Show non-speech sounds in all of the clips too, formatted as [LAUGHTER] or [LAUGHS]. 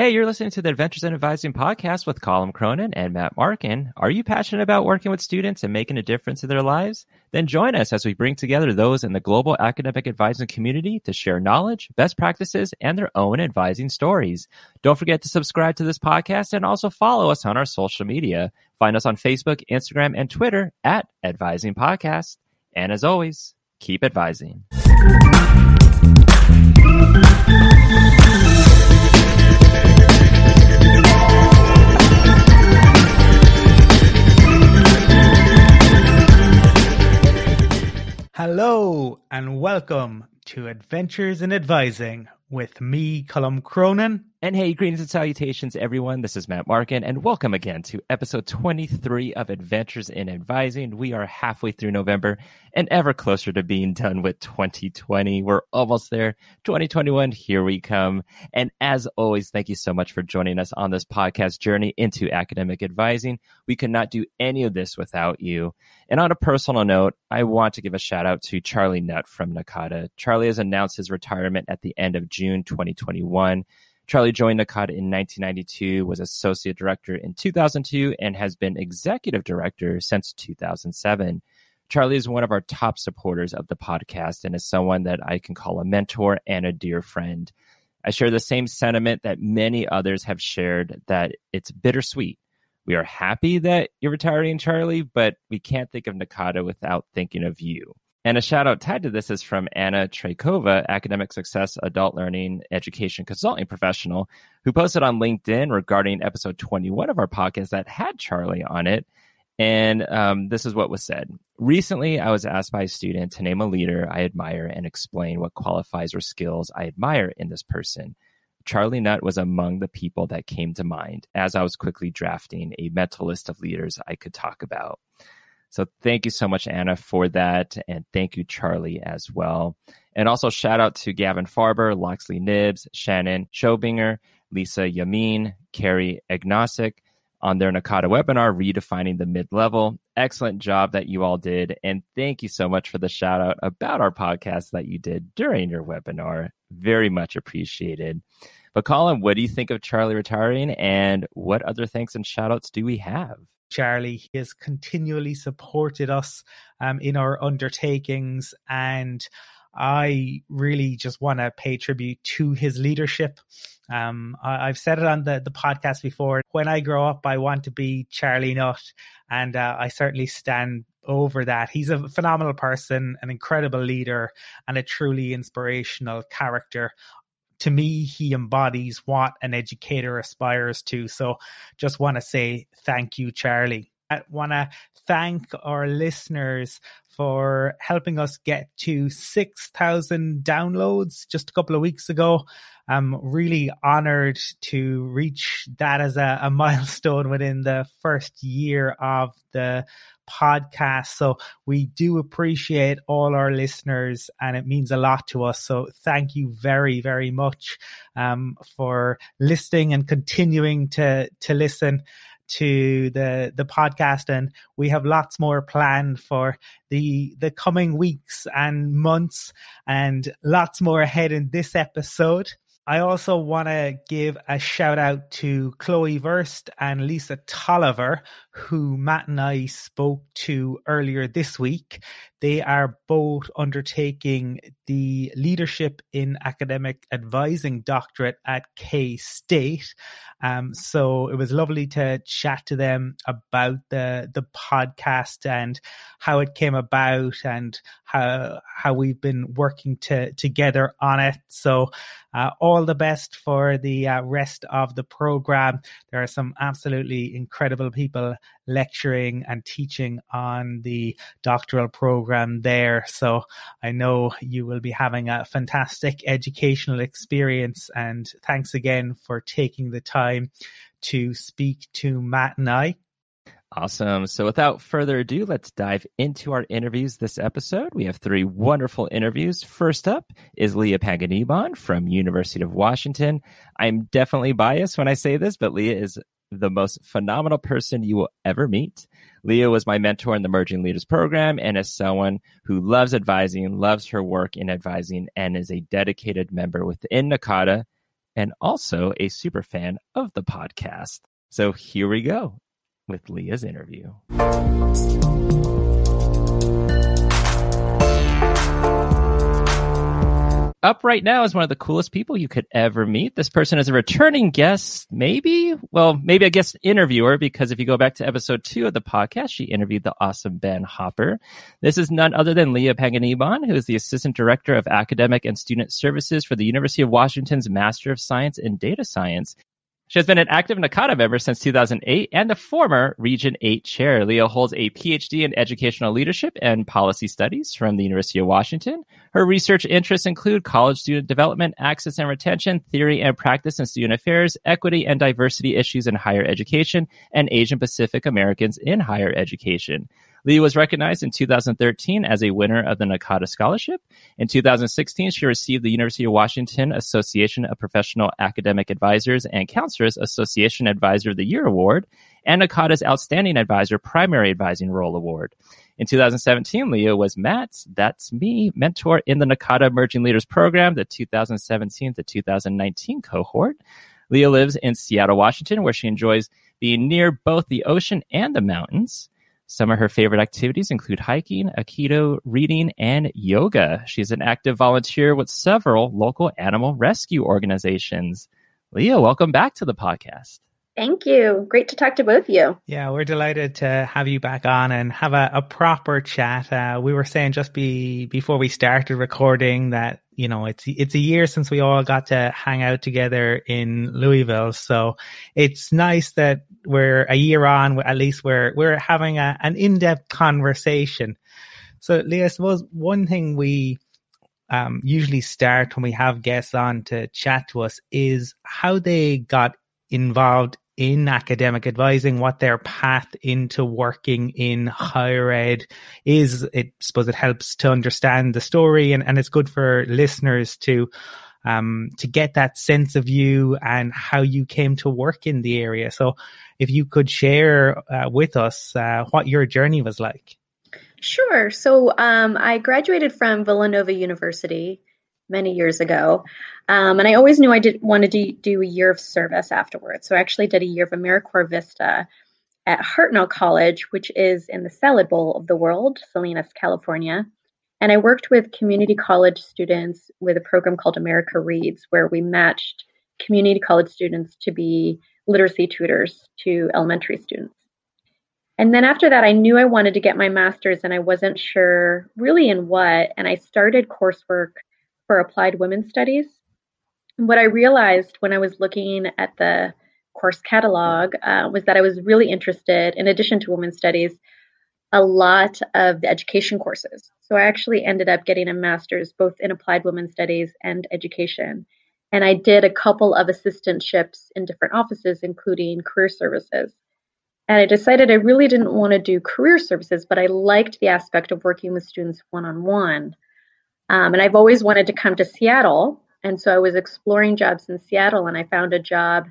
Hey, you're listening to the Adventures in Advising podcast with Colin Cronin and Matt Markin. Are you passionate about working with students and making a difference in their lives? Then join us as we bring together those in the global academic advising community to share knowledge, best practices, and their own advising stories. Don't forget to subscribe to this podcast and also follow us on our social media. Find us on Facebook, Instagram, and Twitter at Advising Podcast. And as always, keep advising. Hello and welcome to Adventures in Advising with me, Colum Cronin. And hey, greetings and salutations, everyone. This is Matt Markin, and welcome again to episode 23 of Adventures in Advising. We are halfway through November and ever closer to being done with 2020. We're almost there. 2021, here we come. And as always, thank you so much for joining us on this podcast journey into academic advising. We could not do any of this without you. And on a personal note, I want to give a shout out to Charlie Nutt from NACADA. Charlie has announced his retirement at the end of June 2021. Charlie joined NACADA in 1992, was associate director in 2002, and has been executive director since 2007. Charlie is one of our top supporters of the podcast and is someone that I can call a mentor and a dear friend. I share the same sentiment that many others have shared that it's bittersweet. We are happy that you're retiring, Charlie, but we can't think of NACADA without thinking of you. And a shout out tied to this is from Anna Trakova, academic success, adult learning, education consulting professional, who posted on LinkedIn regarding episode 21 of our podcast that had Charlie on it. And um, this is what was said. Recently, I was asked by a student to name a leader I admire and explain what qualifies or skills I admire in this person. Charlie Nutt was among the people that came to mind as I was quickly drafting a mental list of leaders I could talk about. So thank you so much, Anna, for that. And thank you, Charlie, as well. And also shout out to Gavin Farber, Loxley Nibbs, Shannon Schobinger, Lisa Yamin, Carrie Agnostic on their NACADA webinar, Redefining the Mid Level. Excellent job that you all did. And thank you so much for the shout out about our podcast that you did during your webinar. Very much appreciated. But Colin, what do you think of Charlie retiring and what other thanks and shout outs do we have? Charlie. He has continually supported us um, in our undertakings, and I really just want to pay tribute to his leadership. Um, I, have said it on the, the podcast before. When I grow up, I want to be Charlie Nutt, and uh, I certainly stand over that. He's a phenomenal person, an incredible leader, and a truly inspirational character to me, he embodies what an educator aspires to. So just want to say thank you, Charlie. I want to thank our listeners for helping us get to 6,000 downloads just a couple of weeks ago. I'm really honored to reach that as a, a [LAUGHS] milestone within the first year of the podcast. So we do appreciate all our listeners and it means a lot to us. So thank you very, very much um, for listening and continuing to, to listen to the the podcast and we have lots more planned for the the coming weeks and months and lots more ahead in this episode. I also want to give a shout out to Chloe Verst and Lisa Tolliver, who Matt and I spoke to earlier this week. They are both undertaking the Leadership in Academic Advising doctorate at K State. Um, so it was lovely to chat to them about the the podcast and how it came about and how how we've been working to, together on it. So uh, all the best for the uh, rest of the program. There are some absolutely incredible people lecturing and teaching on the doctoral program there. So I know you will be having a fantastic educational experience. And thanks again for taking the time to speak to Matt and I. Awesome. So without further ado, let's dive into our interviews this episode. We have three wonderful interviews. First up is Leah Panganiban from University of Washington. I'm definitely biased when I say this, but Leah is the most phenomenal person you will ever meet. Leah was my mentor in the Emerging Leaders Program and is someone who loves advising, loves her work in advising, and is a dedicated member within NACADA and also a super fan of the podcast. So here we go with Leah's interview. Up right now is one of the coolest people you could ever meet. This person is a returning guest, maybe? Well, maybe a guest interviewer, because if you go back to episode two of the podcast, she interviewed the awesome Ben Hopper. This is none other than Leah Panganiban, who is the Assistant Director of Academic and Student Services for the University of Washington's Master of Science in Data Science. She has been an active NACADA member since 2008 and a former Region 8 chair. Leah holds a PhD in educational leadership and policy studies from the University of Washington. Her research interests include college student development, access and retention, theory and practice in student affairs, equity and diversity issues in higher education, and Asian Pacific Americans in higher education. Lee was recognized in 2013 as a winner of the NACADA Scholarship. In 2016, she received the University of Washington Association of Professional Academic Advisors and Counselors Association Advisor of the Year Award and NACADA's Outstanding Advisor Primary Advising Role Award. In 2017, Leah was Matt's That's Me mentor in the NACADA Emerging Leaders Program, the 2017 to 2019 cohort. Leah lives in Seattle, Washington, where she enjoys being near both the ocean and the mountains. Some of her favorite activities include hiking, aikido, reading, and yoga. She's an active volunteer with several local animal rescue organizations. Leah, welcome back to the podcast. Thank you. Great to talk to both of you. Yeah, we're delighted to have you back on and have a, a proper chat. Uh, we were saying just be before we started recording that you know it's it's a year since we all got to hang out together in Louisville, so it's nice that we're a year on. At least we're we're having a, an in depth conversation. So, Leah, I suppose one thing we um, usually start when we have guests on to chat to us is how they got involved in academic advising, what their path into working in higher ed is. It I suppose it helps to understand the story and, and it's good for listeners to um, to get that sense of you and how you came to work in the area. So if you could share uh, with us uh, what your journey was like. Sure. So um, I graduated from Villanova University many years ago. Um, and I always knew I did wanted to do a year of service afterwards. So I actually did a year of AmeriCorps Vista at Hartnell College, which is in the salad bowl of the world, Salinas, California. And I worked with community college students with a program called America Reads, where we matched community college students to be literacy tutors to elementary students. And then after that, I knew I wanted to get my master's and I wasn't sure really in what. And I started coursework for applied women's studies. And what I realized when I was looking at the course catalog uh, was that I was really interested, in addition to women's studies, a lot of the education courses. So I actually ended up getting a master's both in applied women's studies and education. And I did a couple of assistantships in different offices, including career services. And I decided I really didn't want to do career services, but I liked the aspect of working with students one on one. Um, and I've always wanted to come to Seattle. And so I was exploring jobs in Seattle and I found a job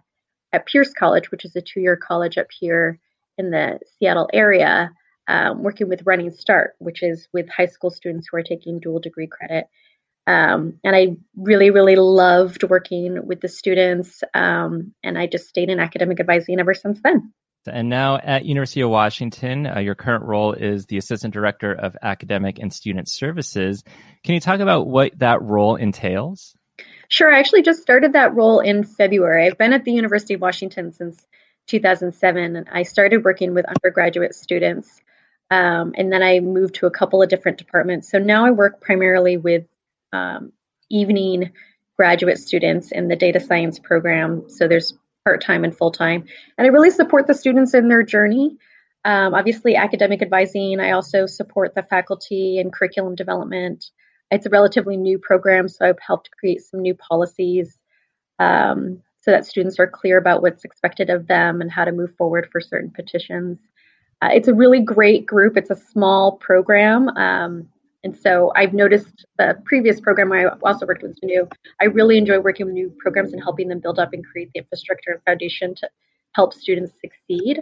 at Pierce College, which is a two year college up here in the Seattle area, um, working with Running Start, which is with high school students who are taking dual degree credit. Um, and I really, really loved working with the students. Um, and I just stayed in academic advising ever since then. And now at University of Washington, uh, your current role is the Assistant Director of Academic and Student Services. Can you talk about what that role entails? Sure. I actually just started that role in February. I've been at the University of Washington since 2007, and I started working with undergraduate students. Um, and then I moved to a couple of different departments. So now I work primarily with um, evening graduate students in the data science program. So there's part time and full time. And I really support the students in their journey. Um, obviously, academic advising, I also support the faculty and curriculum development. It's a relatively new program, so I've helped create some new policies um, so that students are clear about what's expected of them and how to move forward for certain petitions. Uh, it's a really great group. It's a small program. Um, and so I've noticed the previous program I also worked with new. I really enjoy working with new programs and helping them build up and create the infrastructure and foundation to help students succeed.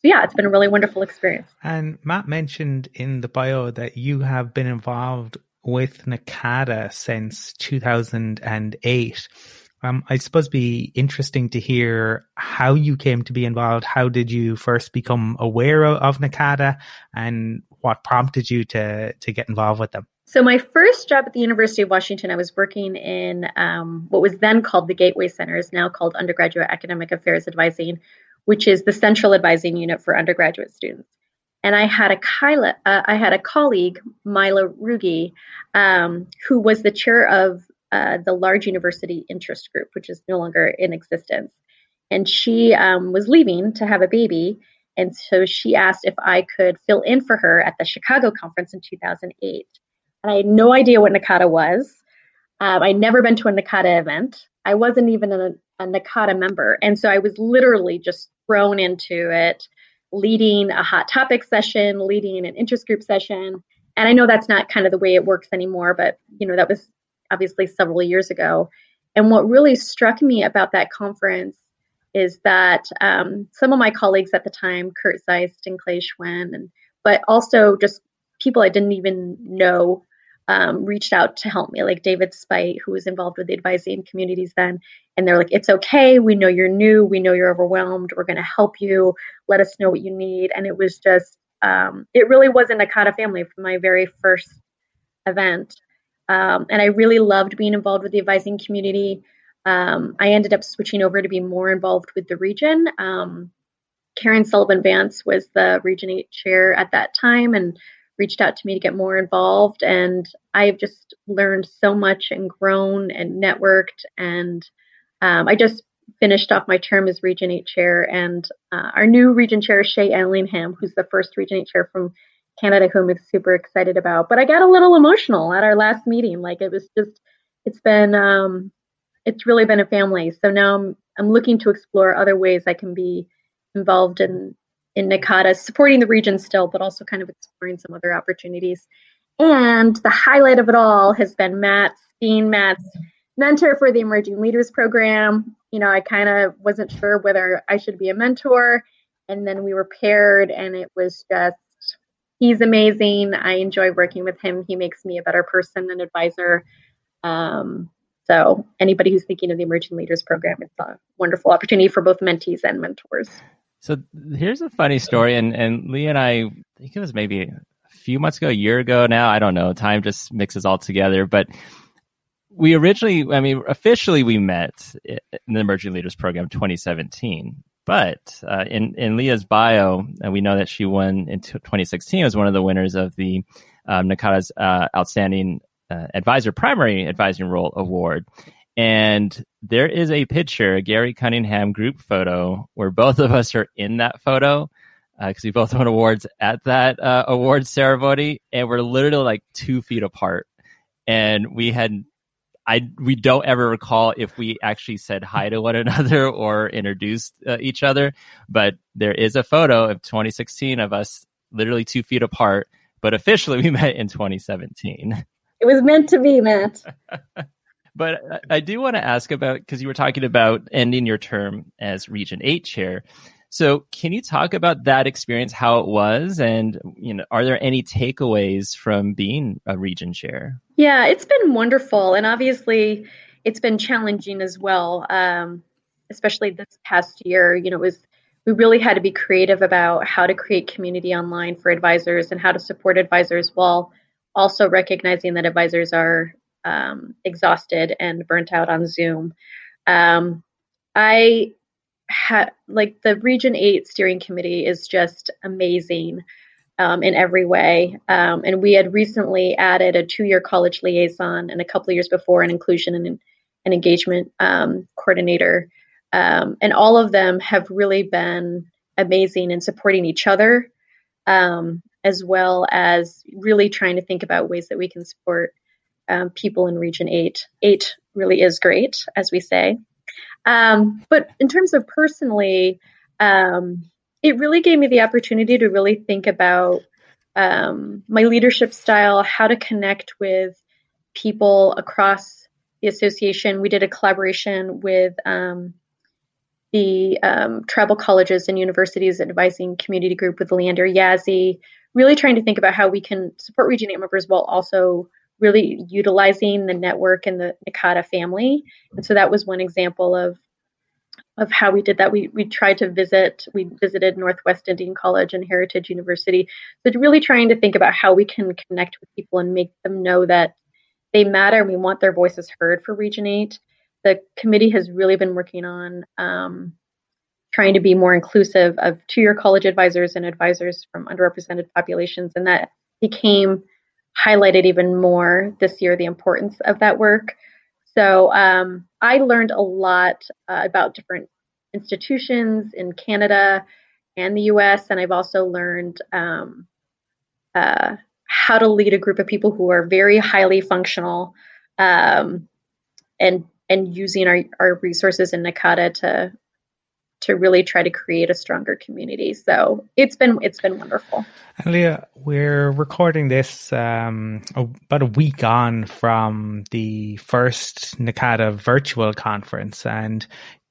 So yeah, it's been a really wonderful experience. And Matt mentioned in the bio that you have been involved with NACADA since 2008. Um, I suppose be interesting to hear how you came to be involved. How did you first become aware of, of and what prompted you to, to get involved with them? So my first job at the University of Washington, I was working in um, what was then called the Gateway Center, is now called Undergraduate Academic Affairs Advising, which is the central advising unit for undergraduate students. And I had a Kyla, uh, I had a colleague, Mila Rugi, um, who was the chair of uh, the large university interest group, which is no longer in existence. And she um, was leaving to have a baby. And so she asked if I could fill in for her at the Chicago conference in 2008. And I had no idea what NACADA was. Um, I'd never been to a NACADA event. I wasn't even a, a NACADA member. And so I was literally just thrown into it, leading a hot topic session, leading an interest group session. And I know that's not kind of the way it works anymore, but you know, that was obviously several years ago. And what really struck me about that conference is that um, some of my colleagues at the time, Kurt Zeist and Clay Schwen, and but also just people I didn't even know um, reached out to help me, like David Spite, who was involved with the advising communities then. And they're like, it's okay. We know you're new. We know you're overwhelmed. We're going to help you. Let us know what you need. And it was just, um, it really was a NACADA family from my very first event. Um, and I really loved being involved with the advising community. Um, I ended up switching over to be more involved with the region. Um, Karen Sullivan Vance was the Region 8 chair at that time and reached out to me to get more involved. And I've just learned so much and grown and networked. And um, I just finished off my term as Region 8 chair. And uh, our new Region chair, Shay Ellingham, who's the first Region 8 chair from Canada who I'm super excited about. But I got a little emotional at our last meeting. Like it was just, it's been, um, it's really been a family. So now I'm, I'm looking to explore other ways I can be involved in in NACADA, supporting the region still, but also kind of exploring some other opportunities. And the highlight of it all has been Matt being Matt's mentor for the Emerging Leaders Program. You know, I kind of wasn't sure whether I should be a mentor. And then we were paired, and it was just he's amazing. I enjoy working with him. He makes me a better person and advisor. Um, so anybody who's thinking of the Emerging Leaders Program, it's a wonderful opportunity for both mentees and mentors. So here's a funny story, and and Lee and I, I think it was maybe a few months ago, a year ago now. I don't know. Time just mixes all together, but we originally, I mean, officially we met in the Emerging Leaders Program 2017, but uh, in in Leah's bio, uh, we know that she won in 2016 was one of the winners of the um, NACADA's uh, Outstanding uh, Advisor Primary Advising Role Award. And there is a picture, a Gary Cunningham group photo, where both of us are in that photo because uh, we both [LAUGHS] won awards at that uh, award ceremony, and we're literally like two feet apart. And we had I we don't ever recall if we actually said hi to one [LAUGHS] another or introduced uh, each other, but there is a photo of 2016 of us literally two feet apart. But officially, we [LAUGHS] met in 2017. It was meant to be, Matt. [LAUGHS] but I do want to ask about because you were talking about ending your term as Region Eight chair. So, can you talk about that experience, how it was, and you know, are there any takeaways from being a region chair? Yeah, it's been wonderful, and obviously, it's been challenging as well. Um, especially this past year, you know, it was we really had to be creative about how to create community online for advisors and how to support advisors while also recognizing that advisors are um, exhausted and burnt out on Zoom. Um, I had like the Region 8 steering committee is just amazing um, in every way. Um, and we had recently added a two year college liaison and a couple of years before an inclusion and an engagement um, coordinator. Um, and all of them have really been amazing in supporting each other, um, as well as really trying to think about ways that we can support um, people in Region 8. 8 really is great, as we say. Um, but in terms of personally, um, it really gave me the opportunity to really think about um, my leadership style, how to connect with people across the association. We did a collaboration with um, the um, tribal colleges and universities advising community group with Leander Yazzie, really trying to think about how we can support Region 8 members while also really utilizing the network and the NACADA family. And so that was one example of of how we did that. We we tried to visit. We visited Northwest Indian College and Heritage University. So really trying to think about how we can connect with people and make them know that they matter. and We want their voices heard for Region Eight. The committee has really been working on um, trying to be more inclusive of two-year college advisors and advisors from underrepresented populations, and that became highlighted even more this year. The importance of that work. So um, I learned a lot uh, about different institutions in Canada and the US, and I've also learned um, uh, how to lead a group of people who are very highly functional um, and and using our, our resources in NACADA to to really try to create a stronger community. So it's been it's been wonderful. And Leah, we're recording this um, about a week on from the first NACADA virtual conference, and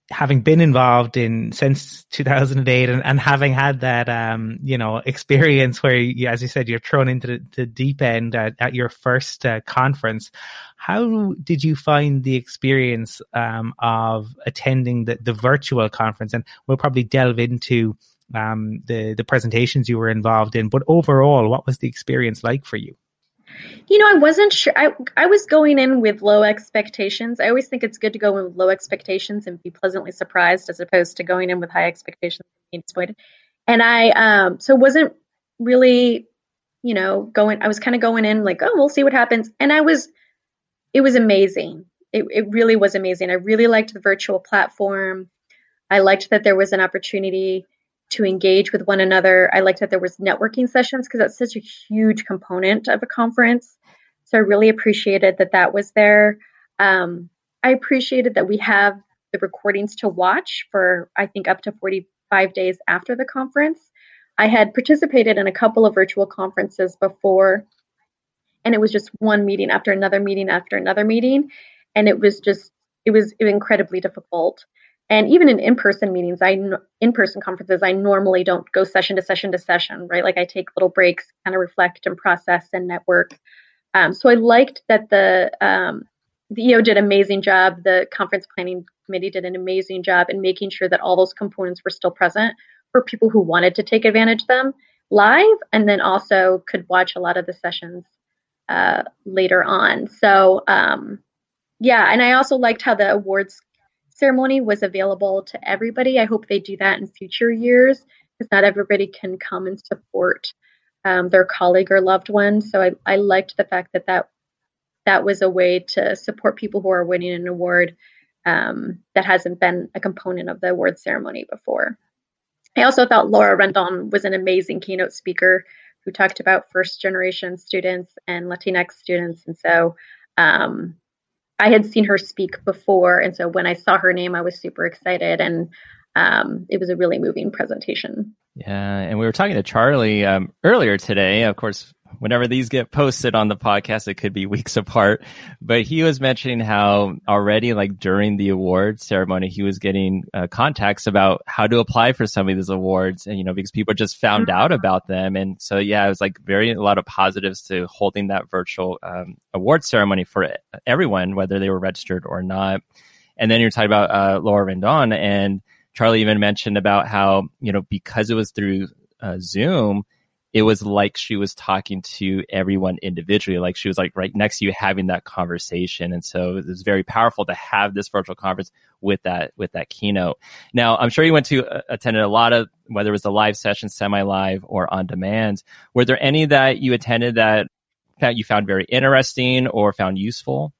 having been involved in since 2008 and, and having had that um, you know experience where you, as you said you're thrown into the, the deep end at, at your first uh, conference how did you find the experience um, of attending the, the virtual conference? And we'll probably delve into um, the the presentations you were involved in but overall what was the experience like for you you know, I wasn't sure. I I was going in with low expectations. I always think it's good to go in with low expectations and be pleasantly surprised, as opposed to going in with high expectations and being disappointed. And I um so wasn't really, you know, going. I was kind of going in like, oh, we'll see what happens. And I was, it was amazing. It it really was amazing. I really liked the virtual platform. I liked that there was an opportunity to engage with one another. I liked that there was networking sessions because that's such a huge component of a conference. So I really appreciated that that was there. Um, I appreciated that we have the recordings to watch for I think up to 45 days after the conference. I had participated in a couple of virtual conferences before, and it was just one meeting after another meeting after another meeting, and it was just it was incredibly difficult and even in in-person meetings i in-person conferences i normally don't go session to session to session right? Like i take little breaks kind of reflect and process and network. Um, so i liked that the um, the eo did an amazing job. The conference planning committee did an amazing job in making sure that all those components were still present for people who wanted to take advantage of them live and then also could watch a lot of the sessions uh, later on. So um, yeah and i also liked how the awards ceremony was available to everybody. I hope they do that in future years because not everybody can come and support um, their colleague or loved one. So I, I liked the fact that, that that was a way to support people who are winning an award um, that hasn't been a component of the award ceremony before. I also thought Laura Rendon was an amazing keynote speaker who talked about first generation students and Latinx students. And so um, I had seen her speak before, and so when I saw her name, I was super excited, and um, it was a really moving presentation. Yeah, and we were talking to Charlie um, earlier today. Of course, whenever these get posted on the podcast, it could be weeks [LAUGHS] apart. But he was mentioning how already, like during the award ceremony, he was getting uh, contacts about how to apply for some of these awards, and you know, because people just found mm-hmm. out about them, and so yeah, it was like very a lot of positives to holding that virtual um, award ceremony for everyone, whether they were registered or not. And then you're talking about uh, Laura Rendon, and Charlie even mentioned about how you know because it was through uh, Zoom it was like she was talking to everyone individually, like she was like right next to you having that conversation. And so it was very powerful to have this virtual conference with that with that keynote. Now, I'm sure you went to uh, attended a lot of whether it was a live session, semi-live, or on demand. Were there any that you attended that that you found very interesting or found useful?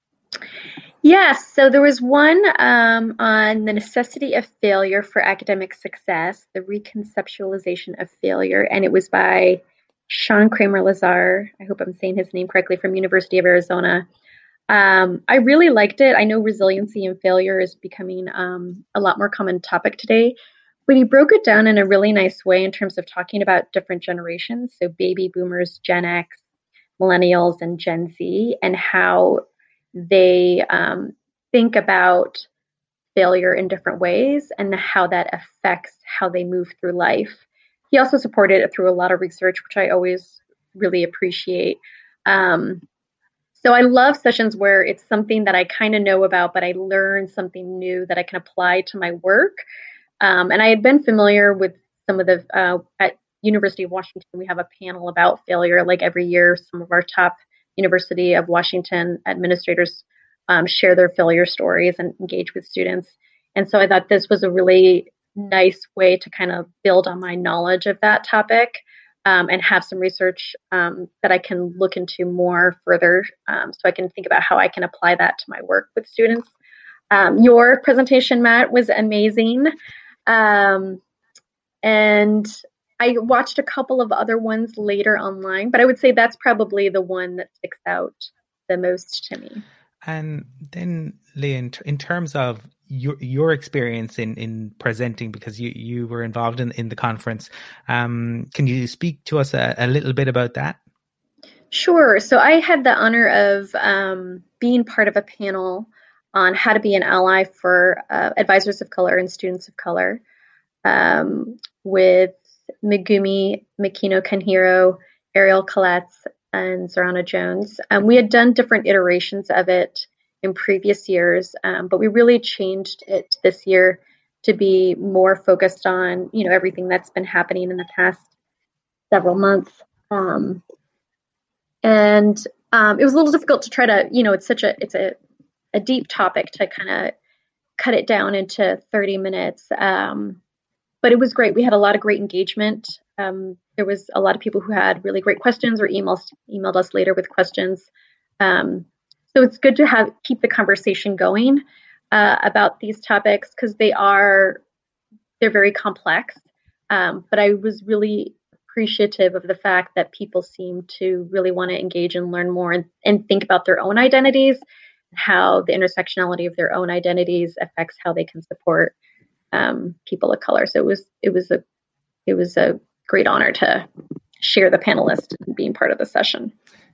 Yes, so there was one um, on the necessity of failure for academic success, the reconceptualization of failure, and it was by Sean Kramer Lazar. I hope I'm saying his name correctly from University of Arizona. Um, I really liked it. I know resiliency and failure is becoming um, a lot more common topic today, but he broke it down in a really nice way in terms of talking about different generations, so baby boomers, Gen X, millennials, and Gen Z, and how they um, think about failure in different ways and how that affects how they move through life. He also supported it through a lot of research, which I always really appreciate. Um, So I love sessions where it's something that I kind of know about, but I learn something new that I can apply to my work. Um, and I had been familiar with some of the uh, at University of Washington. We have a panel about failure, like every year. Some of our top University of Washington administrators um, share their failure stories and engage with students. And so I thought this was a really nice way to kind of build on my knowledge of that topic um, and have some research um, that I can look into more further um, so I can think about how I can apply that to my work with students. Um, your presentation, Matt, was amazing. Um, and I watched a couple of other ones later online, but I would say that's probably the one that sticks out the most to me. And then, Leah, in, in terms of your your experience in in presenting, because you you were involved in in the conference, um, can you speak to us a, a, little bit about that? Sure. So I had the honor of um, being part of a panel on how to be an ally for uh, advisors of color and students of color um, with Megumi Makino Kanehiro, Ariel Koletz, and Zorana Jones. Um, we had done different iterations of it in previous years, um, but we really changed it this year to be more focused on you know everything that's been happening in the past several months. Um, and um, it was a little difficult to try to you know it's such a it's a a deep topic to kind of cut it down into 30 minutes. Um, but it was great. We had a lot of great engagement. Um, there was a lot of people who had really great questions or emails emailed us later with questions. Um, so it's good to have keep the conversation going uh, about these topics because they are they're very complex. Um, but I was really appreciative of the fact that people seem to really want to engage and learn more and, and think about their own identities, how the intersectionality of their own identities affects how they can support um, people of color. So it was it was a it was a great honor to share the panelists and being part of the session.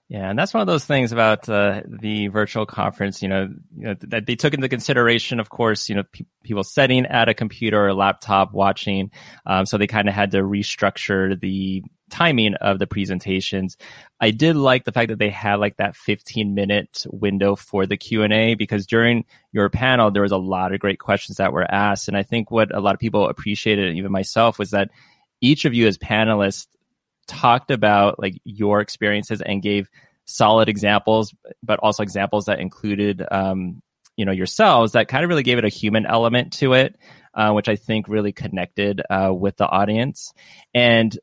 Yeah, and that's one of those things about uh, the virtual conference. You know, you know that they took into consideration, of course, you know, pe- people sitting at a computer or laptop watching. Um, so they kind of had to restructure the timing of the presentations. I did like the fact that they had like that 15 minute window for the Q&A because during your panel there was a lot of great questions that were asked and I think what a lot of people appreciated even myself was that each of you as panelists talked about like your experiences and gave solid examples but also examples that included um, you know yourselves that kind of really gave it a human element to it uh, which I think really connected uh, with the audience. And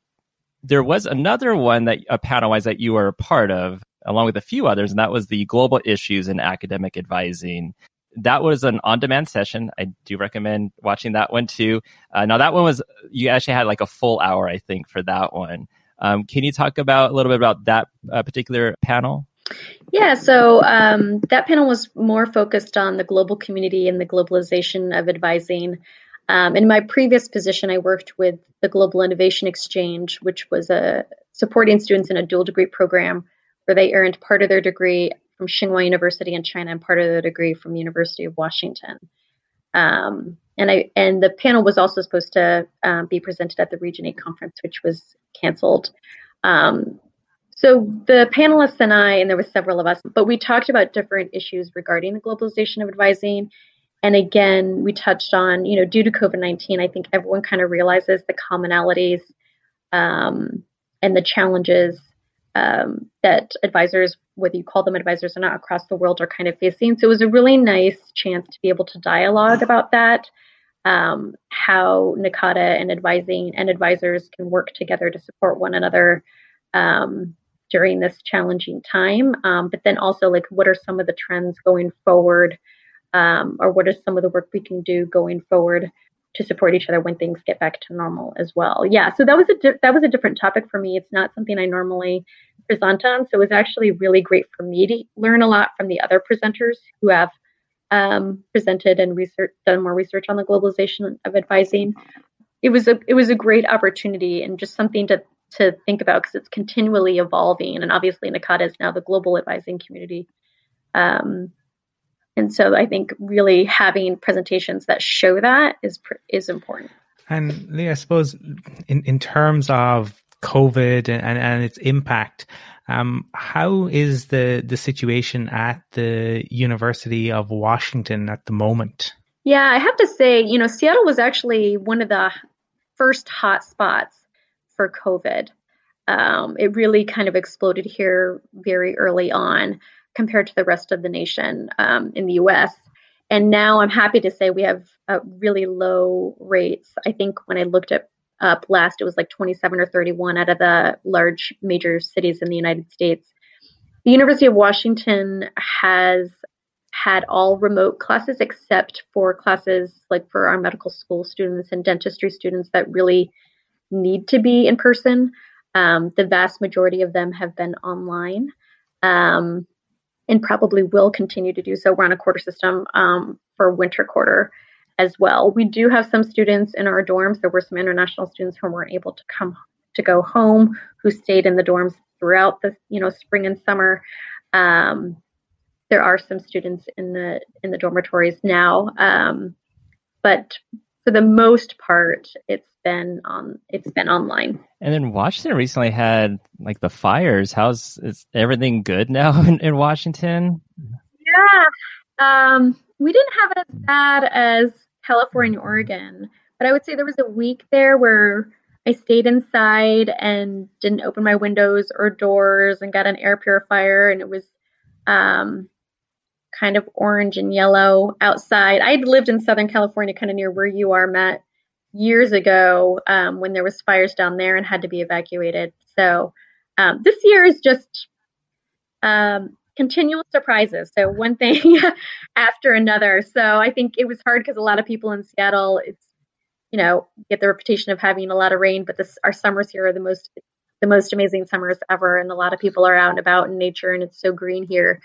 there was another one that a panel wise that you were a part of, along with a few others, and that was the global issues in academic advising. That was an on-demand session. I do recommend watching that one too. Uh, now that one was you actually had like a full hour, I think, for that one. Um, can you talk about a little bit about that uh, particular panel? Yeah, so um, that panel was more focused on the global community and the globalization of advising. Um, in my previous position, I worked with the Global Innovation Exchange, which was a supporting students in a dual degree program where they earned part of their degree from Tsinghua University in China and part of their degree from the University of Washington. Um, and I and the panel was also supposed to um, be presented at the Region 8 conference, which was canceled. Um, so the panelists and I, and there were several of us, but we talked about different issues regarding the globalization of advising and again, we touched on, you know, due to COVID 19, I think everyone kind of realizes the commonalities um, and the challenges um, that advisors, whether you call them advisors or not, across the world are kind of facing. So it was a really nice chance to be able to dialogue about that, um, how NACADA and advising and advisors can work together to support one another um, during this challenging time. Um, but then also, like, what are some of the trends going forward? Um, or what is some of the work we can do going forward to support each other when things get back to normal as well. Yeah, so that was a di- that was a different topic for me. It's not something I normally present on, so it was actually really great for me to learn a lot from the other presenters who have um, presented and research done more research on the globalization of advising. It was a it was a great opportunity and just something to to think about because it's continually evolving, and obviously NACADA is now the global advising community. Um, and so I think really having presentations that show that is is important. And Leah, I suppose in, in terms of COVID and, and its impact. Um, how is the the situation at the University of Washington at the moment? Yeah, I have to say, you know, Seattle was actually one of the first hot spots for COVID. Um, it really kind of exploded here very early on compared to the rest of the nation um, in the US. And now I'm happy to say we have uh, really low rates. I think when I looked at up last, it was like 27 or 31 out of the large major cities in the United States. The University of Washington has had all remote classes except for classes like for our medical school students and dentistry students that really need to be in person. Um, the vast majority of them have been online um, and probably will continue to do so. We're on a quarter system um, for winter quarter as well. We do have some students in our dorms. There were some international students who weren't able to come to go home, who stayed in the dorms throughout the you know spring and summer. Um, there are some students in the in the dormitories now, um, but for the most part, it's been on it's been online. And then Washington recently had like the fires. How's is everything good now [LAUGHS] in, in Washington? Yeah, um, we didn't have it as bad as California, Oregon, but I would say there was a week there where I stayed inside and didn't open my windows or doors and got an air purifier, and it was um, kind of orange and yellow outside. I'd lived in Southern California, kind of near where you are, Matt, years ago um, when there was fires down there and had to be evacuated. So um, this year is just um, continual surprises. So one thing [LAUGHS] after another. So I think it was hard because a lot of people in Seattle, it's you know, get the reputation of having a lot of rain, but this our summers here are the most the most amazing summers ever, and a lot of people are out and about in nature, and it's so green here.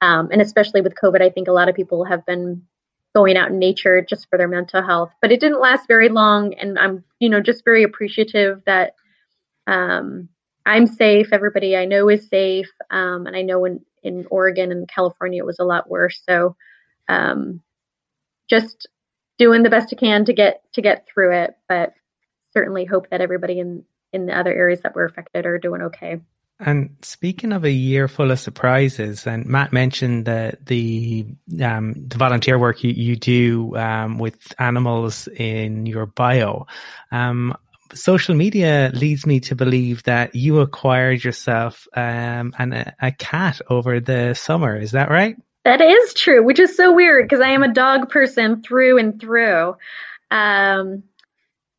Um, and especially with COVID, I think a lot of people have been going out in nature just for their mental health. But it didn't last very long, and I'm, you know, just very appreciative that um, I'm safe. Everybody I know is safe, um, and I know in in Oregon and California it was a lot worse. So, um, just doing the best I can to get to get through it, but certainly hope that everybody in in the other areas that were affected are doing okay. And speaking of a year full of surprises, and Matt mentioned the the, um, the volunteer work you, you do um, with animals in your bio. Um, social media leads me to believe that you acquired yourself um, an, a cat over the summer. Is that right? That is true, which is so weird because I am a dog person through and through. Um,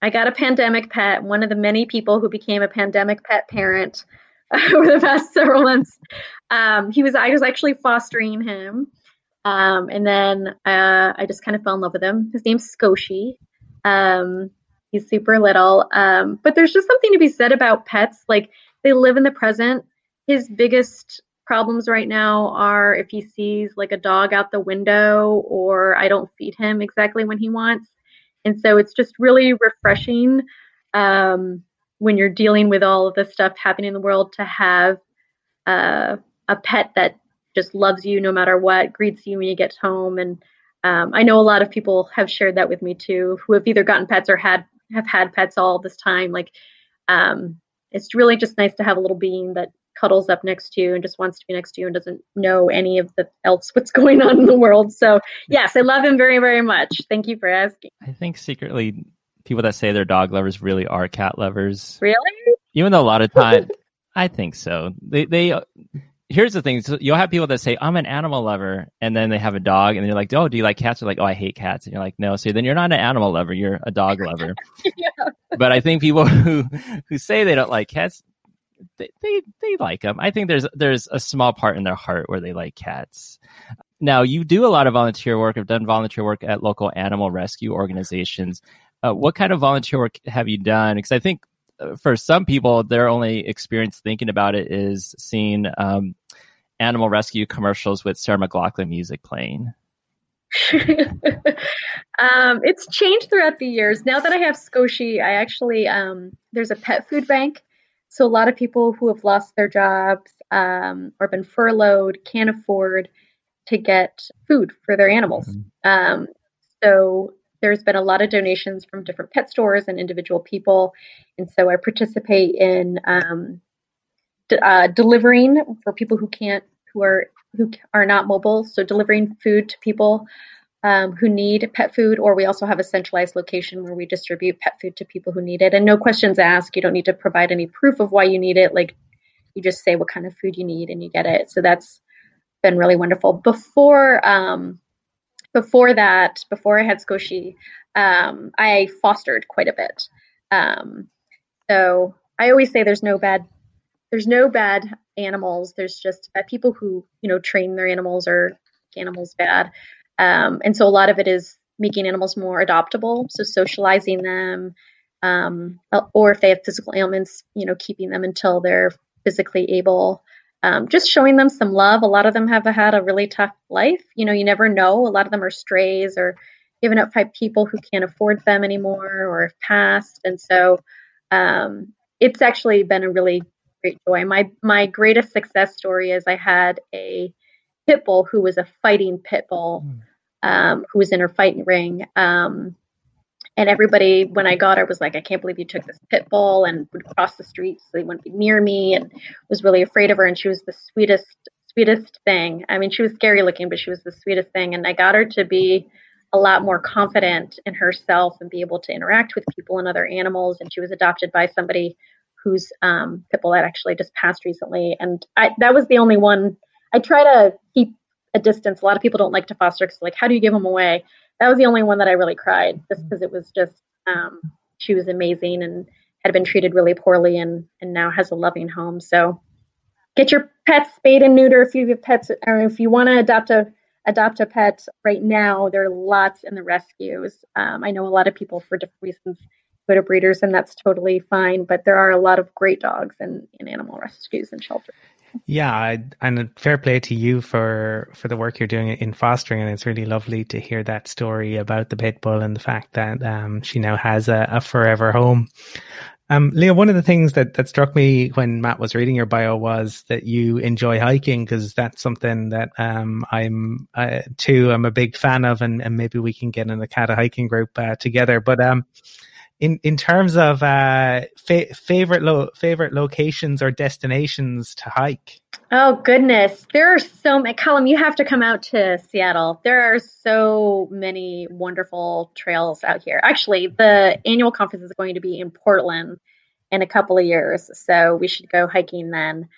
I got a pandemic pet, one of the many people who became a pandemic pet parent. [LAUGHS] over the past several months. Um, he was I was actually fostering him, um, and then uh, I just kind of fell in love with him. His name's Skoshi. Um, he's super little, um, but there's just something to be said about pets. Like they live in the present. His biggest problems right now are if he sees like a dog out the window or I don't feed him exactly when he wants. And so it's just really refreshing um, when you're dealing with all of this stuff happening in the world to have uh, a pet that just loves you no matter what, greets you when you get home. And um, I know a lot of people have shared that with me too, who have either gotten pets or had have had pets all this time. Like, um, it's really just nice to have a little being that cuddles up next to you and just wants to be next to you and doesn't know any of the else what's [LAUGHS] going on in the world. So yes, I love him very, very much. Thank you for asking. I think secretly people that say they're dog lovers really are cat lovers. Really? Even though a lot of [LAUGHS] time, I think so. They they here's the thing: so you'll have people that say I'm an animal lover, and then they have a dog, and they're like, "Oh, do you like cats?" They're like, "Oh, I hate cats," and you're like, "No." So then you're not an animal lover; you're a dog lover. [LAUGHS] yeah. But I think people [LAUGHS] who who say they don't like cats, they, they they like them. I think there's there's a small part in their heart where they like cats. Now you do a lot of volunteer work. I've done volunteer work at local animal rescue organizations. Uh, what kind of volunteer work have you done? Because I think uh, for some people, their only experience thinking about it is seeing um, animal rescue commercials with Sarah McLachlan music playing. [LAUGHS] um, it's changed throughout the years. Now that I have Skoshi, I actually um, there's a pet food bank. So a lot of people who have lost their jobs um, or been furloughed can't afford to get food for their animals. Mm-hmm. Um, so there's been a lot of donations from different pet stores and individual people, and so I participate in um, d- uh, delivering for people who can't, who are who are not mobile. So delivering food to people um, who need pet food, or we also have a centralized location where we distribute pet food to people who need it, and no questions asked. You don't need to provide any proof of why you need it. Like you just say what kind of food you need, and you get it. So that's been really wonderful. Before um, before that, before I had Squishy, um, I fostered quite a bit. Um, so I always say there's no bad there's no bad animals. There's just bad people who you know train their animals or animals bad. Um, and so a lot of it is making animals more adoptable, so socializing them, um, or if they have physical ailments, you know, keeping them until they're physically able. Um, just showing them some love. A lot of them have had a really tough life. You know, you never know. A lot of them are strays or given up by people who can't afford them anymore or have passed. And so um, it's actually been a really great joy. My my greatest success story is I had a pit bull who was a fighting pit bull hmm. um, who was in her fighting ring. Um, and everybody, when I got her, was like, I can't believe you took this pit bull and would cross the street so they wouldn't be near me and was really afraid of her. And she was the sweetest, sweetest thing. I mean, she was scary looking, but she was the sweetest thing. And I got her to be a lot more confident in herself and be able to interact with people and other animals. And she was adopted by somebody whose um, pit bull had actually just passed recently. And I, that was the only one I try to keep a distance. A lot of people don't like to foster because like, how do you give them away? That was the only one that I really cried just because it was just um, she was amazing and had been treated really poorly and and now has a loving home. So get your pets spayed and neuter if you have pets or if you want to adopt a adopt a pet right now. There are lots in the rescues. Um, I know a lot of people for different reasons go to breeders and that's totally fine, but there are a lot of great dogs in, in animal rescues and shelters. Yeah, and fair play to you for for the work you're doing in fostering, and it's really lovely to hear that story about the pit bull and the fact that um, she now has a, a forever home. Um, Leah, one of the things that, that struck me when Matt was reading your bio was that you enjoy hiking because that's something that um, I'm uh, too. I'm a big fan of, and, and maybe we can get in a cat hiking group uh, together. But um, in in terms of uh, fa- favorite lo- favorite locations or destinations to hike. Oh goodness, there are so many. You have to come out to Seattle. There are so many wonderful trails out here. Actually, the annual conference is going to be in Portland in a couple of years, so we should go hiking then.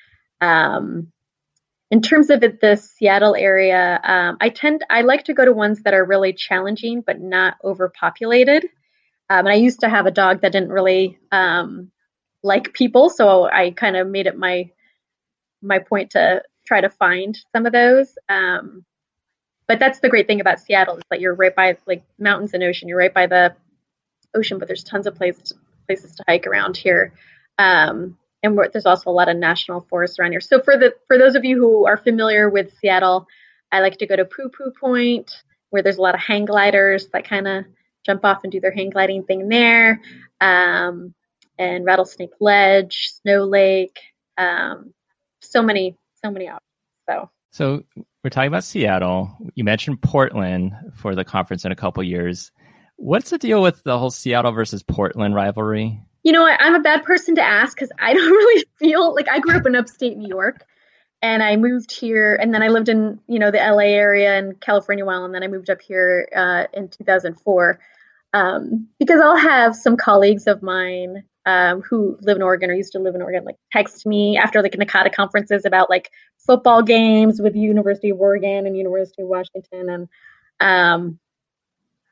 Um, in terms of the Seattle area, um, I tend I like to go to ones that are really challenging but not overpopulated. Um, and I used to have a dog that didn't really um, like people, so I kind of made it my my point to try to find some of those. Um, but that's the great thing about Seattle is that you're right by like mountains and ocean. You're right by the ocean, but there's tons of places places to hike around here. Um, and there's also a lot of national forests around here. So for the for those of you who are familiar with Seattle, I like to go to Poo Poo Point, where there's a lot of hang gliders that kind of jump off and do their hang gliding thing there. Um, and Rattlesnake Ledge, Snow Lake, um, so many, so many options. So, so we're talking about Seattle. You mentioned Portland for the conference in a couple years. What's the deal with the whole Seattle versus Portland rivalry? You know, I'm a bad person to ask because I don't [LAUGHS] really feel like I grew up in upstate New York and I moved here, and then I lived in you know the LA area and California while, and then I moved up here uh, in 2004 um, because I'll have some colleagues of mine um, who live in Oregon or used to live in Oregon like text me after like NACADA conferences about like football games with the University of Oregon and University of Washington, and um,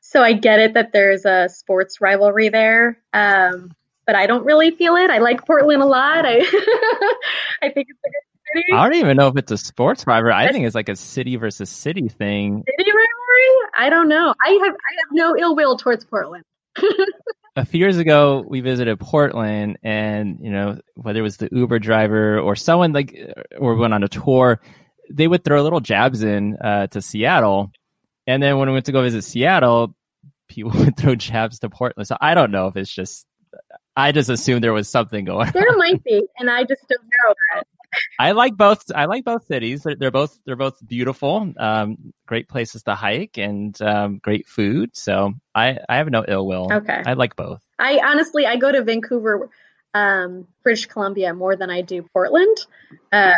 so I get it that there's a sports rivalry there. Um, but I don't really feel it. I like Portland a lot. I [LAUGHS] I think it's a good city. I don't even know if it's a sports rivalry. I think it's like a city versus city thing. City rivalry? I don't know. I have I have no ill will towards Portland. [LAUGHS] a few years ago, we visited Portland, and you know whether it was the Uber driver or someone like, or went on a tour, they would throw little jabs in uh, to Seattle, and then when we went to go visit Seattle, people [LAUGHS] would throw jabs to Portland. So I don't know if it's just I just assumed there was something going. On. There on. might be, and I just don't know that. [LAUGHS] I like both. I like both cities. They're, they're both they're both beautiful, um, great places to hike, and um, great food. So I I have no ill will. Okay, I like both. I honestly I go to Vancouver, um, British Columbia more than I do Portland. Uh,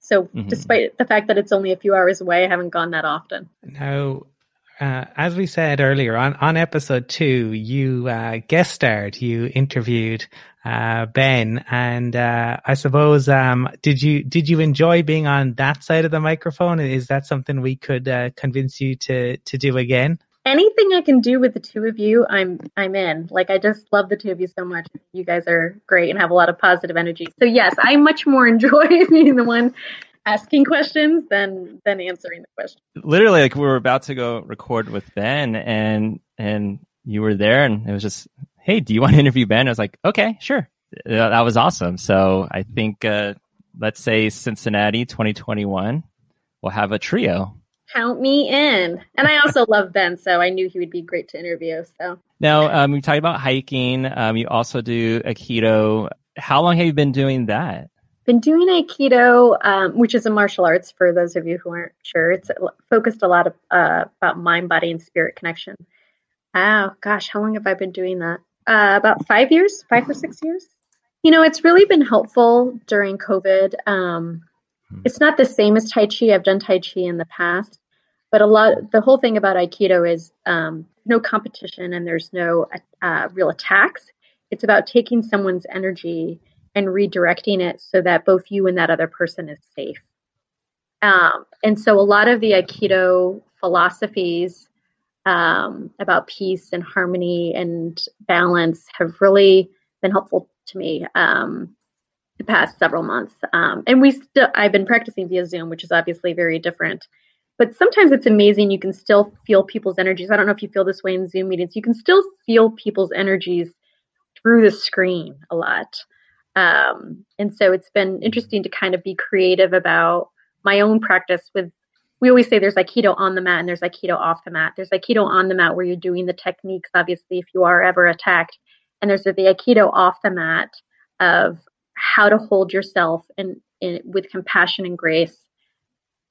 so mm-hmm. despite the fact that it's only a few hours away, I haven't gone that often. No. uh, as we said earlier on, on episode two, you uh, guest starred, you interviewed uh, Ben, and uh, I suppose um, did you did you enjoy being on that side of the microphone? Is that something we could uh, convince you to to do again? Anything I can do with the two of you, I'm I'm in. Like I just love the two of you so much. You guys are great and have a lot of positive energy. So yes, I much more [LAUGHS] enjoy being the one asking questions than than answering the question. Literally, like we were about to go record with Ben, and and you were there, and it was just, hey, do you want to interview Ben? I was like, okay, sure. That was awesome. So I think, uh, let's say Cincinnati 2021, we'll have a trio. Count me in. And I also love Ben, so I knew he would be great to interview. So now um, we talked about hiking. Um, you also do Aikido. How long have you been doing that? been doing Aikido, um, which is a martial arts for those of you who aren't sure. It's focused a lot of, uh, about mind, body, and spirit connection. Oh gosh, how long have I been doing that? Uh, about five years, five or six years. You know, it's really been helpful during COVID. Um, hmm. it's not the same as Tai Chi. I've done Tai Chi in the past, but a lot. The whole thing about Aikido is um, no competition and there's no uh, real attacks. It's about taking someone's energy and redirecting it so that both you and that other person is safe. Um, and so a lot of the Aikido philosophies um, about peace and harmony and balance have really been helpful to me um, the past several months. Um, and we still, I've been practicing via Zoom, which is obviously very different. But sometimes it's amazing. You can still feel people's energies. I don't know if you feel this way in Zoom meetings. You can still feel people's energies through the screen a lot. Um, and so it's been interesting to kind of be creative about my own practice with we always say there's aikido on the mat and there's aikido off the mat. There's aikido on the mat where you're doing the techniques obviously if you are ever attacked. And there's the aikido off the mat of how to hold yourself and with compassion and grace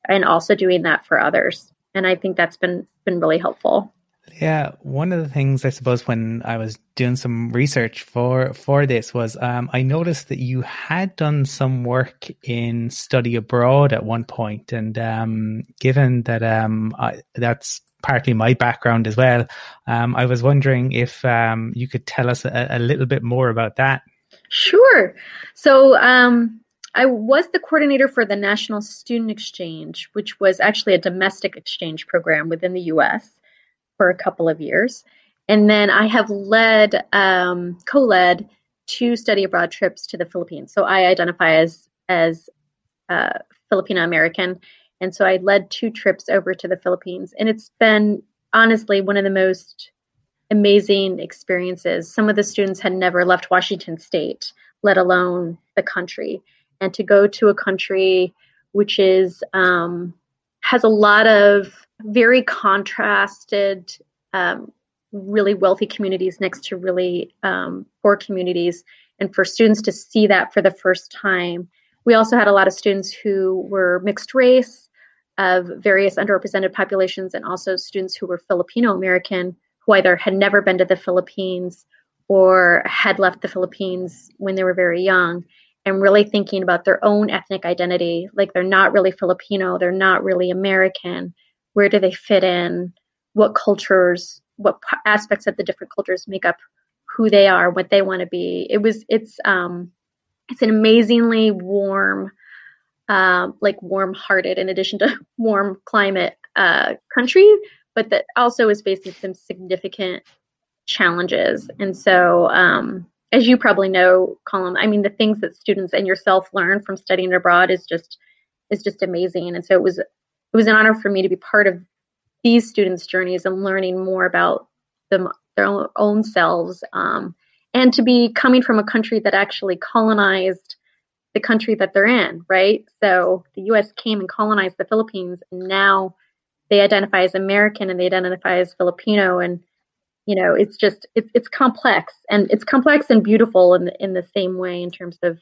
and also doing that for others. And i think that's been been really helpful yeah, one of the things I suppose when I was doing some research for for this was um, I noticed that you had done some work in study abroad at one point, and um, given that um, I, that's partly my background as well, um, I was wondering if um, you could tell us a, a, little bit more about that. Sure. So um, I was the coordinator for the National Student Exchange, which was actually a domestic exchange program within the U.S for a couple of years. And then I have led, um, co-led two study abroad trips to the Philippines. So I identify as as uh, Filipino American, and so I led two trips over to the Philippines, and it's been honestly one of the most amazing experiences. Some of the students had never left Washington State, let alone the country, and to go to a country which is um, has a lot of very contrasted, um, really wealthy communities next to really um, poor communities. And for students to see that for the first time, we also had a lot of students who were mixed race of various underrepresented populations, and also students who were Filipino American who either had never been to the Philippines or had left the Philippines when they were very young and really thinking about their own ethnic identity. Like they're not really Filipino, they're not really American, where do they fit in? What cultures what aspects of the different cultures make up who they are what they want to be? It was it's um it's an amazingly warm um like warm hearted in addition to [LAUGHS] warm climate uh country but that also is facing some significant challenges. And so um as you probably know Colm i mean the things that students and yourself learn from studying abroad is just is just amazing. And so it was it was an honor for me to be part of these students' journeys and learning more about them, their own, selves, um, and to be coming from a country that actually colonized the country that they're in, right? So the U.S. came and colonized the Philippines, and now they identify as American and they identify as Filipino, and you know, it's just it's it's complex and it's complex and beautiful in in the same way in terms of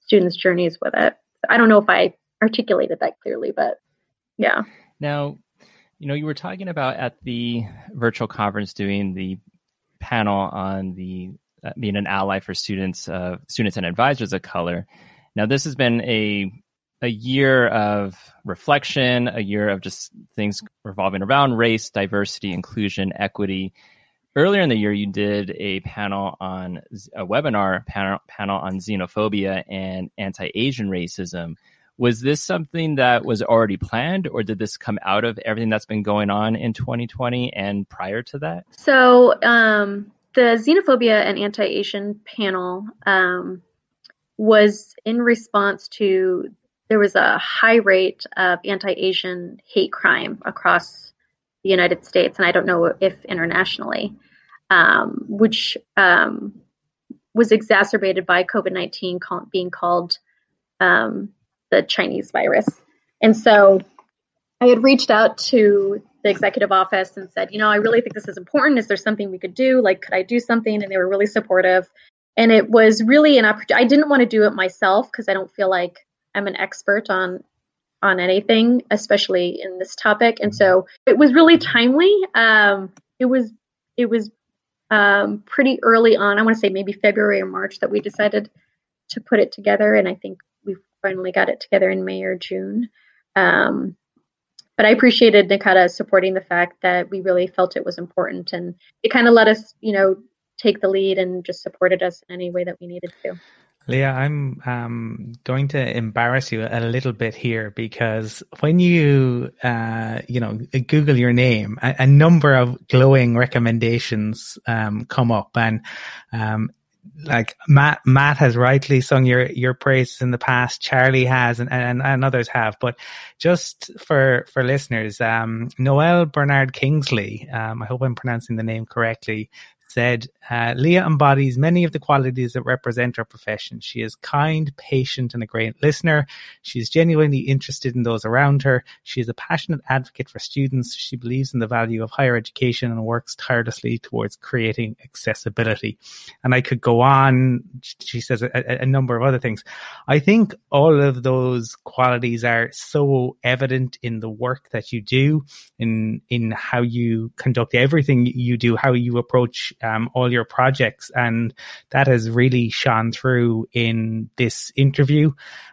students' journeys with it. I don't know if I articulated that clearly, but yeah. Now, you know, you were talking about at the virtual conference doing the panel on the uh, being an ally for students, uh, students and advisors of color. Now, this has been a a year of reflection, a year of just things revolving around race, diversity, inclusion, equity. Earlier in the year, you did a panel on a webinar panel, panel on xenophobia and anti-Asian racism. Was this something that was already planned, or did this come out of everything that's been going on in 2020 and prior to that? So, um, the xenophobia and anti-Asian panel um, was in response to there was a high rate of anti-Asian hate crime across the United States, and I don't know if internationally, um, which um, was exacerbated by COVID nineteen being called um, the Chinese virus. And so, I had reached out to the executive office and said, you know, I really think this is important. Is there something we could do? Like, could I do something? And they were really supportive. And it was really an opportunity. I didn't want to do it myself because I don't feel like I'm an expert on on anything, especially in this topic. And so it was really timely. Um, it was it was um, pretty early on. I want to say maybe February or March that we decided to put it together, and I think finally got it together in May or June. Um, but I appreciated NACADA supporting the fact that we really felt it was important, and it kind of let us, you know, take the lead and just supported us in any way that we needed to. Leah, I'm um, going to embarrass you a little bit here because when you, uh, you know, Google your name, a, a number of glowing recommendations um, come up, and um, like Matt, Matt has rightly sung your your praises in the past. Charlie has, and, and, and others have. But just for for listeners, um, Noelle Bernard Kingsley, um, I hope I'm pronouncing the name correctly, said, uh, Leah embodies many of the qualities that represent her profession. She is kind, patient, and a great listener. She is genuinely interested in those around her. She is a passionate advocate for students. She believes in the value of higher education and works tirelessly towards creating accessibility. And I could go on. She says a, a number of other things. I think all of those qualities are so evident in the work that you do, in in how you conduct everything you do, how you approach um, all your projects. And that has really shone through in this interview.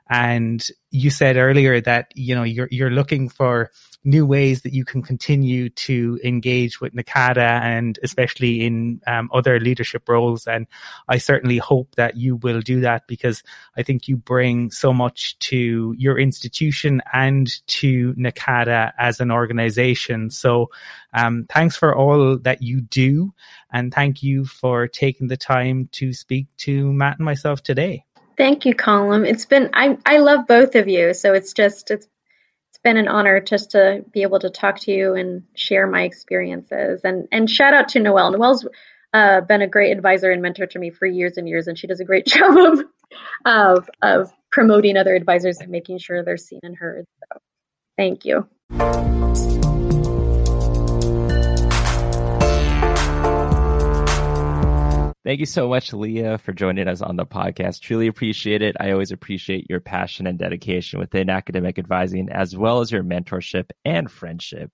And you said earlier that, you know, you're, you're looking for new ways that you can continue to engage with NACADA and especially in um, other leadership roles. And I certainly hope that you will do that because I think you bring so much to your institution and to NACADA as an organization. So um, thanks for all that you do. And thank you for taking the time to speak to Matt and myself today. Thank you, Colm. It's been I I love both of you, so it's just it's it's been an honor just to be able to talk to you and share my experiences. And and shout out to Noelle. Noelle's uh, been a great advisor and mentor to me for years and years, and she does a great [LAUGHS] job of of of promoting other advisors and making sure they're seen and heard. So, thank you. Thank you so much, Leah, for joining us on the podcast. Truly appreciate it. I always appreciate your passion and dedication within academic advising, as well as your mentorship and friendship.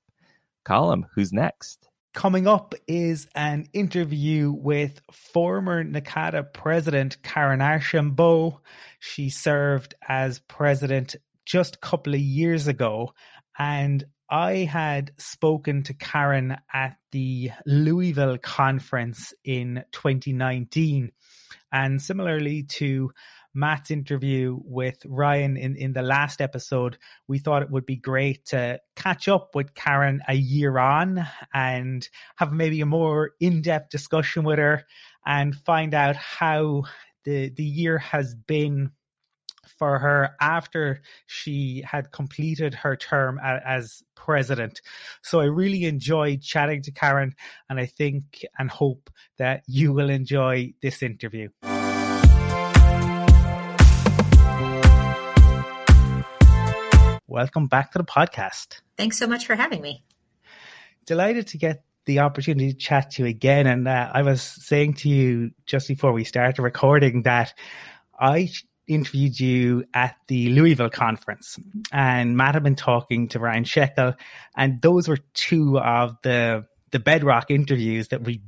Colm, who's next? Coming up is an interview with former NACADA president Karen Archambault. She served as president just a couple of years ago and I had spoken to Karen at the Louisville conference in 2019. And similarly to Matt's interview with Ryan in, in the last episode, we thought it would be great to catch up with Karen a year on and have maybe a more in depth discussion with her and find out how the, the year has been for her after she had completed her term as president. So I really enjoyed chatting to Karen, and I think and hope that you will enjoy this interview. Welcome back to the podcast. Thanks so much for having me. Delighted to get the opportunity to chat to you again. And uh, I was saying to you just before we started recording that I interviewed you at the Louisville conference, and Matt had been talking to Ryan Scheckel, and those were two of the the bedrock interviews that we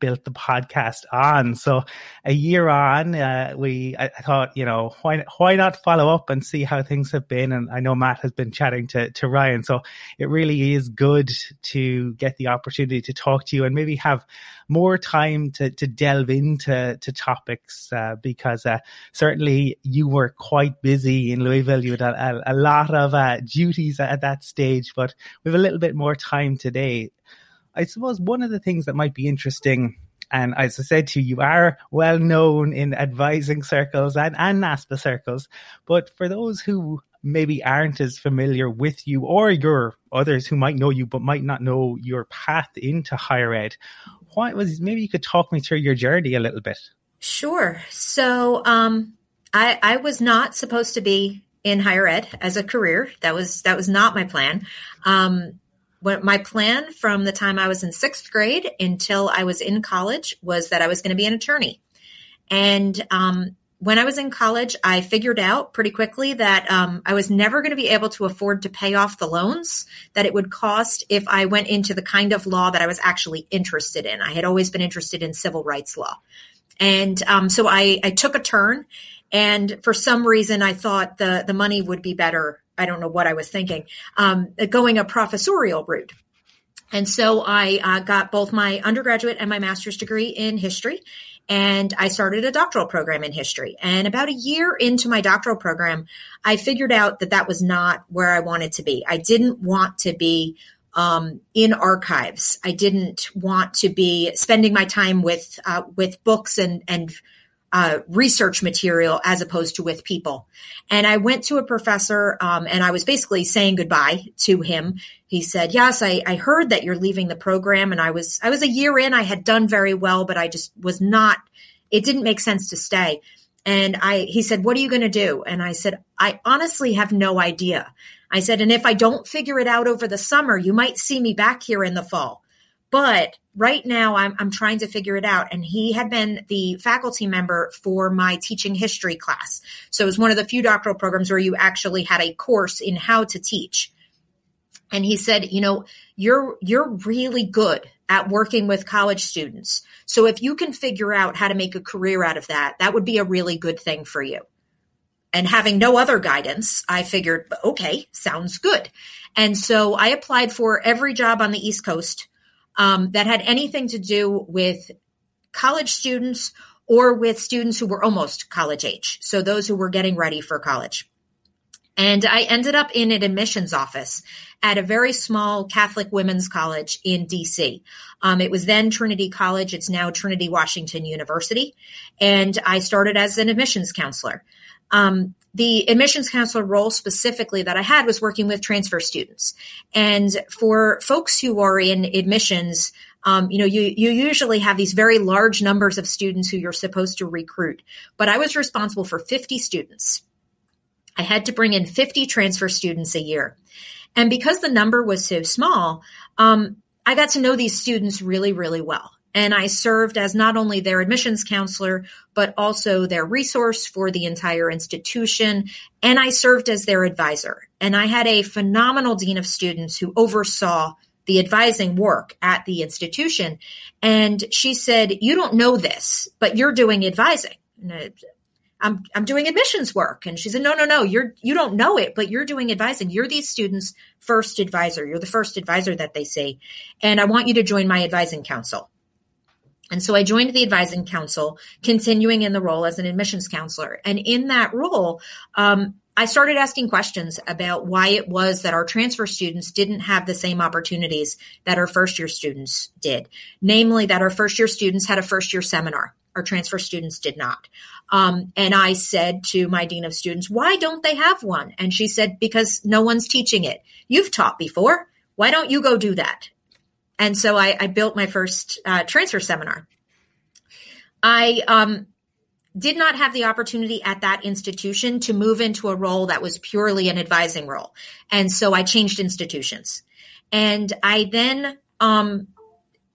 built the podcast on. So a year on, uh, we I, thought, you know, why why not follow up and see how things have been? And I know Matt has been chatting to to Ryan, so it really is good to get the opportunity to talk to you and maybe have more time to to delve into to topics uh, because uh, certainly you were quite busy in Louisville. You had a, a lot of uh, duties at that stage, but we have a little bit more time today. I suppose one of the things that might be interesting and as I said to you, you are well known in advising circles and, and NASPA circles. But for those who maybe aren't as familiar with you or your others who might know you but might not know your path into higher ed, what was maybe you could talk me through your journey a little bit? Sure. So um, I, I was not supposed to be in higher ed as a career. That was that was not my plan. Um, what my plan from the time I was in sixth grade until I was in college was that I was going to be an attorney. And um, when I was in college, I figured out pretty quickly that um, I was never going to be able to afford to pay off the loans that it would cost if I went into the kind of law that I was actually interested in. I had always been interested in civil rights law. And um, so I, I took a turn and for some reason, I thought the, the money would be better I don't know what I was thinking, um, going a professorial route. And so I uh, got both my undergraduate and my master's degree in history. And I started a doctoral program in history. And about a year into my doctoral program, I figured out that that was not where I wanted to be. I didn't want to be um, in archives. I didn't want to be spending my time with uh, with books and and uh, research material as opposed to with people. And I went to a professor um, and I was basically saying goodbye to him. He said, "Yes, I, I heard that you're leaving the program." And I was I was a year in. I had done very well, but I just was not. It didn't make sense to stay. And I he said, "What are you going to do?" And I said, "I honestly have no idea." I said, "And if I don't figure it out over the summer, you might see me back here in the fall." But right now I'm, I'm trying to figure it out. And he had been the faculty member for my teaching history class. So it was one of the few doctoral programs where you actually had a course in how to teach. And he said, you know, you're, you're really good at working with college students. So if you can figure out how to make a career out of that, that would be a really good thing for you. And having no other guidance, I figured, okay, sounds good. And so I applied for every job on the East Coast um, that had anything to do with college students or with students who were almost college age. So those who were getting ready for college. And I ended up in an admissions office at a very small Catholic women's college in DC. Um, it was then Trinity College. It's now Trinity Washington University. And I started as an admissions counselor. Um, the admissions counselor role specifically that I had was working with transfer students. And for folks who are in admissions, um, you know, you, you usually have these very large numbers of students who you're supposed to recruit. But I was responsible for 50 students. I had to bring in 50 transfer students a year. And because the number was so small, um, I got to know these students really, really well. And I served as not only their admissions counselor, but also their resource for the entire institution. And I served as their advisor. And I had a phenomenal dean of students who oversaw the advising work at the institution. And she said, You don't know this, but you're doing advising. I'm I'm doing admissions work. And she said, No, no, no, you're you don't know it, but you're doing advising. You're these students' first advisor. You're the first advisor that they see. And I want you to join my advising council. And so I joined the advising council, continuing in the role as an admissions counselor. And in that role, um, I started asking questions about why it was that our transfer students didn't have the same opportunities that our first year students did. Namely, that our first year students had a first year seminar. Our transfer students did not. Um, and I said to my dean of students, why don't they have one? And she said, because no one's teaching it. You've taught before. Why don't you go do that? And so I, I built my first uh, transfer seminar. I um, did not have the opportunity at that institution to move into a role that was purely an advising role. And so I changed institutions. And I then um,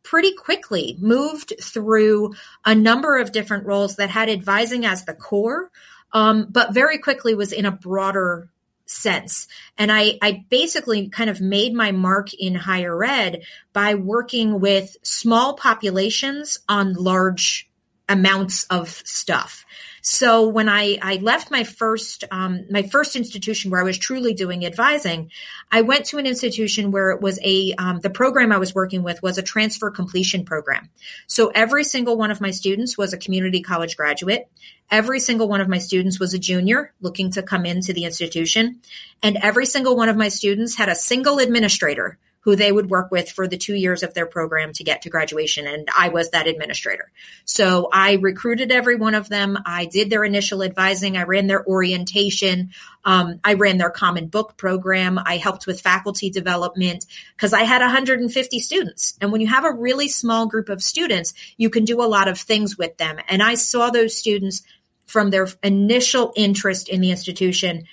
pretty quickly moved through a number of different roles that had advising as the core. um, but very quickly was in a broader sense. And I, I basically kind of made my mark in higher ed by working with small populations on large amounts of stuff. So when I, I left my first um, my first institution where I was truly doing advising, I went to an institution where it was a um, the program I was working with was a transfer completion program. So every single one of my students was a community college graduate. Every single one of my students was a junior looking to come into the institution, and every single one of my students had a single administrator who they would work with for the two years of their program to get to graduation. And I was that administrator. So I recruited every one of them. I did their initial advising. I ran their orientation. Um, I ran their common book program. I helped with faculty development because I had 150 students. And when you have a really small group of students, you can do a lot of things with them. And I saw those students from their initial interest in the institution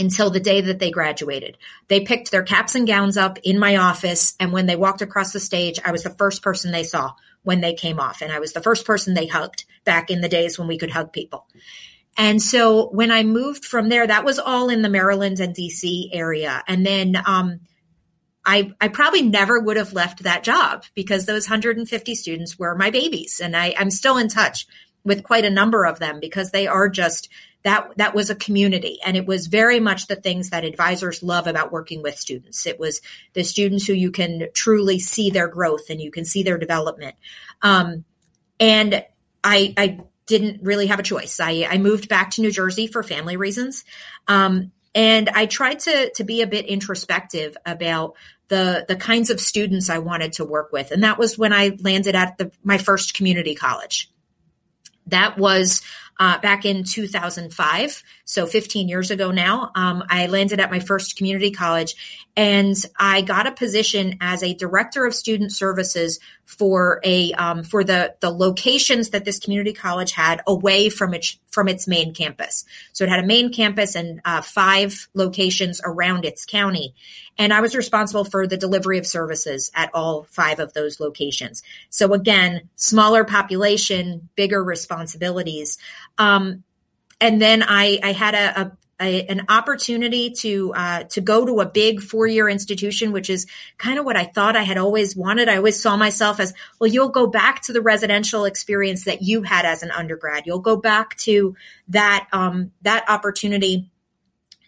until the day that they graduated. They picked their caps and gowns up in my office. And when they walked across the stage, I was the first person they saw when they came off. And I was the first person they hugged back in the days when we could hug people. And so when I moved from there, that was all in the Maryland and DC area. And then, um, I, I probably never would have left that job because those 150 students were my babies. And I, I'm still in touch with quite a number of them because they are just that that was a community. And it was very much the things that advisors love about working with students. It was the students who you can truly see their growth and you can see their development. Um, and i i didn't really have a choice. I i moved back to new jersey for family reasons. Um, and i tried to to be a bit introspective about the the kinds of students i wanted to work with. And that was when i landed at the my first community college. That was uh, back in 2005. So 15 years ago now, um, I landed at my first community college and I got a position as a director of student services for a um, for the the locations that this community college had away from its from its main campus. So it had a main campus and uh, five locations around its county, and I was responsible for the delivery of services at all five of those locations. So again, smaller population, bigger responsibilities. Um, and then I, I had a, a a, an opportunity to uh, to go to a big four year institution, which is kind of what I thought I had always wanted. I always saw myself as well. You'll go back to the residential experience that you had as an undergrad. You'll go back to that um, that opportunity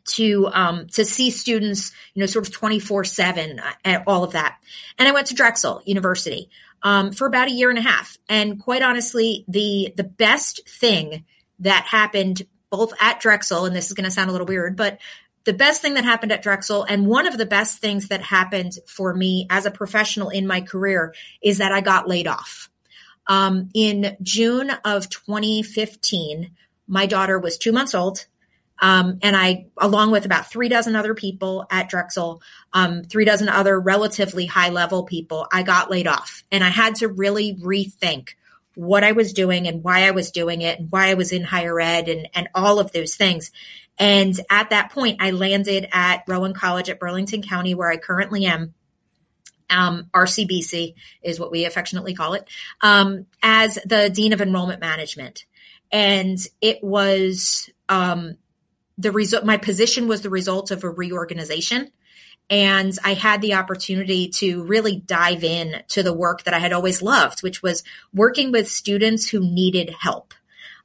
to um, to see students, you know, sort of twenty four seven at all of that. And I went to Drexel University um, for about a year and a half. And quite honestly, the the best thing that happened both at Drexel, and this is going to sound a little weird, but the best thing that happened at Drexel, and one of the best things that happened for me as a professional in my career, is that I got laid off. Um, in June of 2015, my daughter was two months old. Um, and I, along with about three dozen other people at Drexel, um, three dozen other relatively high level people, I got laid off. And I had to really rethink what I was doing and why I was doing it and why I was in higher ed and, and all of those things. And at that point, I landed at Rowan College at Burlington County, where I currently am. Um, RCBC is what we affectionately call it, um, as the Dean of Enrollment Management. And it was um, the result, my position was the result of a reorganization and I had the opportunity to really dive in to the work that I had always loved, which was working with students who needed help.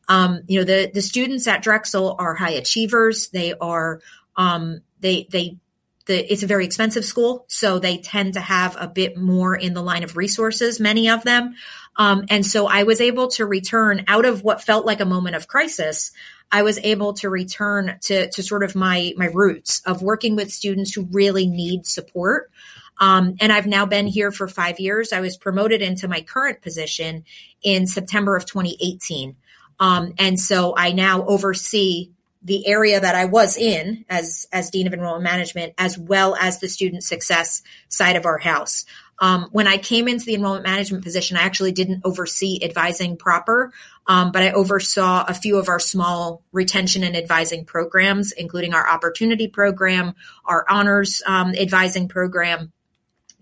Um, you know, the, the students at Drexel are high achievers. They are, um, they, they, the, it's a very expensive school, so they tend to have a bit more in the line of resources, many of them. Um, and so I was able to return out of what felt like a moment of crisis. I was able to return to, to sort of my, my roots of working with students who really need support. Um, and I've now been here for five years. I was promoted into my current position in September of 2018. Um, and so I now oversee the area that I was in as as dean of enrollment management, as well as the student success side of our house. Um, when I came into the enrollment management position, I actually didn't oversee advising proper, um, but I oversaw a few of our small retention and advising programs, including our opportunity program, our honors um, advising program,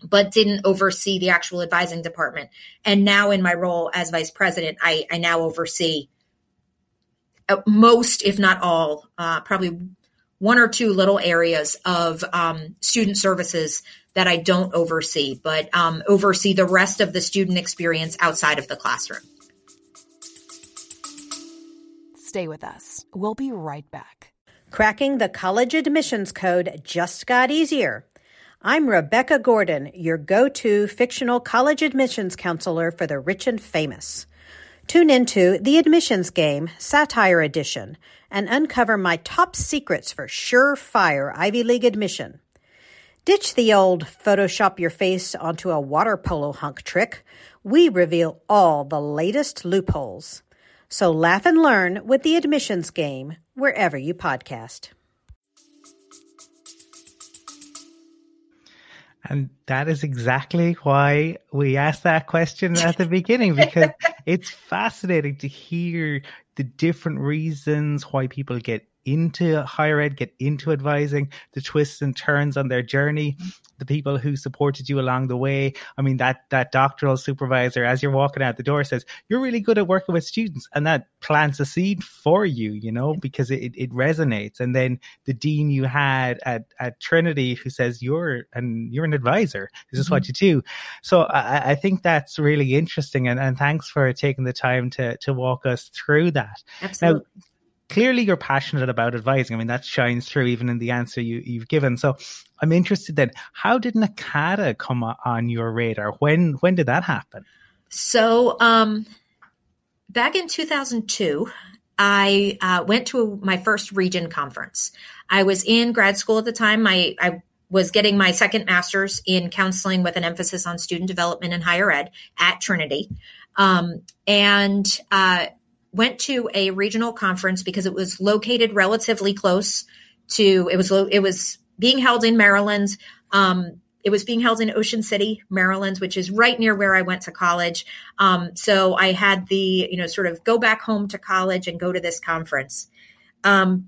but didn't oversee the actual advising department. And now, in my role as vice president, I, I now oversee uh, most, if not all, uh, probably one or two little areas of um, student services that I don't oversee, but um, oversee the rest of the student experience outside of the classroom. Stay with us. We'll be right back. Cracking the college admissions code just got easier. I'm Rebecca Gordon, your go to fictional college admissions counselor for the rich and famous. Tune into The Admissions Game, Satire Edition, and uncover my top secrets for surefire Ivy League admission. Ditch the old Photoshop your face onto a water polo hunk trick. We reveal all the latest loopholes. So laugh and learn with The Admissions Game, wherever you podcast. And that is exactly why we asked that question at the beginning, because [LAUGHS] it's fascinating to hear the different reasons why people get into higher ed, get into advising, the twists and turns on their journey, the people who supported you along the way. I mean, that, that doctoral supervisor, as you're walking out the door, says, You're really good at working with students. And that plants a seed for you, you know, because it, it resonates. And then the dean you had at, at Trinity who says, You're and you're an advisor. This is mm-hmm. what you do. So I, I think that's really interesting. And, and thanks for taking the time to, to walk us through that. Absolutely. Now, clearly you're passionate about advising. I mean, that shines through even in the answer you, you've given. So I'm interested then, how did NACADA come on your radar? When, when did that happen? So, um, back in 2002, I uh, went to my first region conference. I was in grad school at the time. I, I was getting my second master's in counseling with an emphasis on student development and higher ed at Trinity. Um, and uh, went to a regional conference because it was located relatively close to it was it was being held in Maryland. Um, it was being held in Ocean City, Maryland, which is right near where I went to college. Um, so I had the you know sort of go back home to college and go to this conference. Um,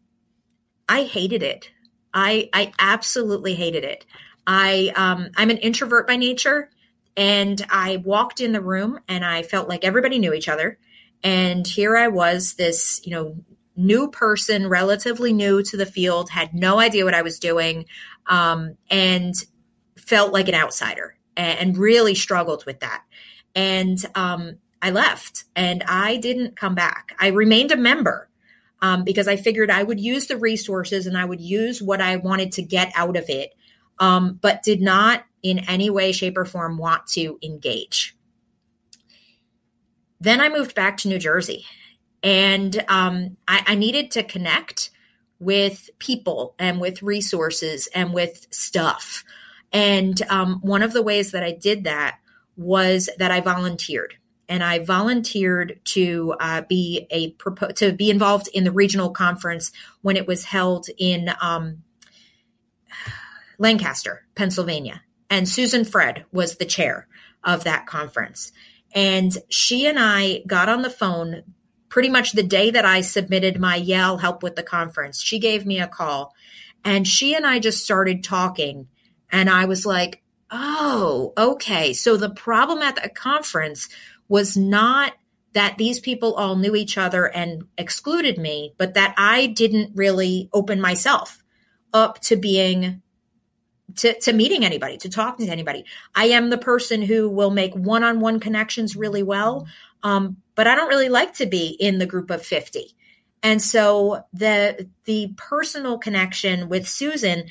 I hated it. I I absolutely hated it. I um, I'm an introvert by nature, and I walked in the room and I felt like everybody knew each other. And here I was, this, you know, new person, relatively new to the field, had no idea what I was doing, um, and felt like an outsider and, really struggled with that. And um, I left and I didn't come back. I remained a member um, because I figured I would use the resources and I would use what I wanted to get out of it, um, but did not in any way, shape, or form want to engage. Then I moved back to New Jersey and um, I, I needed to connect with people and with resources and with stuff. And um, one of the ways that I did that was that I volunteered and I volunteered to uh, be a to be involved in the regional conference when it was held in um, Lancaster, Pennsylvania. And Susan Fred was the chair of that conference. And she and I got on the phone pretty much the day that I submitted my Yale help with the conference. She gave me a call and she and I just started talking. And I was like, oh, okay. So the problem at the conference was not that these people all knew each other and excluded me, but that I didn't really open myself up to being to, to meeting anybody, to talking to anybody. I am the person who will make one on one connections really well, um, but I don't really like to be in the group of 50. And so the the personal connection with Susan,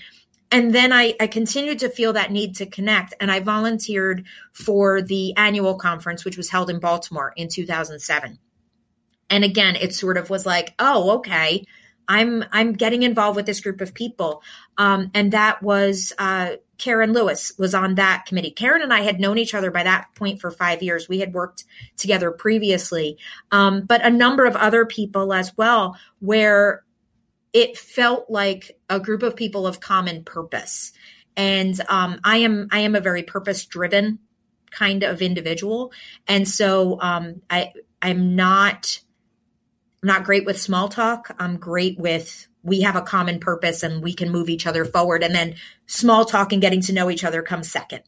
and then I, I continued to feel that need to connect. And I volunteered for the annual conference, which was held in Baltimore in 2007. And again, it sort of was like, oh, okay I'm I'm getting involved with this group of people, um, and that was uh, Karen Lewis was on that committee. Karen and I had known each other by that point for five years. We had worked together previously, um, but a number of other people as well, where it felt like a group of people of common purpose. And um, I am I am a very purpose driven kind of individual, and so um, I I'm not I'm not great with small talk. I'm great with we have a common purpose and we can move each other forward. And then small talk and getting to know each other comes second.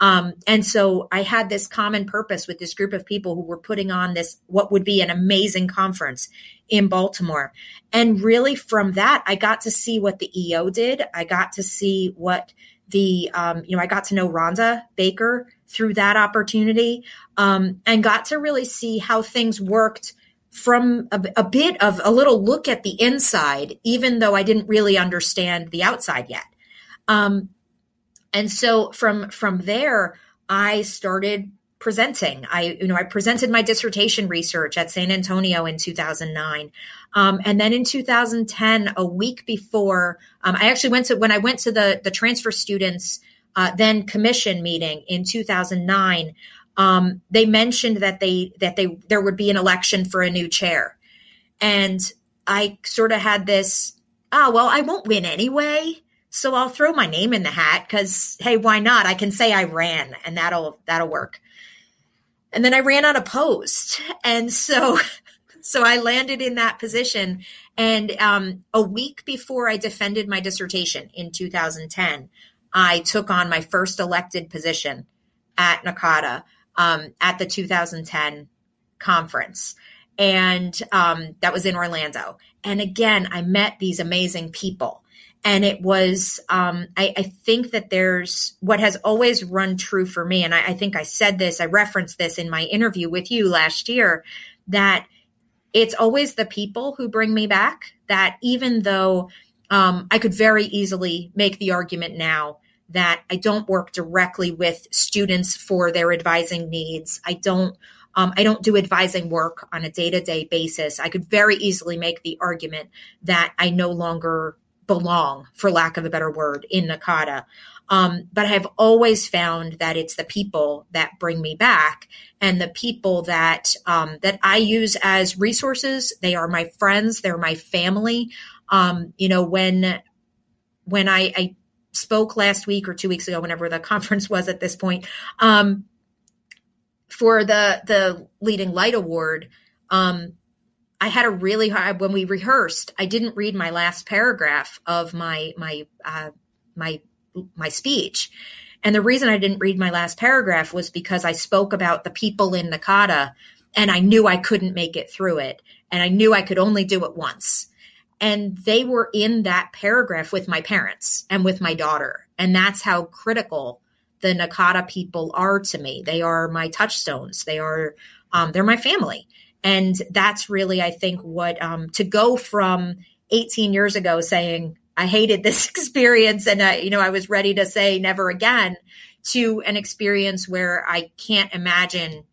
Um, and so I had this common purpose with this group of people who were putting on this, what would be an amazing conference in Baltimore. And really from that, I got to see what the EO did. I got to see what the, um, you know, I got to know Rhonda Baker through that opportunity um, and got to really see how things worked from a, a, bit of a little look at the inside, even though I didn't really understand the outside yet. Um, and so from from there, I started presenting. I you know I presented my dissertation research at San Antonio in 2009, um, and then in 2010, a week before, um, I actually went to when I went to the the transfer students uh, then commission meeting in 2009. Um, they mentioned that they that they there would be an election for a new chair, and I sort of had this. Oh well, I won't win anyway. So I'll throw my name in the hat because hey, why not? I can say I ran and that'll that'll work. And then I ran unopposed. And so [LAUGHS] so I landed in that position. And um, a week before I defended my dissertation in 2010, I took on my first elected position at NACADA um, at the 2010 conference. And um, that was in Orlando. And again, I met these amazing people and it was um, I, I, think that there's what has always run true for me and I, I, think i said this i referenced this in my interview with you last year that it's always the people who bring me back that even though um, i could very easily make the argument now that i don't work directly with students for their advising needs i don't um, I don't do advising work on a day to day basis. I could very easily make the argument that I no longer belong, for lack of a better word, in NACADA. Um, but I've always found that it's the people that bring me back and the people that um, that I use as resources. They are my friends. They're my family. Um, you know, when when I, I, spoke last week or two weeks ago, whenever the [LAUGHS] conference was at this point, um, for the the leading light award, um, I had a really hard when we rehearsed. I didn't read my last paragraph of my my uh, my my speech, and the reason I didn't read my last paragraph was because I spoke about the people in NACADA, and I knew I couldn't make it through it, and I knew I could only do it once. And they were in that paragraph with my parents and with my daughter, and that's how critical the NACADA people are to me. They are my touchstones. They are um, they're my family and that's really, I think, what um, to go from 18 years ago saying, I hated this [LAUGHS] experience and, I, you know, I was ready to say never again to an experience where I can't imagine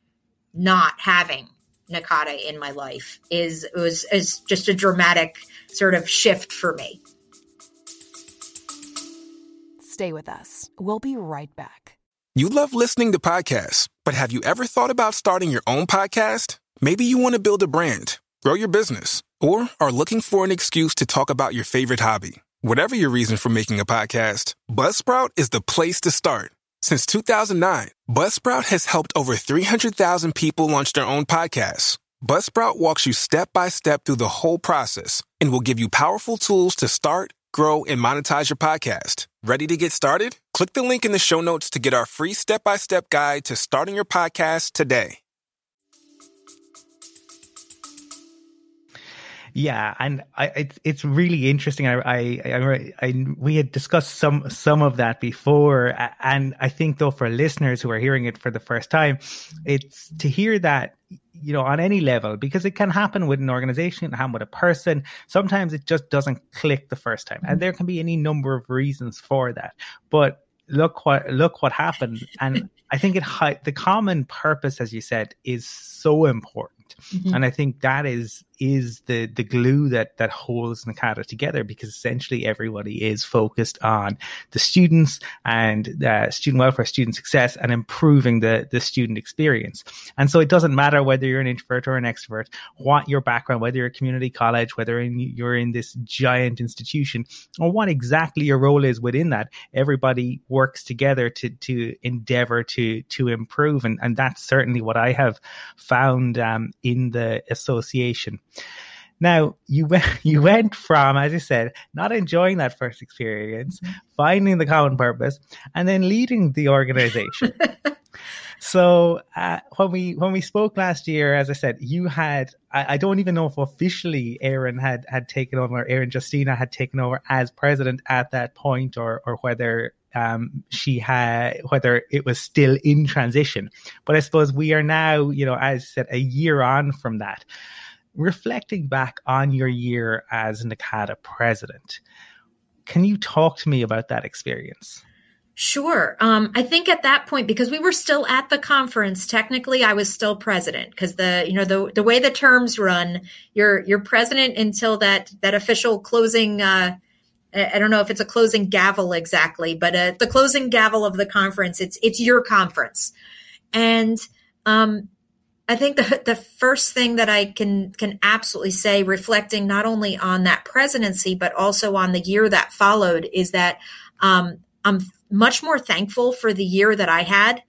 not having NACADA in my life is was is just a dramatic sort of shift for me. Stay with us. We'll be right back. You love listening to podcasts, but have you ever thought about starting your own podcast? Maybe you want to build a brand, grow your business, or are looking for an excuse to talk about your favorite hobby. Whatever your reason for making a podcast, Buzzsprout is the place to start. Since 2009, Buzzsprout has helped over 300,000 people launch their own podcasts. Buzzsprout walks you step by step through the whole process and will give you powerful tools to start, grow, and monetize your podcast. Ready to get started? Click the link in the show notes to get our free step by step guide to starting your podcast today. Yeah, and I, it's it's really interesting. I, I, I, I, we had discussed some some of that before, and I think though for listeners who are hearing it for the first time, it's to hear that you know on any level because it can happen with an organization, it can happen with a person. Sometimes it just doesn't click the first time, and there can be any number of reasons for that. But look what look what happened, and I think it the common purpose, as you said, is so important Mm-hmm. And I think that is is the the glue that that holds NACADA together because essentially everybody is focused on the students and uh, student welfare, student success, and improving the the student experience. And so it doesn't matter whether you're an introvert or an extrovert, what your background, whether you're a community college, whether in, you're in this giant institution, or what exactly your role is within that. Everybody works together to to endeavor to to improve, and and that's certainly what I have found um, in the association. Now you [LAUGHS] went you went from, as you said, not enjoying that first experience, finding the common purpose, and then leading the organization. [LAUGHS] so uh, when we when we spoke last year, as I said, you had I, I, don't even know if officially Erin had had taken over, Erin Justyna had taken over as president at that point, or or whether um, she had whether it was still in transition. But I suppose we are now, you know, as I said, a year on from that reflecting back on your year as NACADA president, can you talk to me about that experience? Sure. Um, I think at that point, because we were still at the conference, technically I was still president because the, you know, the, the way the terms run, you're, you're president until that, that official closing, uh, I don't know if it's a closing gavel exactly, but uh, the closing gavel of the conference, it's, it's your conference. And, um, I think the the first thing that I can can absolutely say, reflecting not only on that presidency but also on the year that followed, is that um, I'm much more thankful for the year that I had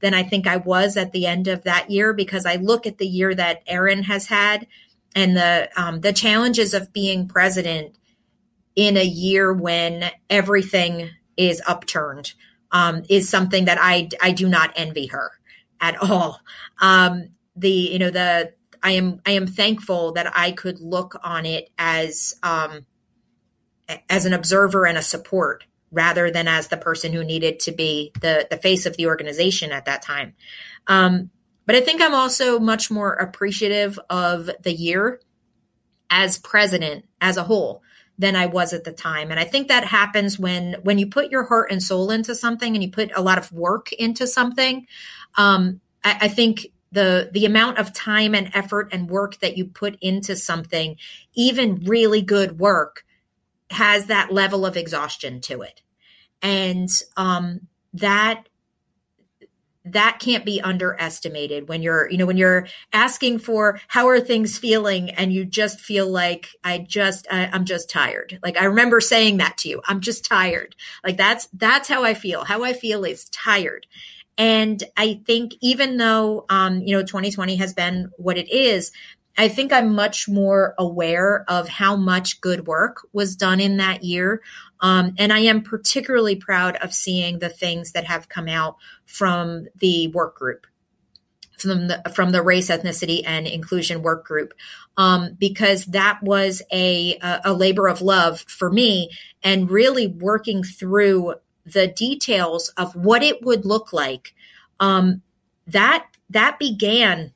than I think I was at the end of that year because I look at the year that Erin has had and the um, the challenges of being president in a year when everything is upturned um, is something that I I do not envy her at all. Um, the you know the I am I am thankful that I could look on it as um, as an observer and a support rather than as the person who needed to be the the face of the organization at that time. Um, but I think I'm also much more appreciative of the year as president as a whole than I was at the time. And I think that happens when when you put your heart and soul into something and you put a lot of work into something. Um, I, I think the the amount of time and effort and work that you put into something even really good work has that level of exhaustion to it and um, that that can't be underestimated when you're you know when you're asking for how are things feeling? and you just feel like i just I, i'm just tired. Like i remember saying that to you i'm just tired. Like that's that's how i feel. How i feel is tired. And I think even though, um, you know, 2020 has been what it is, I think I'm much more aware of how much good work was done in that year. Um, and I am particularly proud of seeing the things that have come out from the work group. From the from the race, ethnicity, and inclusion work group, um, because that was a a labor of love for me, and really working through the details of what it would look like. Um, that that began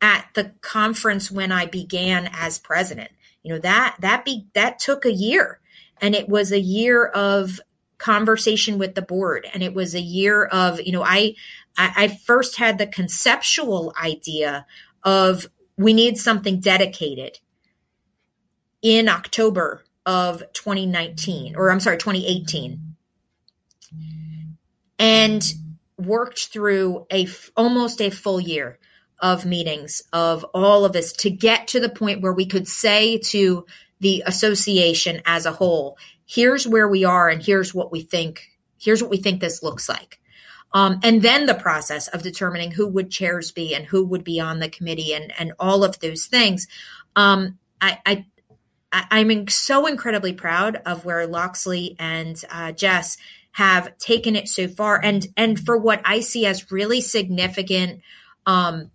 at the conference when I began as president. You know that that be that took a year, and it was a year of conversation with the board, and it was a year of you know I I, first had the conceptual idea of we need something dedicated in October of 2019 or I'm sorry 2018 and worked through a almost a full year of meetings of all of us to get to the point where we could say to the association as a whole. Here's where we are and here's what we think here's what we think this looks like. Um, and then the process of determining who would chairs be and who would be on the committee and and all of those things. Um, I, I I'm so incredibly proud of where Loxley and uh, Jess have taken it so far. And and for what I see as really significant um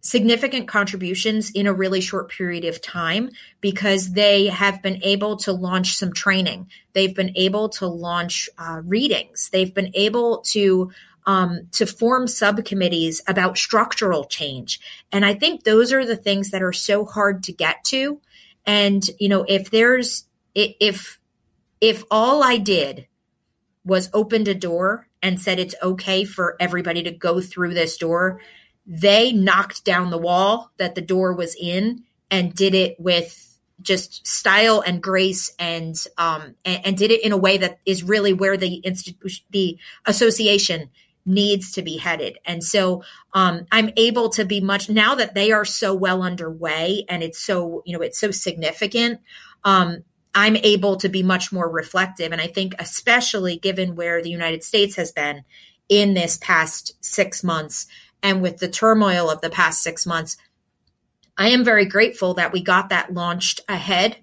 significant contributions in a really short period of time because they have been able to launch some training. They've been able to launch uh, readings. They've been able to um, to form subcommittees about structural change. And I think those are the things that are so hard to get to. And you know, if there's if if all I did was opened a door and said it's okay for everybody to go through this door, they knocked down the wall that the door was in and did it with just style and grace and um and, and did it in a way that is really where the institution the association needs to be headed. And so um, I'm able to be much now that they are so well underway and it's so, you know, it's so significant. Um, I'm able to be much more reflective. And I think, especially given where the United States has been in this past six months and with the turmoil of the past six months, I am very grateful that we got that launched ahead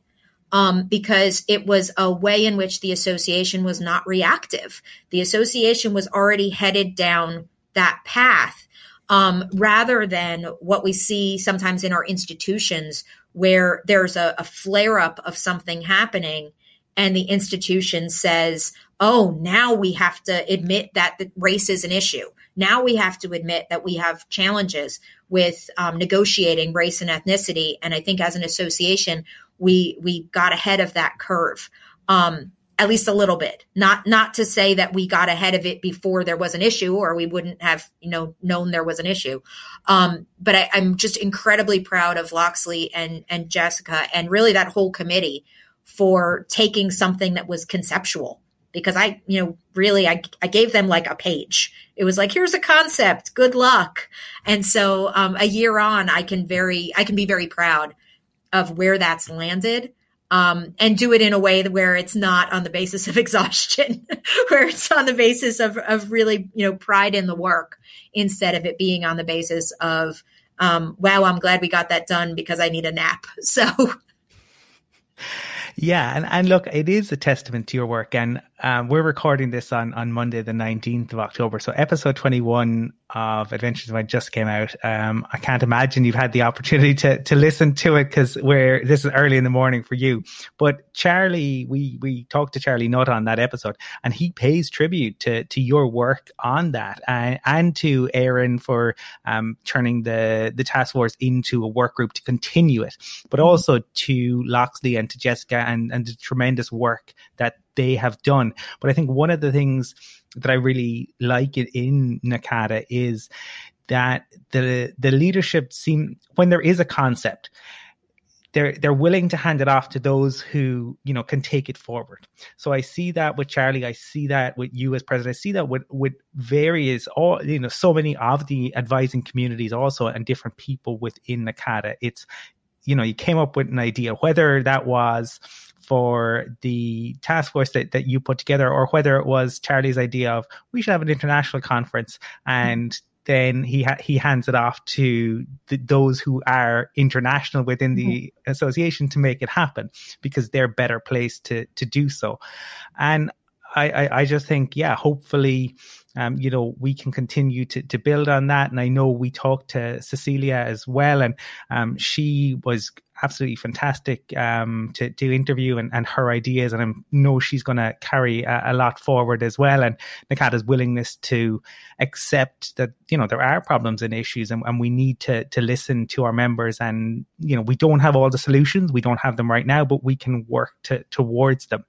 um, because it was a way in which the association was not reactive. The association was already headed down that path um, rather than what we see sometimes in our institutions where there's a, a flare up of something happening and the institution says, oh, now we have to admit that the race is an issue. Now we have to admit that we have challenges with um, negotiating race and ethnicity. And I think as an association, we we got ahead of that curve. Um, at least a little bit. Not not to say that we got ahead of it before there was an issue, or we wouldn't have you know known there was an issue. Um, but I, I'm just incredibly proud of Loxley and and Jessica and really that whole committee for taking something that was conceptual because I, you know, really I, I gave them like a page. It was like, here's a concept, good luck. And so um, a year on, I can very, I can be very proud of where that's landed. Um, and do it in a way where it's not on the basis of [LAUGHS] exhaustion, where it's on the basis of, of really, you know, pride in the work instead of it being on the basis of, um, wow, I'm glad we got that done because I need a nap. [LAUGHS] So yeah, and, and look, it is a testament to your work. And um, we're recording this on, on Monday, the 19th of October. So episode 21 of Adventures Mind just came out. Um, I can't imagine you've had the opportunity to, to listen to it because we're, this is early in the morning for you. But Charlie, we, we talked to Charlie Nutt on that episode and he pays tribute to, to your work on that and, and to Erin for, um, turning the, the task force into a work group to continue it, but mm-hmm. also to Loxley and to Jessica and, and the tremendous work that they have done. But I think one of the things that I really like it in NACADA is that the the leadership seem when there is a concept, they're they're willing to hand it off to those who you know can take it forward. So I see that with Charlie, I see that with you as president, I see that with with various all you know so many of the advising communities also and different people within NACADA. It's you know you came up with an idea whether that was for the task force that, that you put together, or whether it was Charlie's idea of we should have an international conference and then he ha- he hands it off to the, those who are international within the mm-hmm. association to make it happen because they're better placed to to do so. And I, I, I just think, yeah, hopefully, um, you know, we can continue to, to build on that. And I know we talked to Cecilia as well, and um, she was absolutely fantastic um, to, to interview and, and her ideas. And I know she's going to carry a, a, lot forward as well. And NACADA's willingness to accept that, you know, there are problems and issues and, and we need to, to listen to our members. And, you know, we don't have all the solutions. We don't have them right now, but we can work to, towards them.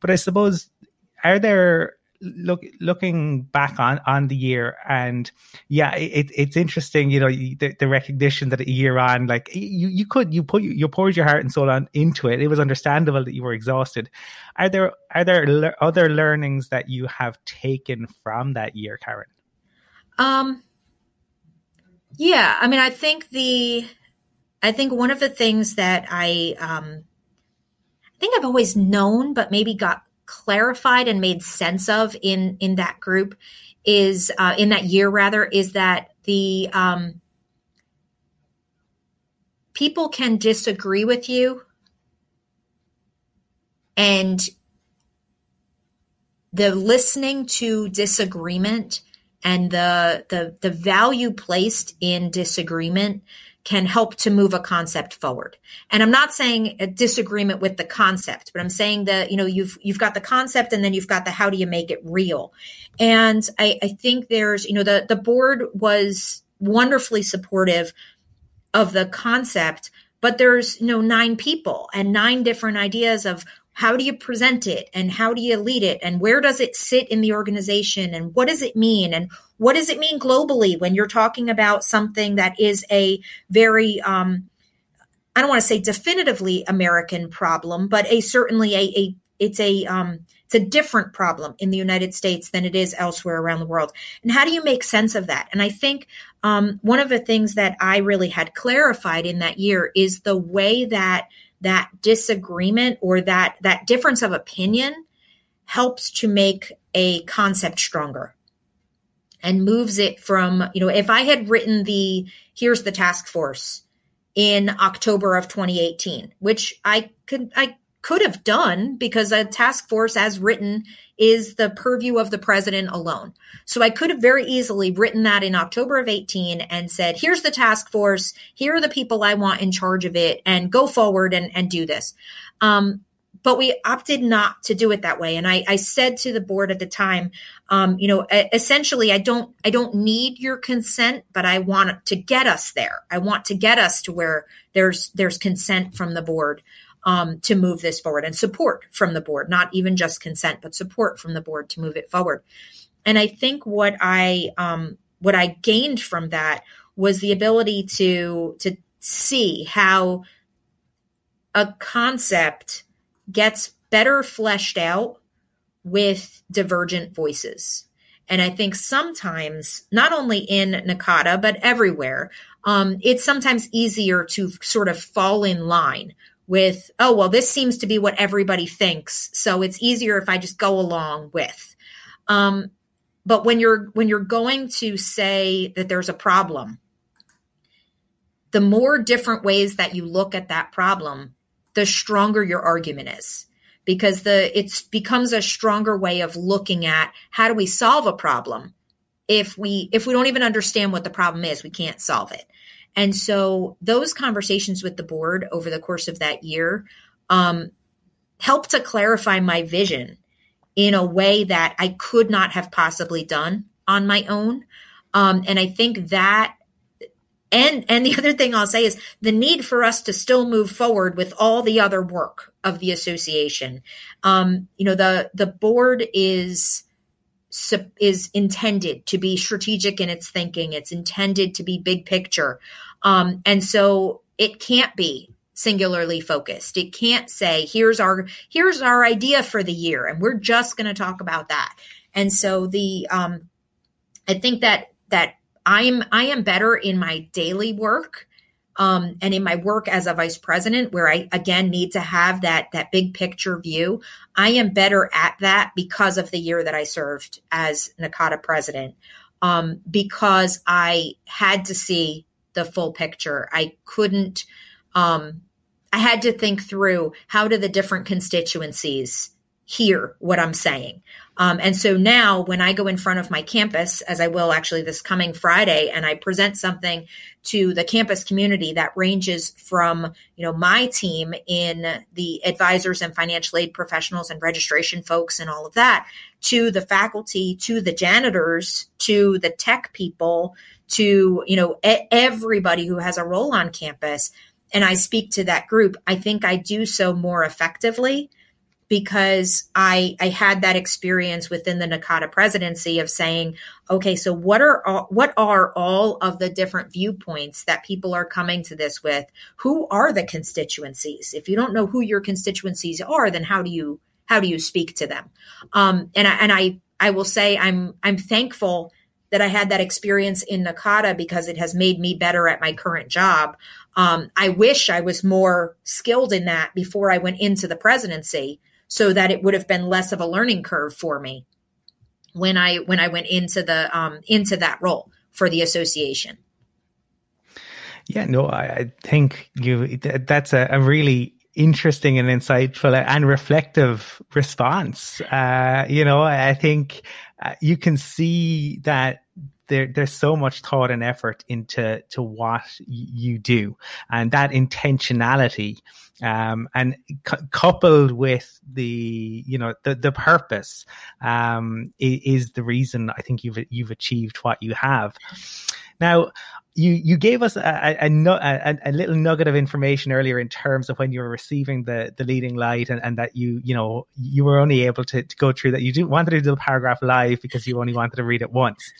But I suppose, are there look looking back on on the year and yeah it, it's interesting you know the, the, recognition that a year on like you you could you put you poured your heart and soul on into it. It was understandable that you were exhausted. Are there are there le- other learnings that you have taken from that year karen? Um yeah i mean i think the i think one of the things that i um i think i've always known but maybe got clarified and made sense of in in that group is uh, in that year rather is that the um, people can disagree with you and the listening to disagreement and the the the value placed in disagreement can help to move a concept forward. And I'm not saying a disagreement with the concept, but I'm saying that, you know, you've, you've got the concept and then you've got the how do you make it real. And I, I think there's, you know, the, the board was wonderfully supportive of the concept, but there's, you know, nine people and nine different ideas of how do you present it and how do you lead it and where does it sit in the organization and what does it mean and what does it mean globally when you're talking about something that is a very um, i don't want to say definitively american problem but a certainly a, a it's a um, it's a different problem in the united states than it is elsewhere around the world. And how do you make sense of that? And i think um, one of the things that i really had clarified in that year is the way that that disagreement or that that difference of opinion helps to make a concept stronger and moves it from you know if i had written the here's the task force in October of 2018, which I could I could have done because a task force as written is the purview of the president alone. So I could have very easily written that in October of 18 and said, here's the task force, here are the people I want in charge of it, and go forward and, and do this. Um, but we opted not to do it that way. And I, I said to the board at the time, um, you know, essentially, I don't, I don't need your consent, but I want to get us there. I want to get us to where there's, there's consent from the board um, to move this forward and support from the board, not even just consent, but support from the board to move it forward. And I think what I um, what I gained from that was the ability to to see how a concept gets better fleshed out with divergent voices. And I think sometimes, not only in NACADA, but everywhere, um, it's sometimes easier to sort of fall in line with, oh, well, this seems to be what everybody thinks. So it's easier if I just go along with. Um, but when you're when you're going to say that there's a problem, the more different ways that you look at that problem, the stronger your argument is because the it becomes a stronger way of looking at how do we solve a problem if we if we don't even understand what the problem is we can't solve it and so those conversations with the board over the course of that year um, helped to clarify my vision in a way that I could not have possibly done on my own. Um, and I think that and and the other thing I'll say is the need for us to still move forward with all the other work of the association. Um, you know, the the board is is intended to be strategic in its thinking. It's intended to be big picture. Um, and so it can't be singularly focused. It can't say, here's our, here's our idea for the year. And we're just going to talk about that. And so the, um, I think that, that I'm, I am better in my daily work um, and in my work as a vice president where i again need to have that that big picture view. I am better at that because of the year that i served as NACADA president um, because i had to see the full picture. I couldn't um, i had to think through how do the different constituencies hear what i'm saying um, and so now when I go in front of my campus, as I will actually this coming Friday, and I present something to the campus community that ranges from, you know, my team in the advisors and financial aid professionals and registration folks and all of that, to the faculty, to the janitors, to the tech people, to, you know, everybody who has a role on campus. And I speak to that group. I think I do so more effectively because I I had that experience within the NACADA presidency of saying, okay, so what are all, what are all of the different viewpoints that people are coming to this with? Who are the constituencies? If you don't know who your constituencies are, then how do you how do you speak to them? Um, and I, and I I will say I'm I'm thankful that I had that experience in NACADA because it has made me better at my current job. Um, I wish I was more skilled in that before I went into the presidency so that it would have been less of a learning curve for me when I when I went into the um, into that role for the association. Yeah, no, I, I think you that's a, a, really interesting and insightful and reflective response. Uh, you know, I think uh, you can see that there, there's so much thought and effort into to what you do, and that intentionality um, and cu- coupled with the you know the the purpose um, is, is, the reason I think you've you've achieved what you have. Now, you you gave us a, a, a, a, little nugget of information earlier in terms of when you were receiving the the leading light and, and that you you know you were only able to, to go through that. You didn't wanted to do the paragraph live because you only wanted to read it once.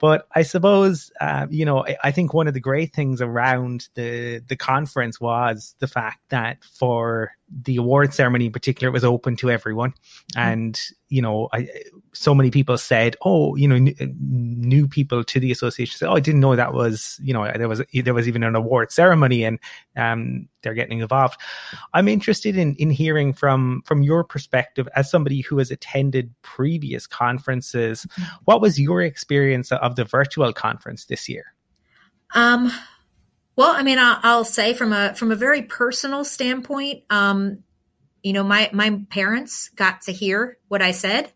But I suppose, uh, you know, I, I, think one of the great things around the the conference was the fact that for the award ceremony in particular, was open to everyone, and you know, I, so many people said, "Oh, you know, n- new people to the association said, oh, I didn't know that was, you know, there was there was even an award ceremony, and um, they're getting involved." I'm interested in in hearing from from your perspective as somebody who has attended previous conferences. Mm-hmm. What was your experience of the virtual conference this year? Um, Well, I mean, I'll, say from a from a very personal standpoint, um, you know, my my parents got to hear what I said,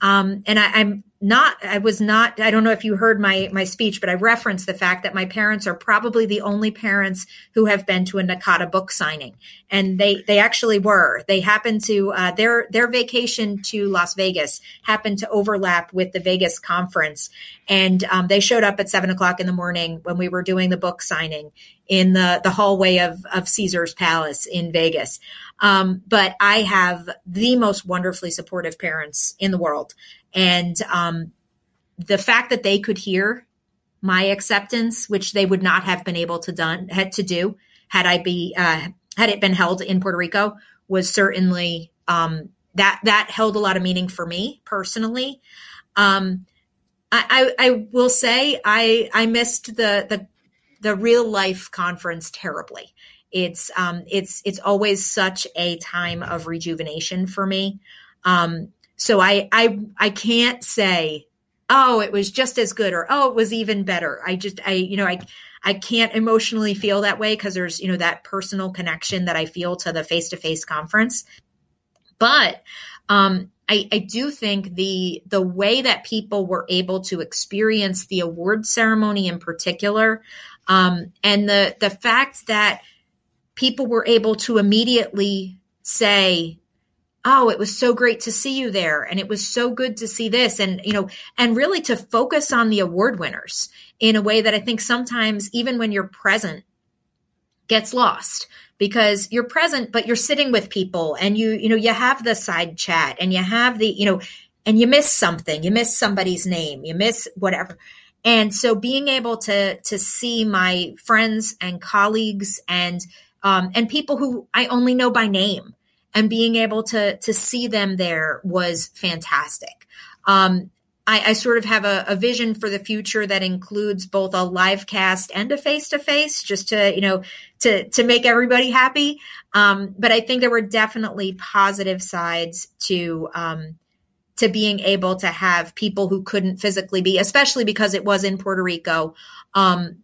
um, and I, I'm not i was not i don't know if you heard my my speech but i referenced the fact that my parents are probably the only parents who have been to a NACADA book signing. And they they actually were. They happened to uh, their their vacation to las vegas happened to overlap with the vegas conference. And um, they showed up at seven o'clock in the morning when we were doing the book signing in the the hallway of of caesar's palace in vegas. Um, but i have the most wonderfully supportive parents in the world and um, the fact that they could hear my acceptance, which they would not have been able to done had to do had I be uh, had it been held in Puerto Rico, was certainly um, that that held a lot of meaning for me personally. Um, I, I, I will say I I missed the the the real life conference terribly. It's um it's it's always such a time of rejuvenation for me. Um, so I I I can't say, oh, it was just as good or oh, it was even better. I just I you know I I can't emotionally feel that way because there's you know that personal connection that I feel to the face to face conference. But um, I, I do think the the way that people were able to experience the award ceremony in particular, um, and the the fact that people were able to immediately say, oh it was so great to see you there and it was so good to see this and you know and really to focus on the award winners in a way that i think sometimes even when you're present gets lost because you're present but you're sitting with people and you you know you have the side chat and you have the you know and you miss something you miss somebody's name you miss whatever. And so being able to to see my friends and colleagues and um, and people who I only know by name and being able to to see them there was fantastic. Um, I, I, sort of have a, a, vision for the future that includes both a live cast and a face to face, just to you know to to make everybody happy. Um, but I think there were definitely positive sides to um, to being able to have people who couldn't physically be, especially because it was in Puerto Rico. Um,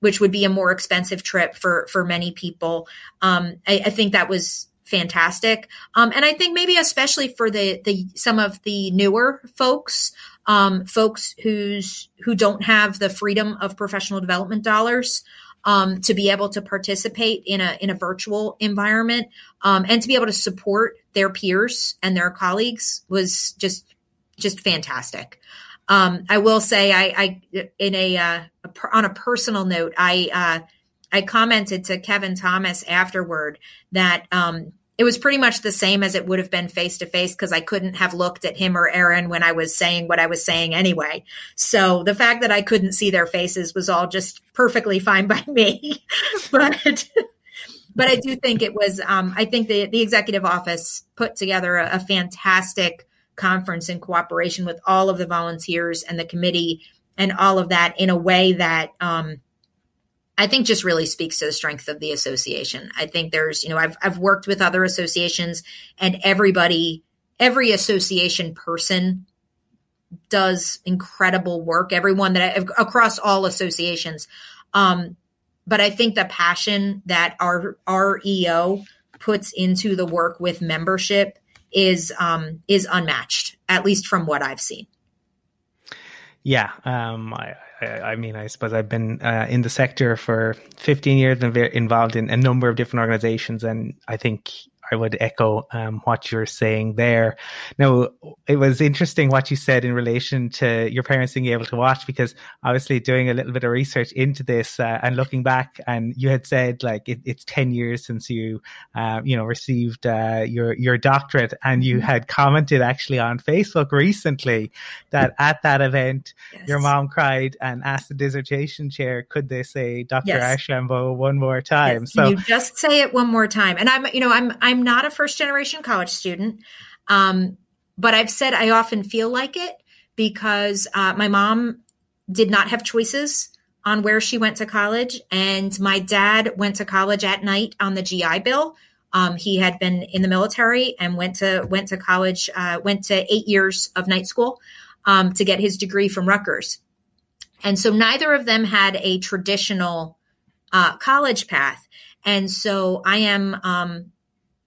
which would be a more expensive trip for for many people. Um, I, I think that was fantastic. Um, and I think maybe especially for the the some of the newer folks, um, folks who's who don't have the freedom of professional development dollars. Um, to be able to participate in a in a virtual environment um, and to be able to support their peers and their colleagues was just just fantastic. Um, I will say, I, I in a, uh, on a personal note, I uh, I commented to Kevin Thomas afterward that um, it was pretty much the same as it would have been face to face because I couldn't have looked at him or Erin when I was saying what I was saying anyway. So the fact that I couldn't see their faces was all just perfectly fine by me. [LAUGHS] but but I do think it was. Um, I think the the executive office put together a, a fantastic conference in cooperation with all of the volunteers and the committee and all of that in a way that um, I think just really speaks to the strength of the association. I think there's, you know, I've I've worked with other associations and everybody every association person does incredible work. Everyone that I, across all associations. Um, but I think the passion that our our EO puts into the work with membership is um, is unmatched, at least from what I've seen. Yeah, um, I, I mean, I suppose I've been uh, in the sector for 15 years and involved in a number of different organizations. And I think I would echo um, what you're saying there. Now, it was interesting what you said in relation to your parents being able to watch, because obviously doing a little bit of research into this uh, and looking back, and you had said like it, it's ten years since you, uh, you know, received uh, your your doctorate, and you mm-hmm. had commented actually on Facebook recently that at that event yes. your mom cried and asked the dissertation chair, could they say Dr. Yes. Archambault one more time? Yes. So you just say it one more time, and I'm, you know, I'm I'm not a first generation college student, um, but I've said I often feel like it because uh, my mom did not have choices on where she went to college, and my dad went to college at night on the GI Bill. Um, he had been in the military and went to went to college, uh, went to eight years of night school um, to get his degree from Rutgers. And so neither of them had a traditional uh, college path. And so I am, um,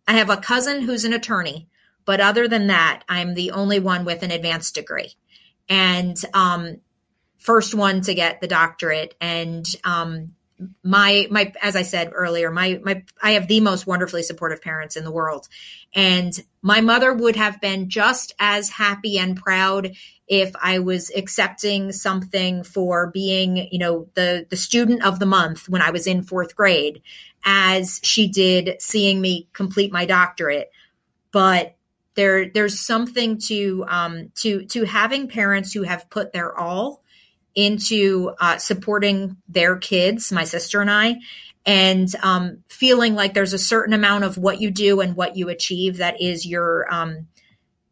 I have a cousin who's an attorney, but other than that, I'm the only one with an advanced degree and um, first one to get the doctorate. And um, my my as I said earlier, my my I have the most wonderfully supportive parents in the world, and my mother would have been just as happy and proud if I was accepting something for being, you know, the the student of the month when I was in fourth grade, as she did seeing me complete my doctorate. But there there's something to um, to to having parents who have put their all into uh, supporting their kids, my sister and I, and um, feeling like there's a certain amount of what you do and what you achieve that is your, um,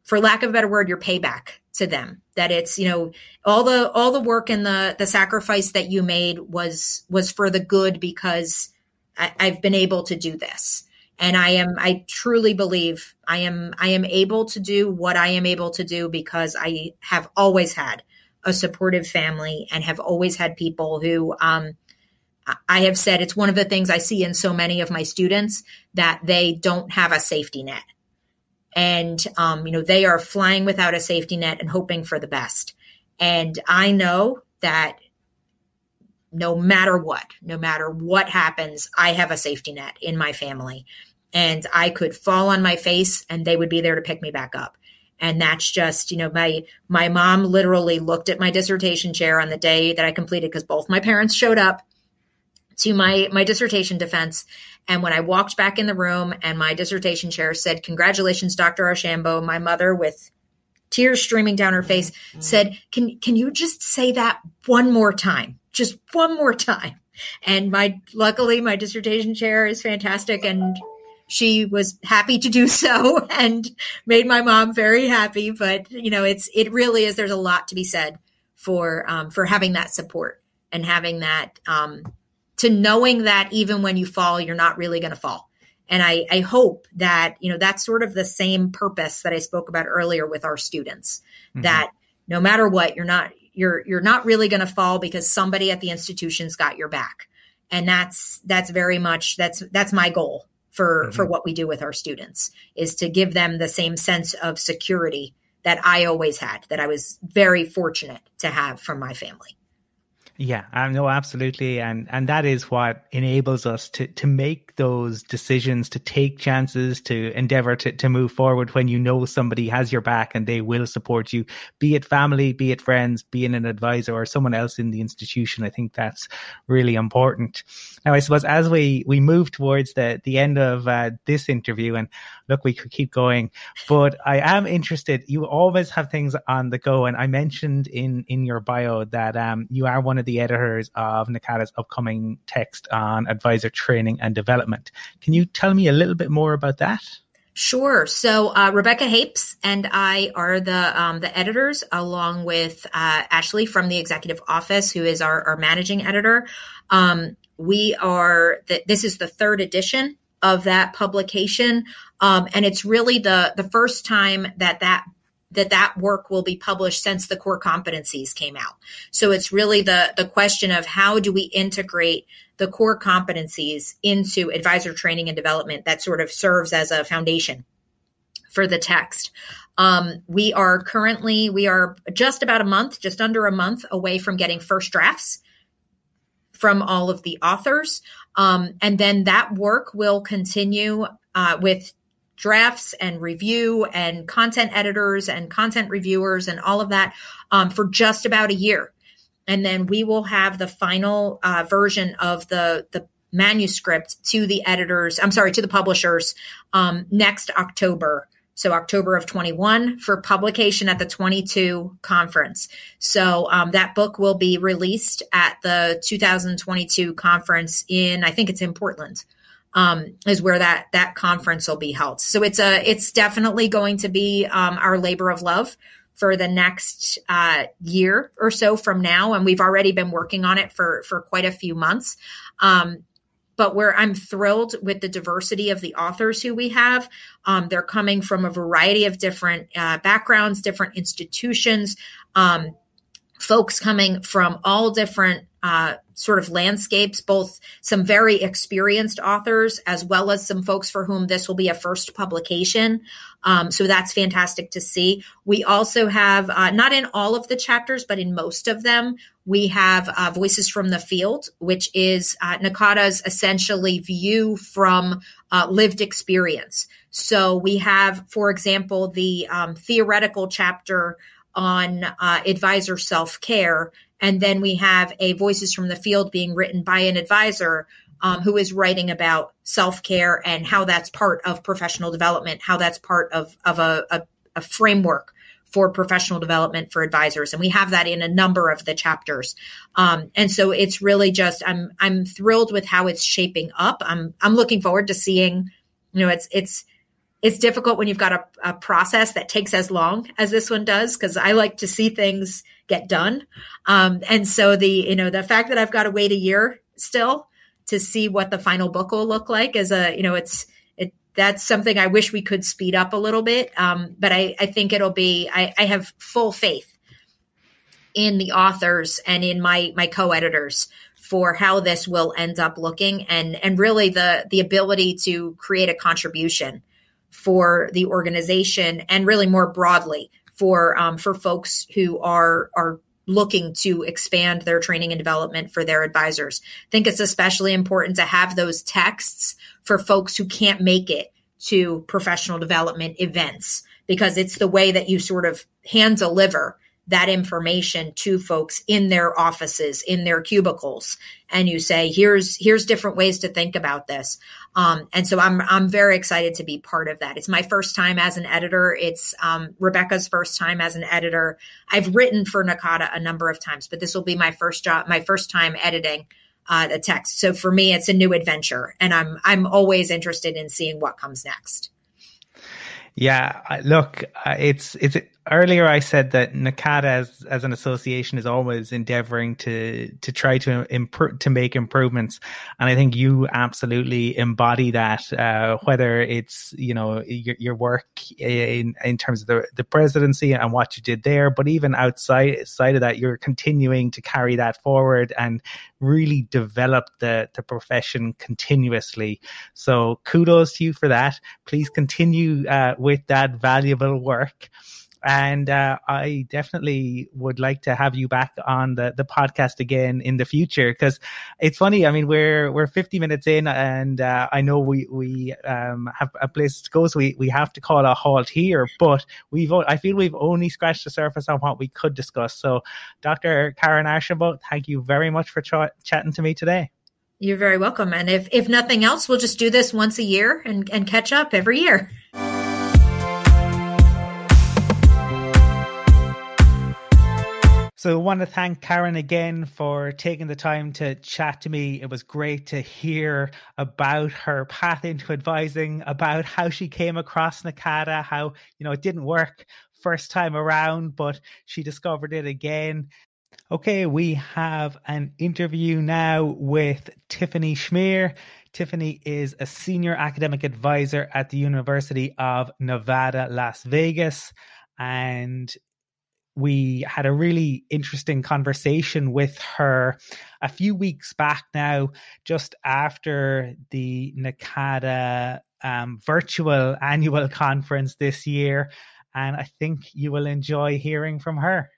for lack of a better word, your payback to them. That it's you know all the all the work and the the sacrifice that you made was was for the good because I, I've been able to do this. And i am i truly believe i am i am able to do what i am able to do because i have always had a supportive family and have always had people who um, i have said it's one of the things i see in so many of my students that they don't have a safety net. And um, you know they are flying without a safety net and hoping for the best. And i know that no matter what no matter what happens i have a safety net in my family and I could fall on my face and they would be there to pick me back up. And that's just, you know, my my mom literally looked at my dissertation chair on the day that I completed because both my parents showed up to my my dissertation defense. And when I walked back in the room and my dissertation chair said, Congratulations, Dr. Archambault, my mother with tears streaming down her face said, Can can you just say that one more time? Just one more time. And my luckily my dissertation chair is fantastic and she was happy to do [LAUGHS] so and made my mom very happy. But you know, it's it really is. There's a lot to be said for um, for having that support and having that um, to knowing that even when you fall, you're not really going to fall. And I, I hope that you know that's sort of the same purpose that I spoke about earlier with our students. Mm-hmm. That no matter what, you're not you're you're not really going to fall because somebody at the institution's got your back and that's that's very much that's that's my goal for mm-hmm. for what we do with our students is to give them the same sense of security that I always had that I was very fortunate to have from my family. Yeah, know absolutely, and and that is what enables us to to make those decisions, to take chances, to endeavor to to move forward when you know somebody has your back and they will support you, be it family, be it friends, being an advisor or someone else in the institution. I think that's really important. Now, I suppose as we we move towards the the end of uh, this interview, and look, we could keep going, but I am interested. You always have things on the go, and I mentioned in in your bio that um you are one of the editors of NACADA's upcoming text on advisor training and development. Can you tell me a little bit more about that? Sure. So uh, Rebecca Hapes and I are the um, the editors, along with uh, Ashley from the executive office, who is our, our managing editor. Um, we are the, this is the third edition of that publication, um, and it's really the the first time that that that that work will be published since the core competencies came out. So it's really the the question of how do we integrate the core competencies into advisor training and development that sort of serves as a foundation for the text. Um, we are currently we are just about a month, just under a month away from getting first drafts from all of the authors, um, and then that work will continue uh, with drafts and review and content editors and content reviewers and all of that um, for just about a year. And then we will have the final uh, version of the, the manuscript to the editors, I'm sorry, to the publishers um, next October. So October of 21 for publication at the 22 conference. So um, that book will be released at the 2022 conference in, I think it's in Portland um, is where that that conference will be held. So it's a it's definitely going to be um, our labor of love for the next uh, year or so from now, and we've already been working on it for for quite a few months. Um, but where I'm thrilled with the diversity of the authors who we have. Um, they're coming from a variety of different uh, backgrounds, different institutions. Um, folks coming from all different uh, sort of landscapes, both some very experienced authors as well as some folks for whom this will be a first publication. Um, so that's fantastic to see. We also have, uh, not in all of the chapters, but in most of them, we have uh, Voices from the Field, which is uh, NACADA's essentially view from uh, lived experience. So we have, for example, the um, theoretical chapter on uh, advisor self care. And then we have a Voices from the Field being written by an advisor um, who is writing about self care and how that's part of professional development, how that's part of, of a, a, a framework for professional development for advisors. And we have that in a number of the chapters. Um, and so it's really just i'm i'm thrilled with how it's shaping up. I'm i'm looking forward to seeing you know it's it's it's difficult when you've got a, a process that takes as long as this one does because I like to see things get done. Um, and so the you know the fact that I've got to wait a year still to see what the final book will look like is a you know it's it that's something I wish we could speed up a little bit. Um, but I, I think it'll be I, I have full faith in the authors and in my my co-editors for how this will end up looking and and really the the ability to create a contribution for the organization and really more broadly for um, for folks who are are looking to expand their training and development for their advisors. I think it's especially important to have those texts for folks who can't make it to professional development events because it's the way that you sort of hand deliver that information to folks in their offices in their cubicles. And you say here's here's different ways to think about this. Um, and so i'm i'm very excited to be part of that. It's my first time as an editor. It's um, rebecca's first time as an editor. I've written for NACADA a number of times but this will be my first job my first time editing uh, the text. So for me it's a new adventure and i'm i'm always interested in seeing what comes next. Yeah, look, uh, it's it's earlier I said that NACADA as, as an association is always endeavoring to to try to improve to make improvements, and I think you absolutely embody that. Uh, whether it's you know your, your work in in terms of the the presidency and what you did there, but even outside outside of that, you're continuing to carry that forward and really develop the the profession continuously. So kudos to you for that. Please continue uh, with that valuable work and uh, I definitely would like to have you back on the, the podcast again in the future because it's funny. I mean, we're we're 50 minutes in, and uh, I know we we um, have a place to go, so we, we have to call a halt here. But we've I feel we've only scratched the surface on what we could discuss. So, Dr. Karen Archambault, thank you very much for ch- chatting to me today. You're very welcome. And if if nothing else, we'll just do this once a year and and catch up every year. So I want to thank Karen again for taking the time to chat to me. It was great to hear about her path into advising, about how she came across NACADA, how, you know, it didn't work first time around, but she discovered it again. Okay, we have an interview now with Tiffany Schmier. Tiffany is a senior academic advisor at the University of Nevada, Las Vegas. And we had a really interesting conversation with her a few weeks back now, just after the NACADA um, virtual [LAUGHS] annual conference this year. And I think you will enjoy hearing from her.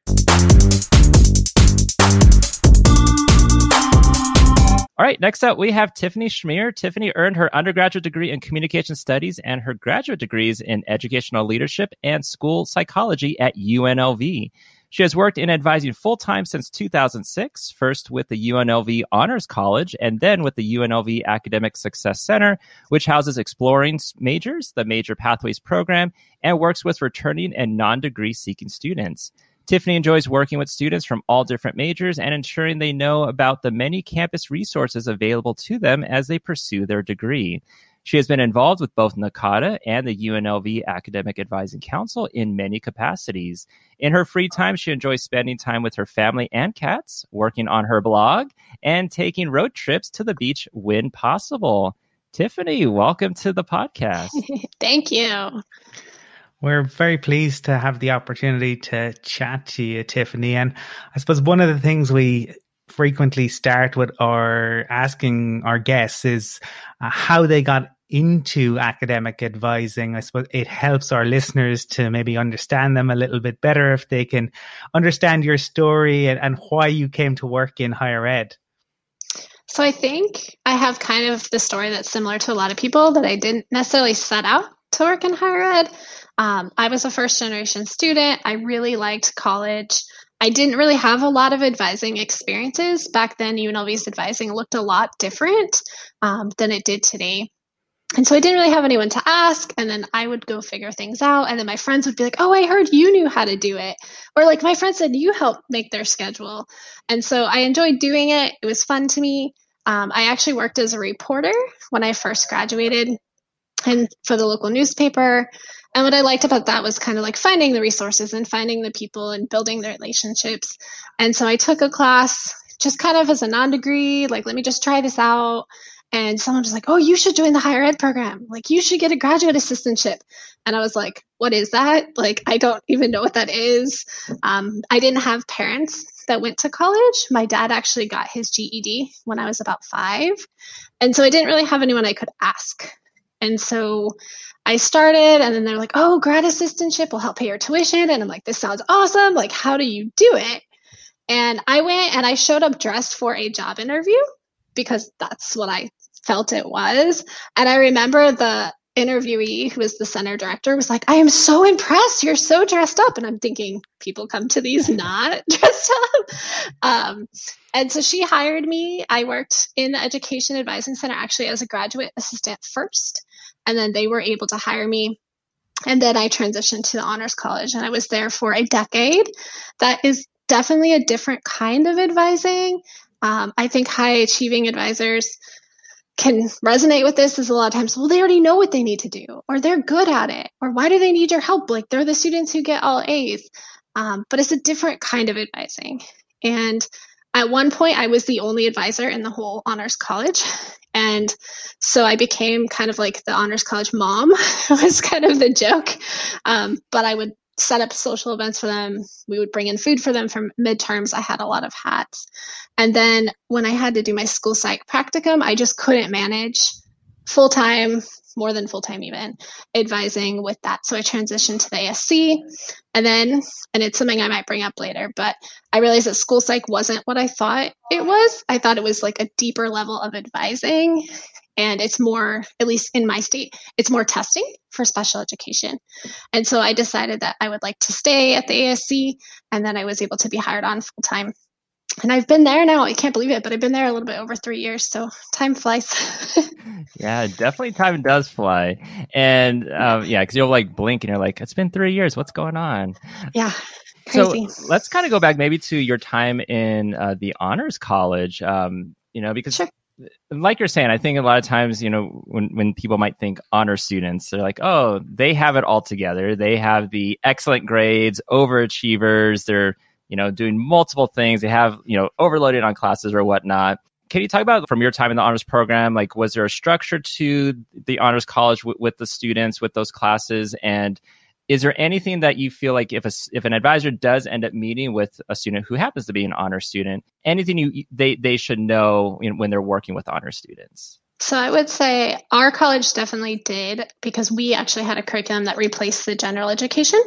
All right, next up, we have Tiffany Schmier. Tiffany earned her undergraduate degree in communication studies and her graduate degrees in educational leadership and school psychology at UNLV. She has worked in advising full time since 2006, first with the UNLV Honors College and then with the UNLV Academic Success Center, which houses exploring majors, the Major Pathways program, and works with returning and non degree seeking students. Tiffany enjoys working with students from all different majors and ensuring they know about the many campus resources available to them as they pursue their degree. She has been involved with both NACADA and the UNLV Academic Advising Council in many capacities. In her free time, she enjoys spending time with her family and cats, working on her blog, and taking road trips to the beach when possible. Tiffany, welcome to the podcast. [LAUGHS] Thank you. We're very pleased to have the opportunity to chat to you, Tiffany. And I suppose one of the things we frequently start with our asking our guests is uh, how they got into academic advising. I suppose it helps our listeners to maybe understand them a little bit better if they can understand your story and, and why you came to work in higher ed. So I think I have kind of the story that's similar to a lot of people that I didn't necessarily set out to work in higher ed. Um, I was a first generation student. I really liked college. I didn't really have a lot of advising experiences. Back then, UNLV's advising looked a lot different um, than it did today. And so I didn't really have anyone to ask. And then I would go figure things out. And then my friends would be like, oh, I heard you knew how to do it. Or like my friend said, you helped make their schedule. And so I enjoyed doing it. It was fun to me. Um, I actually worked as a reporter when I first graduated and for the local newspaper. And what I liked about that was kind of like finding the resources and finding the people and building the relationships. And so I took a class just kind of as a non degree, like, let me just try this out and someone was like, "Oh, you should join the higher ed program. Like, you should get a graduate assistantship." And I was like, "What is that? Like, I don't even know what that is." Um, I didn't have parents that went to college. My dad actually got his GED when I was about five, and so I didn't really have anyone I could ask. And so I started, and then they're like, "Oh, grad assistantship will help pay your tuition," and I'm like, "This sounds awesome! Like, how do you do it?" And I went and I showed up dressed for a job interview because that's what I felt it was. And I remember the interviewee who was the center director was like, I am so impressed. You're so dressed up. And I'm thinking, people come to these [LAUGHS] not [LAUGHS] dressed up. Um, and so she hired me. I worked in the Education Advising Center actually as a graduate assistant first. And then they were able to hire me. And then I transitioned to the Honors College and I was there for a decade. That is definitely a different kind of advising. Um, I think high achieving advisors can resonate with this is a lot of times, well, they already know what they need to do, or they're good at it, or why do they need your help? Like they're the students who get all A's. Um, but it's a different kind of advising. And at one point, I was the only advisor in the whole honors college. And so I became kind of like the honors college mom, [LAUGHS] was kind of the joke. Um, but I would set up social events for them. We would bring in food for them from midterms. I had a lot of hats. And then when I had to do my school psych practicum, I just couldn't manage full time, more than full time even, advising with that. So I transitioned to the ASC. And then, and it's something I might bring up later, but I realized that school psych wasn't what I thought it was. I thought it was like a deeper level of advising and it's more at least in my state it's more testing for special education. And so i decided that i would like to stay at the asc and then i was able to be hired on full time and i've been there now i can't believe it but i've been there a little bit over three years so time flies. [LAUGHS] Yeah definitely time does fly. And um, yeah because you'll like blink and you're like it's been three years what's going on? Yeah Crazy. so let's kind of go back maybe to your time in uh, the honors college um, you know because sure like you're saying, I think a lot of times, you know, when, when people might think honor students, they're like, oh, they have it all together. They have the excellent grades, overachievers. They're, you know, doing multiple things. They have, you know, overloaded on classes or whatnot. Can you talk about from your time in the honors program? Like, was there a structure to the honors college w- with the students, with those classes? And is there anything that you feel like if a, if an advisor does end up meeting with a student who happens to be an honor student, anything you they they should know when they're working with honor students? So I would say our college definitely did because we actually had a curriculum that replaced the general education.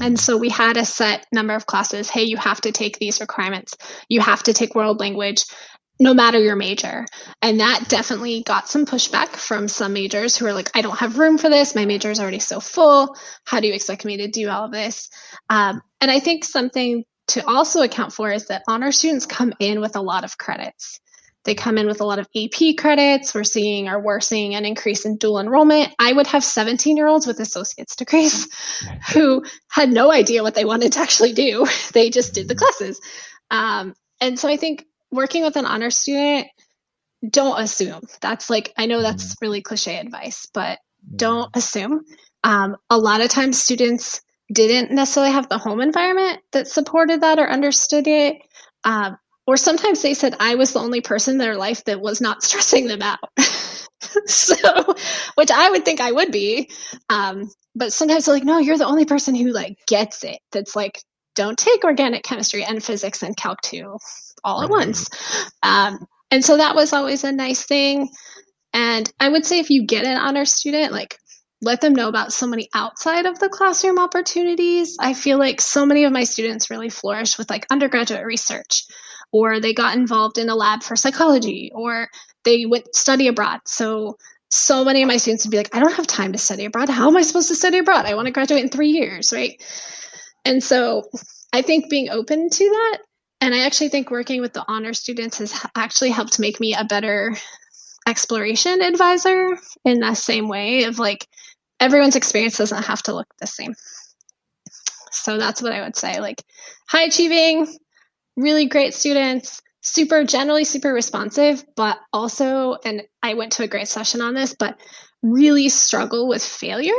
And so we had a set number of classes. Hey, you have to take these requirements. You have to take world language no matter your major. And that definitely got some pushback from some majors who are like, I don't have room for this. My major is already so full. How do you expect me to do all of this? Um, and I think something to also account for is that honor students come in with a lot of credits. They come in with a lot of AP credits. We're seeing or we're seeing an increase in dual enrollment. I would have 17 year olds with associate's degrees [LAUGHS] who had no idea what they wanted to actually do. [LAUGHS] They just did the classes. Um, and so I think working with an honor student, don't assume. That's like, I know that's mm-hmm. really cliche advice, but don't assume. Um, a lot of times students didn't necessarily have the home environment that supported that or understood it. Um, or sometimes they said I was the only person in their life that was not [LAUGHS] stressing them out. [LAUGHS] so, which I would think I would be. Um, but sometimes they're like, no, you're the only person who like gets it. That's like, don't take organic chemistry and physics and calc 2 all at once. Um, and so that was always a nice thing. And I would say if you get an honor student, like let them know about so many outside of the classroom opportunities. I feel like so many of my students really flourish with like undergraduate research, or they got involved in a lab for psychology, or they went study abroad. So so many of my students would be like, I don't have time to study abroad. How am I supposed to study abroad? I want to graduate in three years, right? And so I think being open to that, and I actually think working with the honor students has actually helped make me a better exploration advisor in that same way of like everyone's experience doesn't have to look the same. So that's what I would say. Like high achieving, really great students, super generally super responsive, but also, and I went to a great session on this, but really struggle with failure.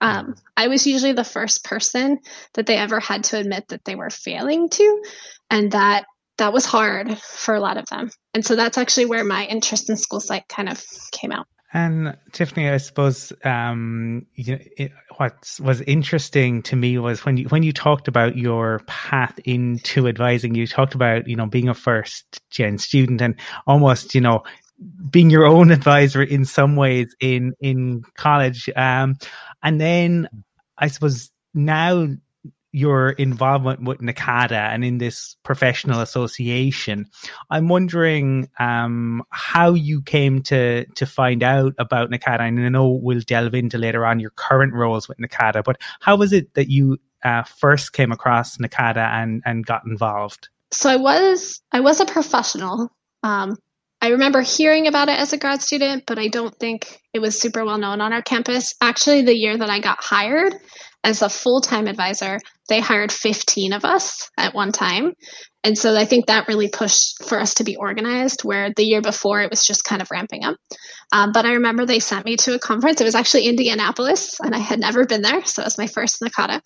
Um, I was usually the first person that they ever had to admit that they were failing to, and that that was hard for a lot of them. And so that's actually where my interest in school psych kind of came out. And Tiffany, I suppose um, you know, it, what was interesting to me was when you when you talked about your path into advising, you talked about you know being a first gen student and almost you know being your own advisor in some ways in in college, um, and then I suppose now your involvement with NACADA and in this professional association. I'm wondering um, how you came to to find out about NACADA. And I know we'll delve into later on your current roles with NACADA, but how was it that you uh, first came across NACADA and and got involved? So I was I was a professional. Um, I remember hearing about it as a grad student, but I don't think it was super well known on our campus. Actually, the year that I got hired, as a full time advisor, they hired 15 of us at one time. And so I think that really pushed for us to be organized, where the year before it was just kind of ramping up. Um, but I remember they sent me to a conference. It was actually Indianapolis, and I had never been there. So it was my first NACADA.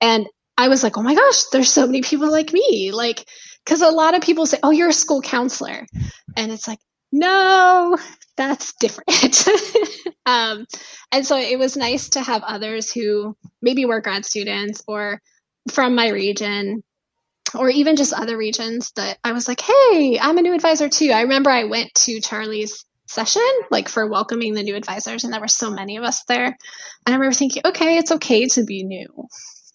And I was like, oh my gosh, there's so many people like me. Like, because a lot of people say, oh, you're a school counselor. And it's like, no, that's different. [LAUGHS] um, and so it was nice to have others who maybe were grad students or from my region or even just other regions that I was like, hey, I'm a new advisor too. I remember I went to Charlie's session, like for welcoming the new advisors, and there were so many of us there. And I remember thinking, okay, it's okay to be new,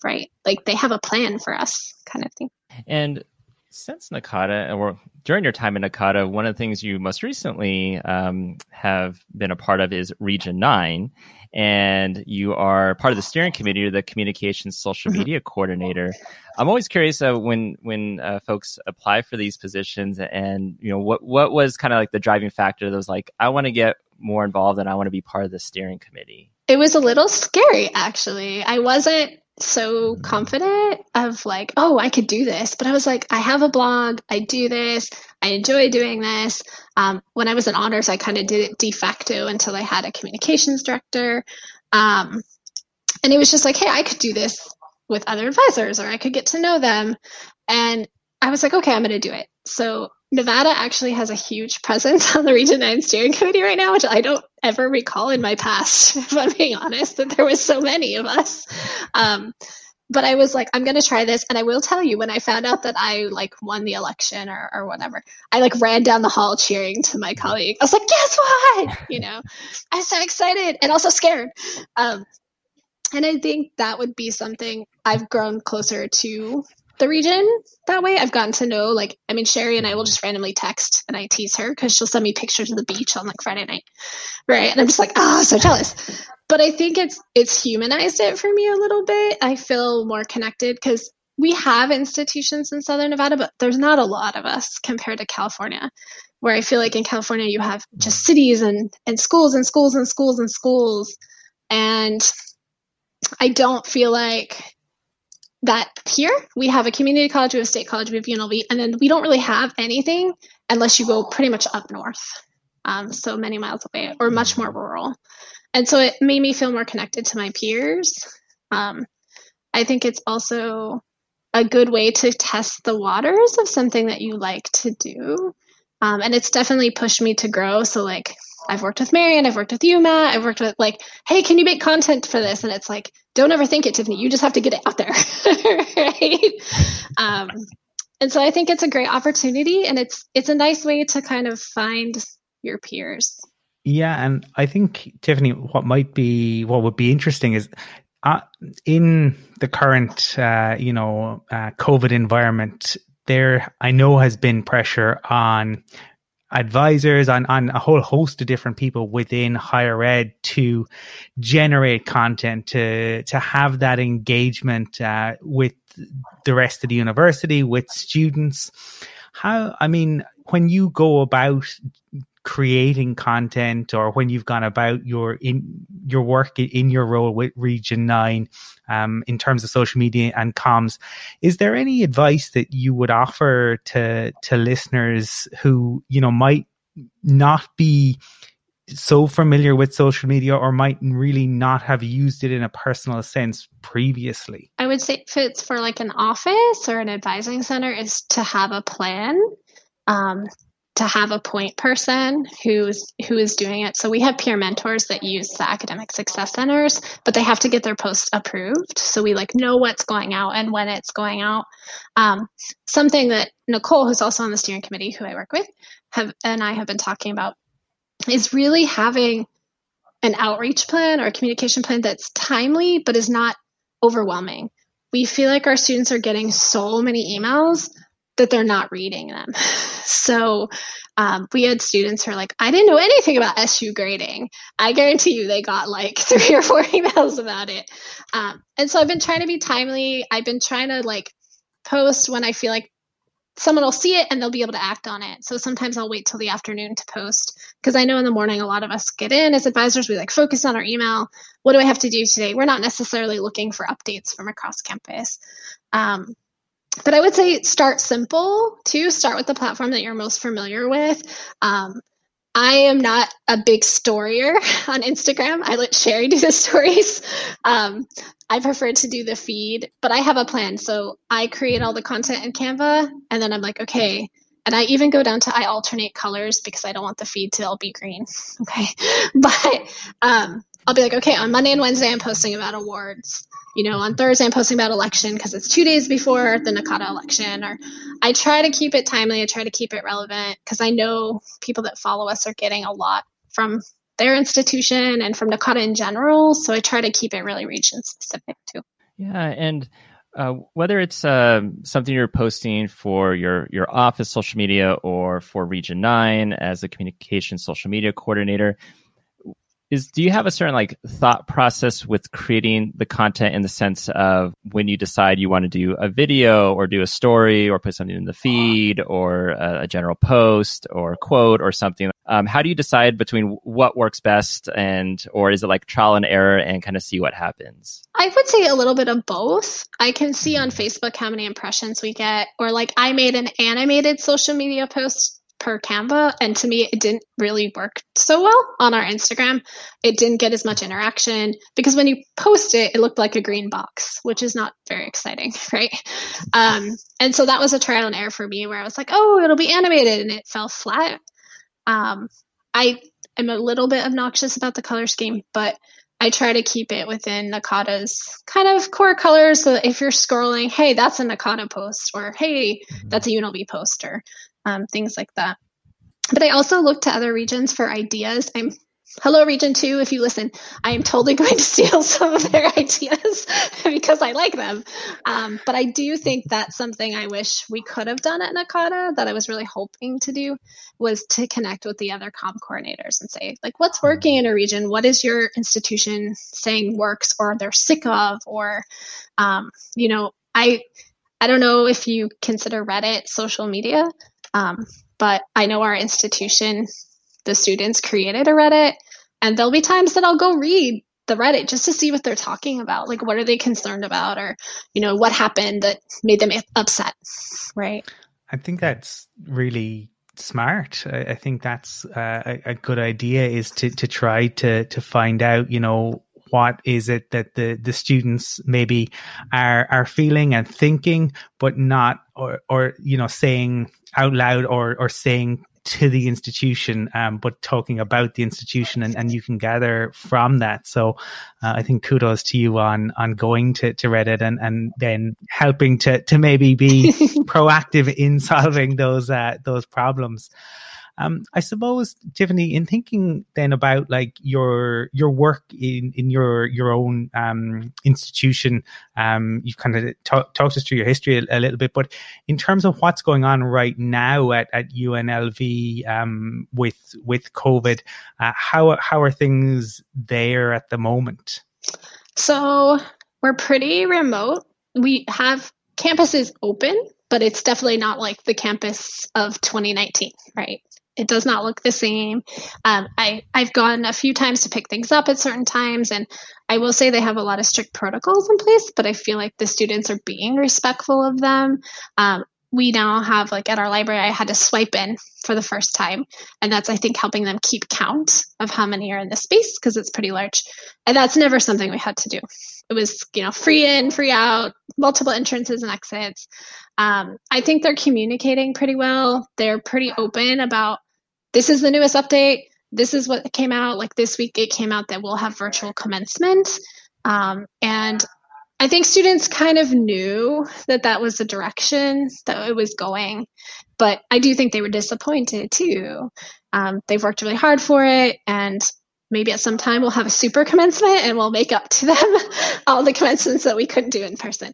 right? Like they have a plan for us, kind of thing. And since NACADA, or during your time in NACADA, one of the things you most recently um, have been a part of is Region 9. And you are part of the steering committee or the communications social mm-hmm. media coordinator. I'm always curious uh, when when uh, folks apply for these positions, and you know what what was kind of like the driving factor that was like, I want to get more involved and I want to be part of the steering committee. It was a little scary, actually. I wasn't so confident of like, oh, I could do this. But I was like, I have a blog, I do this, I enjoy doing this. Um, when I was in honors, I kind of did it de facto until I had a communications director. Um, and it was just like, hey, I could do this with other advisors or I could get to know them. And I was like, okay, I'm going to do it. So Nevada actually has a huge presence [LAUGHS] on the Region 9 steering committee right now, which I don't ever recall in my past, [LAUGHS] if I'm being honest, that there was so many of us. Um, but I was like, I'm going to try this. And I will tell you, when I found out that I like won the election or, or whatever, I like ran down the hall cheering to my colleague. I was like, guess what? [LAUGHS] You know, I'm so excited and also scared. Um, and I think that would be something I've grown closer to the region that way. I've gotten to know, like, I mean, Sherry and I will just randomly text and I tease her because she'll send me pictures of the beach on like Friday night, right? And I'm just like, oh, so jealous. But I think it's it's humanized it for me a little bit. I feel more connected because we have institutions in Southern Nevada, but there's not a lot of us compared to California, where I feel like in California you have just cities and and schools and schools and schools and schools, and I don't feel like that here we have a community college, we have a state college, we have UNLV, and then we don't really have anything unless you go pretty much up north, um, so many miles away or much more rural. And so it made me feel more connected to my peers. Um, I think it's also a good way to test the waters of something that you like to do. Um, and it's definitely pushed me to grow. So, like, I've worked with Marion, I've worked with you, Matt, I've worked with like, hey, can you make content for this? And it's like, don't overthink it, Tiffany. You just have to get it out there, [LAUGHS] right? Um, and so I think it's a great opportunity, and it's it's a nice way to kind of find your peers. Yeah, and I think Tiffany, what might be what would be interesting is uh, in the current, uh, you know, uh, COVID environment, there I know has been pressure on advisors on, on a whole host of different people within higher ed to generate content to to have that engagement uh, with the rest of the university with students. How i mean when you go about creating content or when you've gone about your in your work in your role with region 9 um, in terms of social media and comms is there any advice that you would offer to to listeners who you know might not be so familiar with social media or might really not have used it in a personal sense previously? I would say if it's for like an office or an advising center is to have a plan. Um, to have a point person who's who is doing it. So we have peer mentors that use the academic success centers, but they have to get their posts approved. So we like know what's going out and when it's going out. Um, something that Nicole, who's also on the steering committee, who I work with, have and I have been talking about is really having an outreach plan or a communication plan that's timely but is not overwhelming. We feel like our students are getting so many emails that they're not reading them. [LAUGHS] So um, we had students who are like, I didn't know anything about SU grading. I guarantee you they got like [LAUGHS] three or four emails about it. Um, and so I've been trying to be timely. I've been trying to like post when I feel like someone will see it and they'll be able to act on it. So sometimes I'll wait till the afternoon to post because I know in the morning a lot of us get in as advisors. We like focus on our email. What do I have to do today? We're not necessarily looking for updates from across campus. Um, but I would say start simple too. Start with the platform that you're most familiar with. Um, I am not a big storyer [LAUGHS] on Instagram. I let Sherry do the [LAUGHS] stories. Um, I prefer to do the feed, but I have a plan. So I create all the content in Canva, and then I'm like, okay. And I even go down to I alternate colors because I don't want the feed to all be green. [LAUGHS] Okay, but um, I'll be like, okay, on Monday and Wednesday, I'm posting about awards you know, on Thursday I'm posting about election because it's two days before the NACADA election. Or I try to keep it timely. I try to keep it relevant because I know people that follow us are getting a lot from their institution and from NACADA in general. So I try to keep it really region specific too. Yeah, and uh, whether it's uh, something you're posting for your your office social media or for Region Nine as a communication social media coordinator, is do you have a certain like thought process with creating the content in the sense of when you decide you want to do a video or do a story or put something in the feed or a, a general post or quote or something? Um, how do you decide between what works best and or is it like trial and error and kind of see what happens? I would say a little bit of both. I can see on facebook how many impressions we get or like i made an animated social media post per Canva. And to me, it didn't really work so well on our Instagram. It didn't get as much interaction because when you post it, it looked like a green box, which is not very exciting, [LAUGHS] right? Um, and so that was a trial and error for me where I was like, oh, it'll be animated, and it fell flat. Um, I am a little bit obnoxious about the color scheme, but I try to keep it within NACADA's kind of core colors. So if you're scrolling, hey, that's a NACADA post, or hey, mm-hmm. that's a UNLV poster um, things like that. But I also look to other regions for ideas. I'm hello region 2 if you listen i am totally [LAUGHS] going to steal some of their [LAUGHS] ideas [LAUGHS] because i like them um, but i do think that's something i wish we could have done at NACADA that i was really hoping to do was to connect with the other com coordinators and say like what's working in a region what is your institution saying works or they're sick of or um, you know i i don't know if you consider reddit social media um, but I know our institution, the students created a Reddit, and there'll be times that I'll go read the Reddit just to see what they're talking about. Like, what are they concerned about? Or, you know, what happened that made them upset? Right. I think that's really smart. I, I think that's uh, a, a, good idea is to, to try to, to find out, you know, what is it that the, the students maybe are, are feeling and thinking, but not, or, or, you know, saying out loud or or saying to the institution, um, but talking about the institution, and, and you can gather from that. So uh, I think kudos to you on on going to, to Reddit and, and then helping to to maybe be [LAUGHS] proactive in solving those uh, those problems. Um, I suppose, Tiffany, in thinking then about like your your work in in your your own um, institution, um, you've kind of talked us through your history a, a, little bit, but in terms of what's going on right now at at UNLV um, with with COVID, uh, how how are things there at the moment? So we're pretty remote. We have campuses open, but it's definitely not like the campus of 2019, right? It does not look the same. Um, I I've gone a few times to pick things up at certain times, and I will say they have a lot of strict protocols in place. But I feel like the students are being respectful of them. Um, we now have like at our library, I had to swipe in for the first time, and that's I think helping them keep count of how many are in the space because it's pretty large, and that's never something we had to do. It was you know free in, free out, multiple entrances and exits. Um, I think they're communicating pretty well. They're pretty open about this is the newest update. This is what came out. Like this week, it came out that we'll have virtual commencement. Um, and I think students kind of knew that that was the direction that it was going, but I do think they were disappointed too. Um, they've worked really hard for it, and maybe at some time we'll have a super commencement and we'll make up to them [LAUGHS] all the commencements that we couldn't do in person.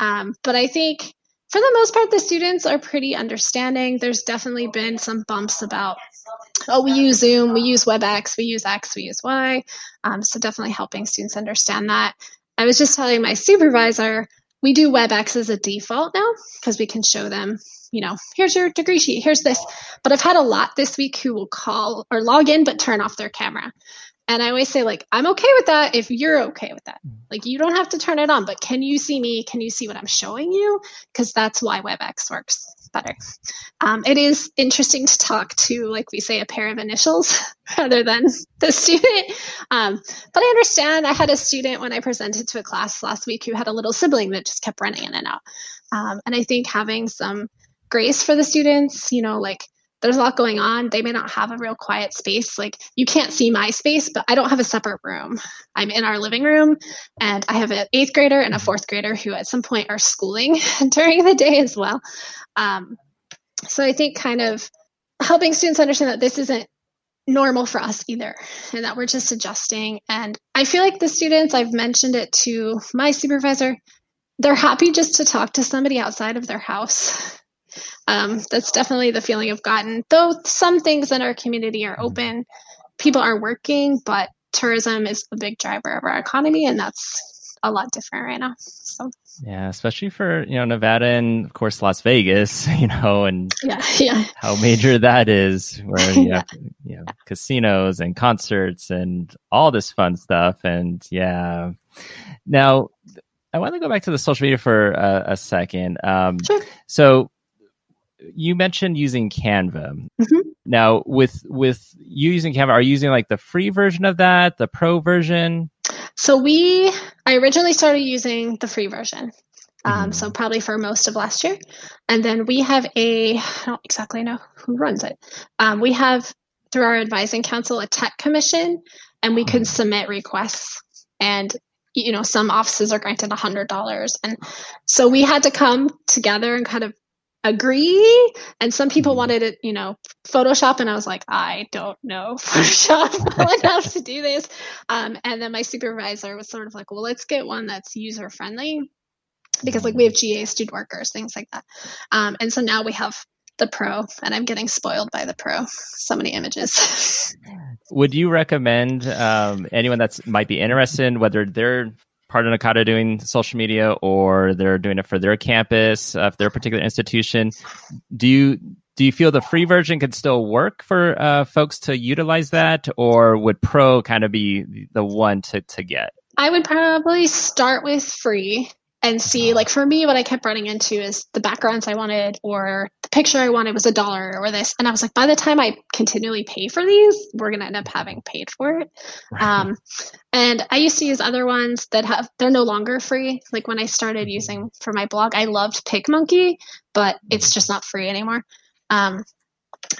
Um, but I think for the most part, the students are pretty understanding. There's definitely been some bumps about, oh, we use Zoom, we use WebEx, we use X, we use Y. Um, so definitely helping students understand that. I was just telling my supervisor, we do WebEx as a default now because we can show them, you know, here's your degree sheet, here's this. But I've had a lot this week who will call or log in but turn off their camera. And I always say, like, I'm okay with that if you're okay with that. Like, you don't have to turn it on, but can you see me? Can you see what I'm showing you? Because that's why WebEx works better. Um, it is interesting to talk to, like we say, a pair of initials [LAUGHS] rather than the student. Um, but I understand. I had a student when I presented to a class last week who had a little sibling that just kept running in and out. Um, and I think having some grace for the students, you know, like, there's a lot going on. They may not have a real quiet space. Like you can't see my space, but I don't have a separate room. I'm in our living room and I have an eighth grader and a fourth grader who at some point are schooling [LAUGHS] during the day as well. Um, so I think kind of helping students understand that this isn't normal for us either and that we're just adjusting. And I feel like the students, I've mentioned it to my supervisor, they're happy just to talk to somebody outside of their house um, that's definitely the feeling I've gotten. Though some things in our community are open, people are working, but tourism is a big driver of our economy, and that's a lot different right now. So. Yeah, especially for you know Nevada and of course Las Vegas, [LAUGHS] you know, and yeah, yeah. how major that is, where [LAUGHS] you have you know, casinos and concerts and all this fun stuff, and yeah. Now, I want to go back to the social media for a, a second. Um, sure. So you mentioned using Canva. Mm-hmm. Now, with with you using Canva, are you using like the free version of that, the pro version? So we, I originally started using the free version. Um, mm So probably for most of last year, and then we have a I don't exactly know who runs it. Um, we have through our advising council a tech commission, and we can mm-hmm. submit requests and you know some offices are granted a hundred dollars and so we had to come together and kind of agree. And some people mm-hmm. wanted it you know photoshop and i was like i don't know [LAUGHS] photoshop well enough to do this. Um, and then my supervisor was sort of like well let's get one that's user friendly because like we have ga student workers things like that. Um, and so now we have the pro and i'm getting spoiled by the pro so many images. [LAUGHS] Would you recommend um, anyone that's might be interested in whether they're part of NACADA doing social media or they're doing it for their campus, uh, for their particular institution. Do you do you feel the free version could still work for uh, folks to utilize that, or would Pro kind of be the one to to get? I would probably start with free and see like for me what i kept running into is the backgrounds i wanted or the picture i wanted was a dollar or this and i was like by the time i continually pay for these we're going to end up having paid for it right. um, and i used to use other ones that have they're no longer free like when i started mm-hmm. using for my blog i loved picmonkey but it's mm-hmm. just not free anymore um,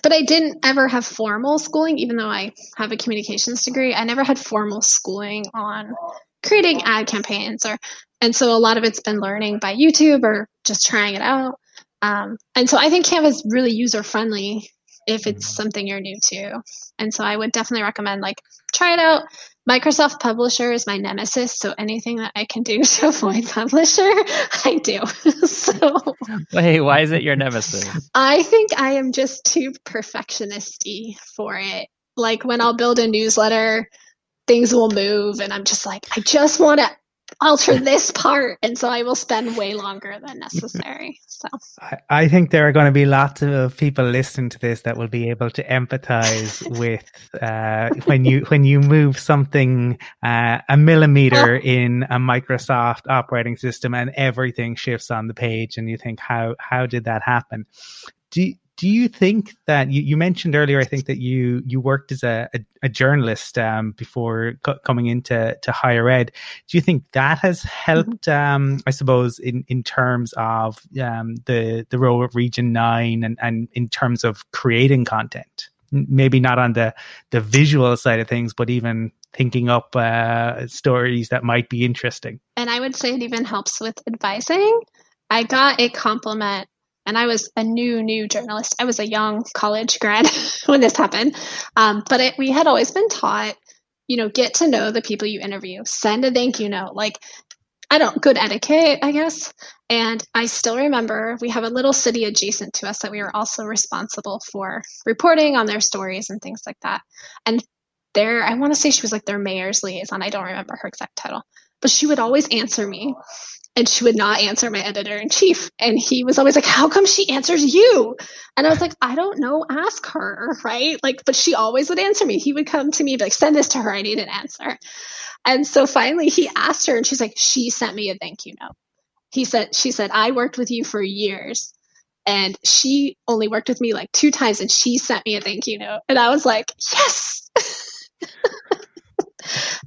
but I didn't ever have formal schooling, even though I have a communications degree. I never had formal schooling on creating ad campaigns or and so a lot of it's been learning by YouTube or just trying it out. Um, and so I think Canva is really user friendly if it's mm-hmm. something you're new to. And so I would definitely recommend like try it out. Microsoft Publisher is my nemesis, so anything that I can do [LAUGHS] to avoid Publisher, [LAUGHS] I do. [LAUGHS] so Wait, why is it your nemesis? I think I am just too perfectionisty for it. Like when I'll build a newsletter, things will move and I'm just like, I just want to alter this part and so i will spend way longer than necessary so I, I, think there are going to be lots of people listening to this that will be able to empathize [LAUGHS] with uh, when you when you move something uh, a millimeter oh. in a microsoft operating system and everything shifts on the page and you think how how did that happen do do you think that you, you mentioned earlier? I think that you you worked as a, a, a journalist um, before co- coming into to higher ed. Do you think that has helped? Mm-hmm. Um, I suppose in, in terms of um, the the role of Region Nine and, and in terms of creating content, maybe not on the the visual side of things, but even thinking up uh, stories that might be interesting. And I would say it even helps with advising. I got a compliment and I was a new, new journalist. I was a young college grad [LAUGHS] when this happened. Um, but it, we had always been taught, you know, get to know the people you interview, send a thank you note, like, I don't, good etiquette, I guess. And I still remember we have a little city adjacent to us that we were also responsible for reporting on their stories and things like that. And there, I want to say she was like their mayor's liaison. I don't remember her exact title, but she would always answer me and she would not answer my editor in chief. And he was always like, How come she answers you? And I was like, I don't know, ask her, [LAUGHS] right? Like, but she always would answer me. He would come to me, like, Send this to her. I need an answer. And so finally he asked her, and she's like, She sent me a thank you note. He said, She said, I worked with you for years. And she only worked with me like two times, and she sent me a thank you note. And I was like, Yes. [LAUGHS]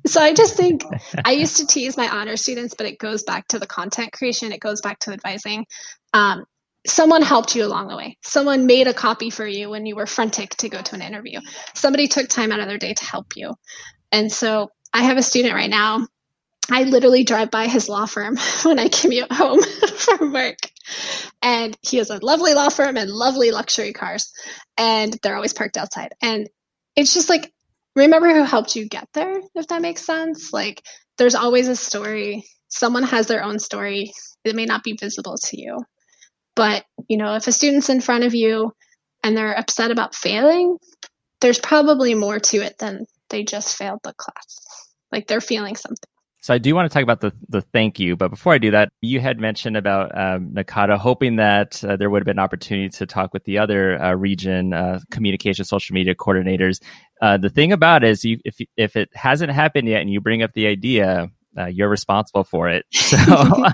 so I just think I [LAUGHS] used to tease my honor students, but it goes back to the content creation. It goes back to advising. Um, someone helped you along the way. Someone made a copy for you when you were frantic to go to an interview. Somebody took time out of their day to help you. And so I have a student right now. I literally drive by his law firm [LAUGHS] when I commute home [LAUGHS] from work. And he has a lovely law firm and lovely luxury cars. And they're always parked outside. And it's just like remember who helped you get there, if that makes sense. Like there's always a story. Someone has their own story. It may not be visible to you. But, you know, if a student's in front of you and they're upset about failing, there's probably more to it than they just failed the class. Like they're feeling something. So I do want to talk about the the thank you, but before I do that, you had mentioned about um, NACADA, hoping that uh, there would have been an opportunity to talk with the other uh, region uh, communication social media coordinators. Uh, the thing about it is, you, if if it hasn't happened yet, and you bring up the idea, uh, you're responsible for it. [LAUGHS] So.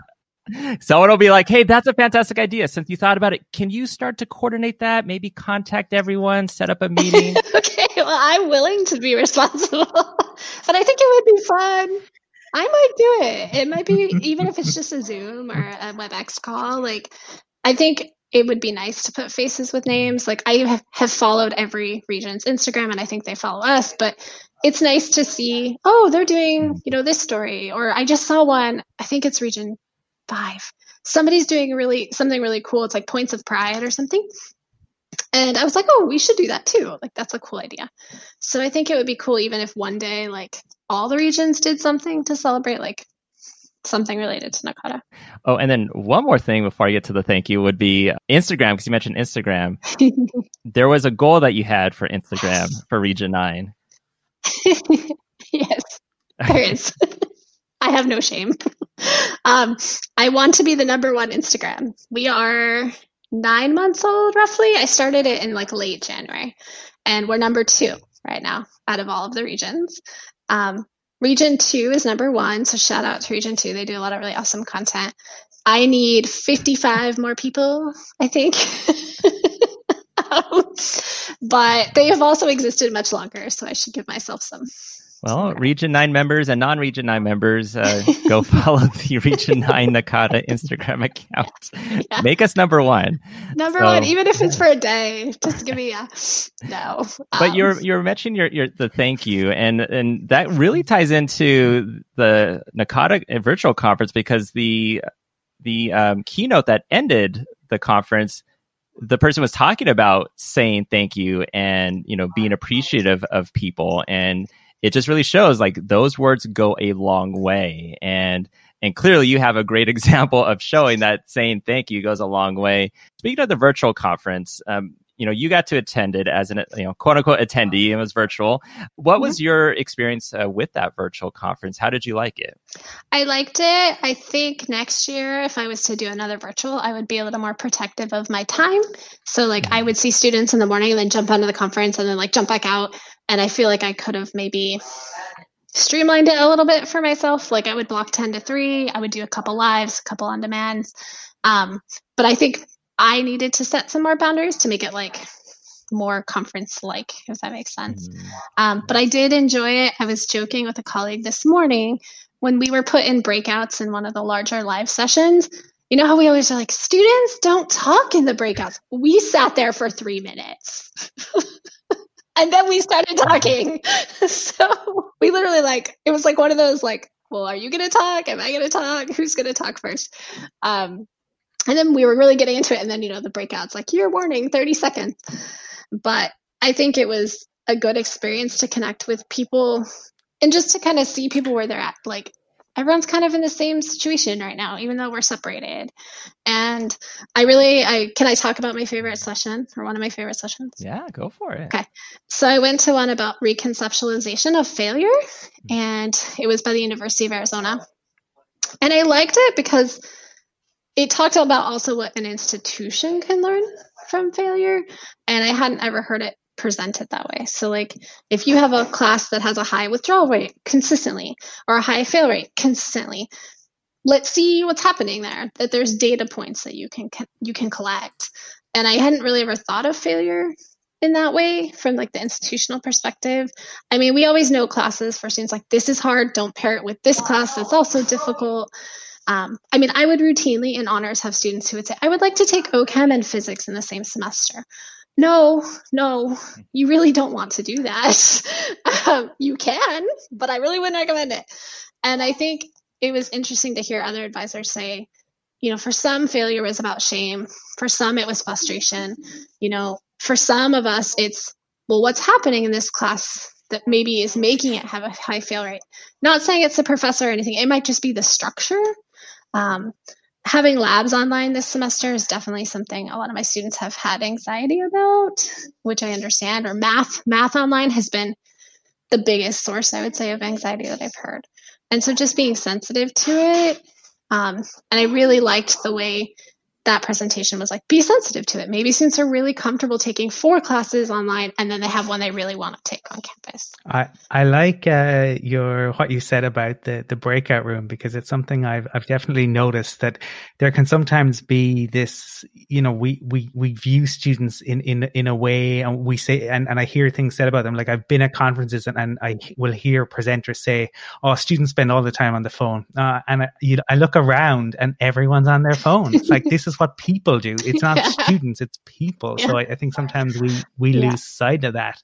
[LAUGHS] Someone will be like, "Hey, that's a fantastic idea. Since you thought about it, can you start to coordinate that? Maybe contact everyone, set up a meeting." [LAUGHS] okay, well, I'm willing to be responsible, but I think it would be fun. I might do it. It might be even if it's just a Zoom or a WebEx call. Like, I think it would be nice to put faces with names. Like, I have followed every region's Instagram, and I think they follow us. But it's nice to see. Oh, they're doing mm. you know this story, or I just saw one. I think it's Region Five. Somebody's doing really something really cool. It's like Points of Pride or something. And I was like, oh, we should do that too. Like, that's a cool idea. So I think it would be cool even if one day, like, all the regions did something to celebrate, like, something related to NACADA. Oh, and then one more thing before I get to the thank you would be Instagram, because you mentioned Instagram. [LAUGHS] there was a goal that you had for Instagram for Region 9. [LAUGHS] yes, there is. [LAUGHS] I have no shame. Um, I want to be the number one Instagram. We are nine months old, roughly. I started it in like late January, and we're number two right now out of all of the regions. Um, region two is number one, so shout out to Region two. They do a lot of really awesome content. I need 55 more people, I think. [LAUGHS] um, but they have also existed much longer, so I should give myself some Well, Region 9 members and non Region 9 members, uh, go [LAUGHS] follow the Region 9 NACADA Instagram account. Yeah. Make us number one. Number so, one, even if it's for a day. Just give me a no. But um, you're you're mentioning your, your the thank you, and and that really ties into the NACADA virtual conference because the the um, keynote that ended the conference the person was talking about saying thank you and you know being appreciative of people and it just really shows like those words go a long way. And and clearly you have a great [LAUGHS] example of showing that saying thank you goes a long way. Speaking of the virtual conference um, you know you got to attend it as an you know quote unquote attendee it was virtual. What was mm-hmm. your experience uh, with that virtual conference? How did you like it? I liked it. I think next year if i was to do another virtual i would be a little more protective of my time. So like mm-hmm. i would see students in the morning and then jump onto the conference and then like jump back out. And i feel like i could have maybe streamlined it a little bit for myself. Like i would block 10 to 3 i would do a couple lives a couple on demands um, but i think I needed to set some more boundaries to make it like more conference like, if that makes sense. Mm-hmm. Um, but I did enjoy it. I was joking with a colleague this morning when we were put in breakouts in one of the larger live sessions. You know how we always are like, students don't talk in the breakouts. We sat there for three minutes. [LAUGHS] and then we started talking. [LAUGHS] so we literally like, it was like one of those like, well, are you going to talk? Am I going to talk? Who's going to talk first? Um, and then we were really getting into it and then you know the breakouts like your warning 30 seconds. But i think it was a good experience to connect with people and just to kind of see people where they're at. Like everyone's kind of in the same situation right now even though we're separated. And i really i can i talk about my favorite session or one of my favorite sessions? Yeah go for it. Okay. So i went to one about reconceptualization of failure mm-hmm. and it was by the university of arizona. And i liked it because it talked about also what an institution can learn from failure and i hadn't ever heard it presented that way. So like if you have a class that has a high withdrawal rate consistently or a high fail rate consistently let's see what's happening there that there's data points that you can you can collect. And i hadn't really ever thought of failure in that way from like the institutional perspective. I mean we always know classes for students like this is hard don't pair it with this class that's also difficult um, I mean, I would routinely in honors have students who would say, I would like to take OChem and physics in the same semester. No, no, you really don't want to do that. [LAUGHS] um, you can, but I really wouldn't recommend it. And I think it was interesting to hear other advisors say, you know, for some, failure was about shame. For some, it was frustration. You know, for some of us, it's, well, what's happening in this class that maybe is making it have a high fail rate? Not saying it's the professor or anything, it might just be the structure um, having labs online this semester is definitely something a lot of my students have had anxiety about, which I understand. Or math, math online has been the biggest source, I would say, of anxiety that I've heard. And so just being sensitive to it. Um, and I really liked the way that presentation was like be sensitive to it. Maybe students are really comfortable taking four classes online and then they have one they really want to take on campus. I i like uh, your what you said about the the breakout room because it's something i've i've definitely noticed that there can sometimes be this you know we we we view students in in in a way and we say and, and i hear things said about them like i've been at conferences and, and i will hear presenters say oh students spend all the time on the phone. Uh, and I, you, I look around and everyone's on their phone. It's like this is what people do. [LAUGHS] It's not yeah. students, it's people. Yeah. So I, I, think sometimes we we yeah. lose sight of that.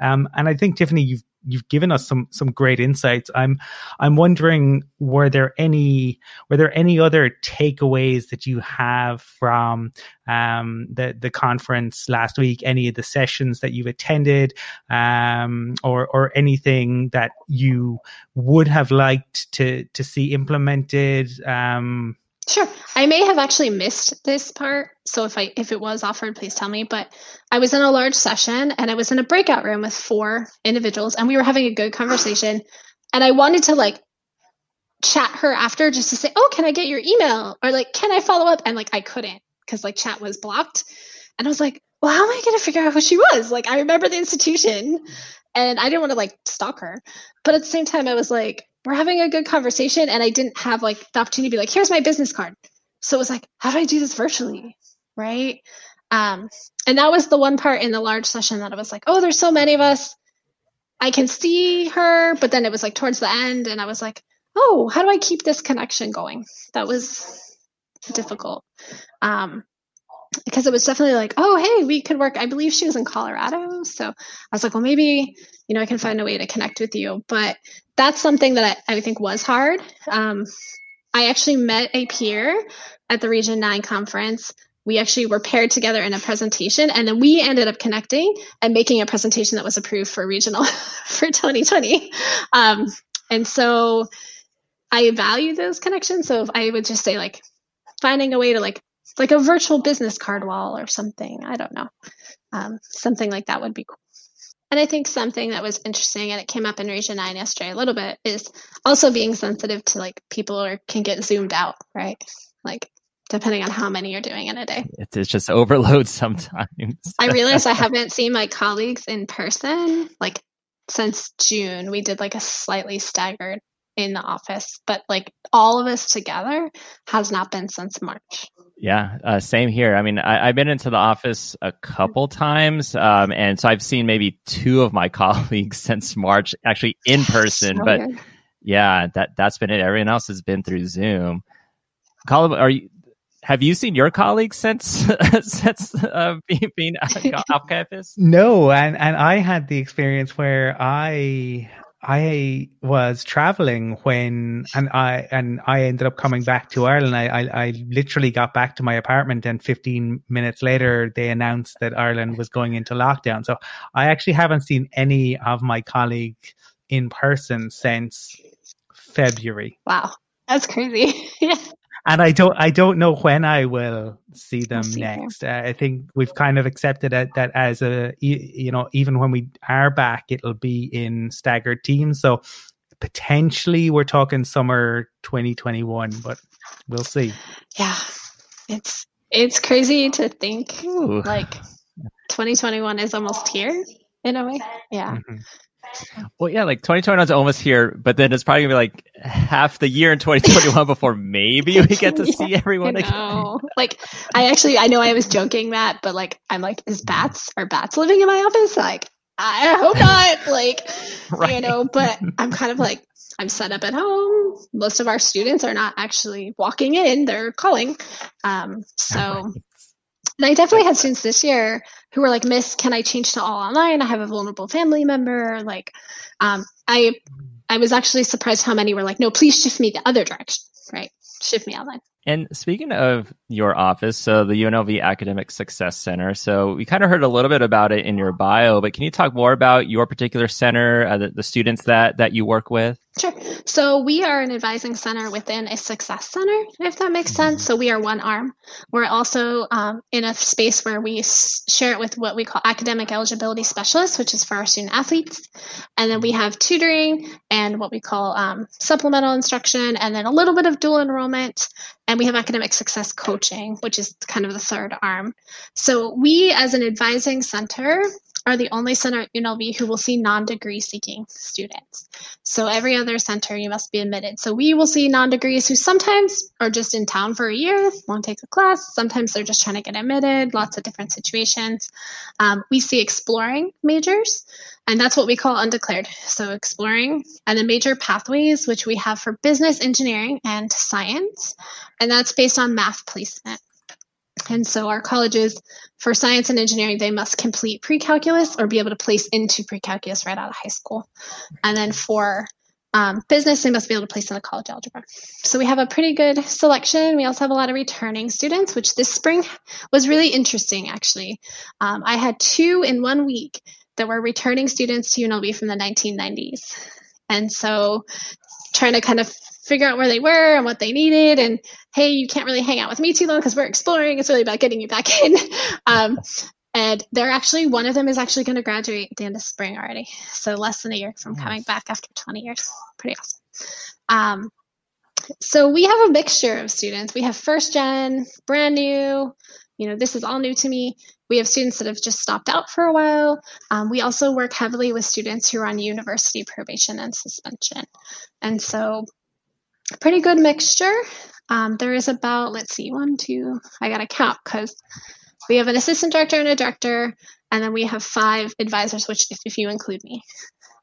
Um, and I think Tiffany, you've you've given us some some great insights. I'm I'm wondering were there any were there any other takeaways that you have from um, the the conference last week? Any of the sessions that you've attended, um, or or anything that you would have liked to to see implemented? Um, Sure. I may have actually missed this part. So if I if it was offered, please tell me. But I was in a large session and I was in a breakout room with four individuals and we were having a good conversation. And I wanted to like chat her after just to say, Oh, can I get your email? Or like, can I follow up? And like I couldn't because like chat was blocked. And I was like, well, how am I gonna figure out who she was? Like I remember the institution and I didn't want to like stalk her. But at the same time, I was like, we're having a good conversation and I didn't have like the opportunity to be like, here's my business card. So it was like, how do I do this virtually? Right. Um, and that was the one part in the large session that I was like, oh, there's so many of us. I can see her, but then it was like towards the end, and I was like, oh, how do I keep this connection going? That was difficult. Um, because it was definitely like, oh, hey, we could work. I believe she was in Colorado. So I was like, well, maybe, you know, I can find a way to connect with you. But that's something that I, I think was hard. Um, I actually met a peer at the Region 9 conference. We actually were paired together in a presentation, and then we ended up connecting and making a presentation that was approved for regional [LAUGHS] for 2020. Um, and so I value those connections. So I would just say, like, finding a way to like like a virtual business card wall or something. I don't know. Um, something like that would be cool. And I think something that was interesting, and it came up in Region 9 yesterday a little bit, is also being sensitive to like people or can get zoomed out, right? Like depending on how many you're doing in a day. It's just overload [LAUGHS] sometimes. I realize I haven't seen my colleagues in person like since June. We did like a slightly staggered in the office, but like all of us together has not been since March. Yeah, uh, same here. I mean, I, have been into the office a couple times, um, and so I've seen maybe two of my [LAUGHS] colleagues since March, actually in [LAUGHS] person. So but yeah, that that's been it. Everyone else has been through Zoom. Colm, are you? Have you seen your colleagues since [LAUGHS] since uh, being, being off campus? No, and and I had the experience where I I was traveling when, and I and I ended up coming back to Ireland. I, I, I literally got back to my apartment, and 15 minutes later, they announced that Ireland was going into lockdown. So I actually haven't seen any of my colleagues in person since February. Wow, that's crazy. [LAUGHS] yeah and I don't I don't know when I will see them see next. Uh, I think we've kind of accepted it, that as a you know even when we are back, it'll be in staggered teams. So potentially we're talking summer 2021, but we'll see. Yeah, it's it's crazy to think Ooh. like 2021 is almost here in a way. Yeah. Mm-hmm. Well, yeah, like 2021 is almost here, but then it's probably gonna be like half the year in 2021 before maybe we get to [LAUGHS] yeah, see everyone again. Like, I actually, I know I was joking that, but like, I'm like, is bats are bats living in my office? Like, I hope not. [LAUGHS] Like, right. you know, but I'm kind of like, I'm set up at home. Most of our students are not actually walking in; they're calling. Um, so. And I definitely had students this year who were like, Miss, can I change to all online? I have a vulnerable family member. Like, um, I, I was actually surprised how many were like, no, please shift me the other direction. Right. Shift me online. And speaking of your office, so the UNLV Academic Success Center, so we kind of heard a little bit about it in your bio, but can you talk more about your particular center, uh, the, the students that that you work with? Sure. So we are an advising center within a success center, if that makes sense. Mm-hmm. So we are one arm. We're also um, in a space where we s- share it with what we call academic eligibility specialists, which is for our student athletes. And then we have tutoring and what we call um, supplemental instruction, and then a little bit of dual enrollment. And we have academic success coaching, which is kind of the third arm. So we, as an advising center, are the only center at UNLV who will see non-degree seeking students. So every other center you must be admitted. So we will see non-degrees who sometimes are just in town for a year, won't take a class. Sometimes they're just trying to get admitted, lots of different situations. Um, we see exploring majors, and that's what we call undeclared. So exploring and the major pathways, which we have for business, engineering, and science. And that's based on math placement. And so our colleges for science and engineering, they must complete pre-calculus or be able to place into pre-calculus right out of high school. And then for um, business, they must be able to place in college algebra. So we have a pretty good selection. We also have a lot of returning students, which this spring was really interesting, actually. Um, I had two in one week that were returning students to UNLV from the 1990s. And so trying to kind of figure out where they were and what they needed and hey you can't really hang out with me too long because we're exploring. It's really about getting you back in. [LAUGHS] Um, and they're actually one of them is actually going to graduate at the end of spring already. So less than a year from coming back after 20 years. Pretty awesome. Um, so we have a mixture of students. We have first gen brand new you know this is all new to me we have students that have just stopped out for a while um, we also work heavily with students who are on university probation and suspension and so pretty good mixture. Um, there is about, let's see, one, two, I got to count because we have an assistant director and a director, and then we have five advisors, which if, if you include me.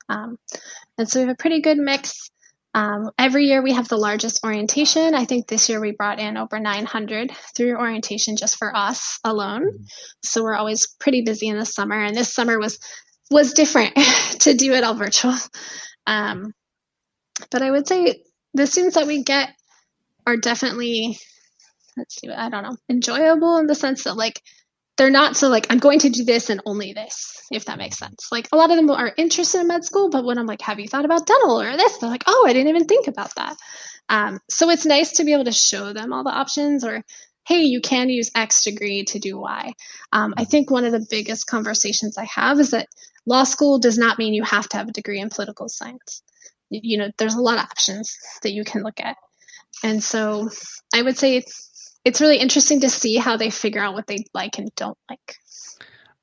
Um, and so we have a pretty good mix. Um, every year we have the largest orientation. I think this year we brought in over 900 through orientation just for us alone. Mm-hmm. So we're always pretty busy in the summer, and this summer was was different [LAUGHS] to do it all virtual. Um, but I would say the students that we get are definitely let's see, I don't know, enjoyable in the sense that like they're not so like I'm going to do this and only this, if that makes sense. Like a lot of them are interested in med school, but when I'm like, have you thought about dental or this? They're like, oh, I didn't even think about that. Um, so it's nice to be able to show them all the options or hey, you can use X degree to do Y. Um, I think one of the biggest conversations I have is that law school does not mean you have to have a degree in political science. You know, there's a lot of options that you can look at. And so I would say it's really interesting to see how they figure out what they like and don't like.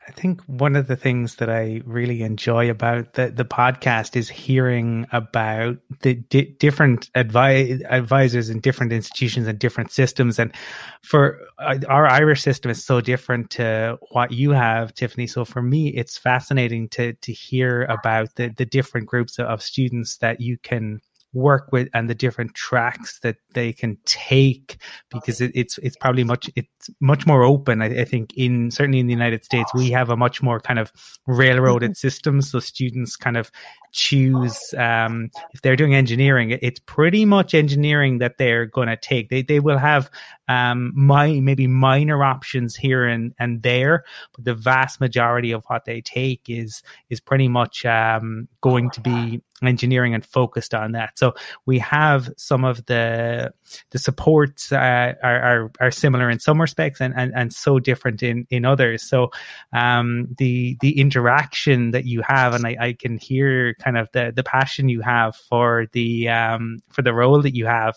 I think one of the things that I really enjoy about the, the podcast is hearing about the di- different advi- advisors in different institutions and different systems. And for uh, our Irish system is so different to what you have, Tiffany. So for me, it's fascinating to to hear about the the different groups of students that you can work with and the different tracks that they can take because it, it's it's probably much it's much more open. I, I, think in certainly in the united states we have a much more kind of railroaded mm-hmm. system. So students kind of choose um, if they're doing engineering it's pretty much engineering that they're going to take. They, they will have um, my maybe minor options here and, and there but the vast majority of what they take is is pretty much um, going to be engineering and focused on that. So we have some of the the supports uh, are, are, are similar in some respects and, and and so different in in others. So um, the the interaction that you have and I, I can hear kind of the the passion you have for the um, for the role that you have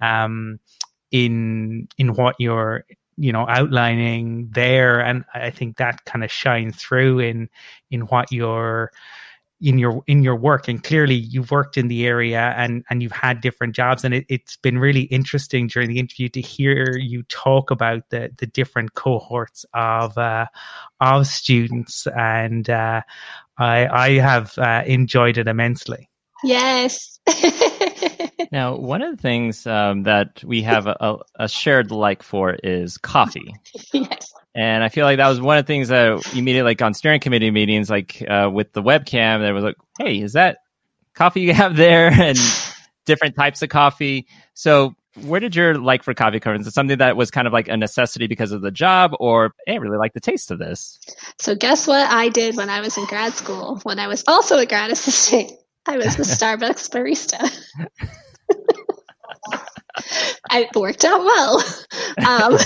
um, in in what you're you know outlining there. And i think that kind of shines through in in what you're in your in your work and clearly you've worked in the area and and you've had different jobs and it, has been really interesting during the interview to hear you talk about the the different cohorts of uh, of students and uh, I I have uh, enjoyed it immensely. Yes. [LAUGHS] now, one of the things um, that we have a, a, shared like for is coffee. [LAUGHS] yes. And I feel like that was one of the things that immediately, like on steering committee meetings, like uh, with the webcam, there was like, "Hey, is that coffee you have there?" [LAUGHS] and different types of coffee. So, where did your like for coffee come? From? Is it something that was kind of like a necessity because of the job, or hey, I really like the taste of this? So, guess what I did when I was in grad school? When I was also a grad [LAUGHS] assistant, I was the Starbucks barista. It worked out well. Um,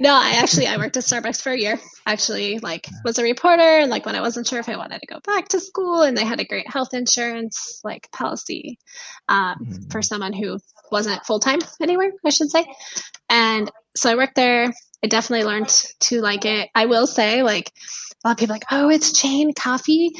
no, I actually I worked at Starbucks for a year. Actually, like was a reporter, and like when I wasn't sure if I wanted to go back to school, and they had a great health insurance like policy um, mm-hmm. for someone who wasn't full time anywhere, I should say. And so I worked there. I definitely learned to like it. I will say, like a lot of people like, oh, it's chain coffee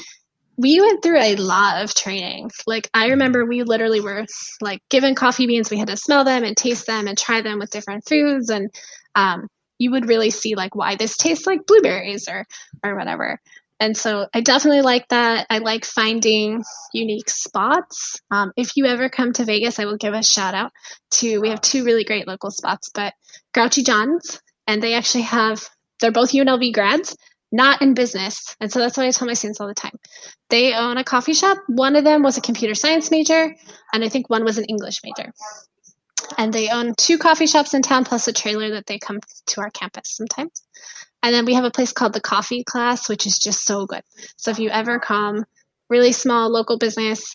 we went through a lot of training. Like I remember we literally were like given coffee beans, we had to smell them and taste them and try them with different foods and um, you would really see like why this tastes like blueberries or or whatever. And so I definitely like that. I like finding unique spots. Um, if you ever come to Vegas, I will give a shout out to we have two really great local spots, but Grouchy John's and they actually have they're both UNLV grads not in business. And so that's what I tell my students all the time. They own a coffee shop. One of them was a computer science major, and I think one was an English major. And they own two coffee shops in town plus a trailer that they come to our campus sometimes. And then we have a place called the Coffee Class, which is just so good. So if you ever come, really small local business,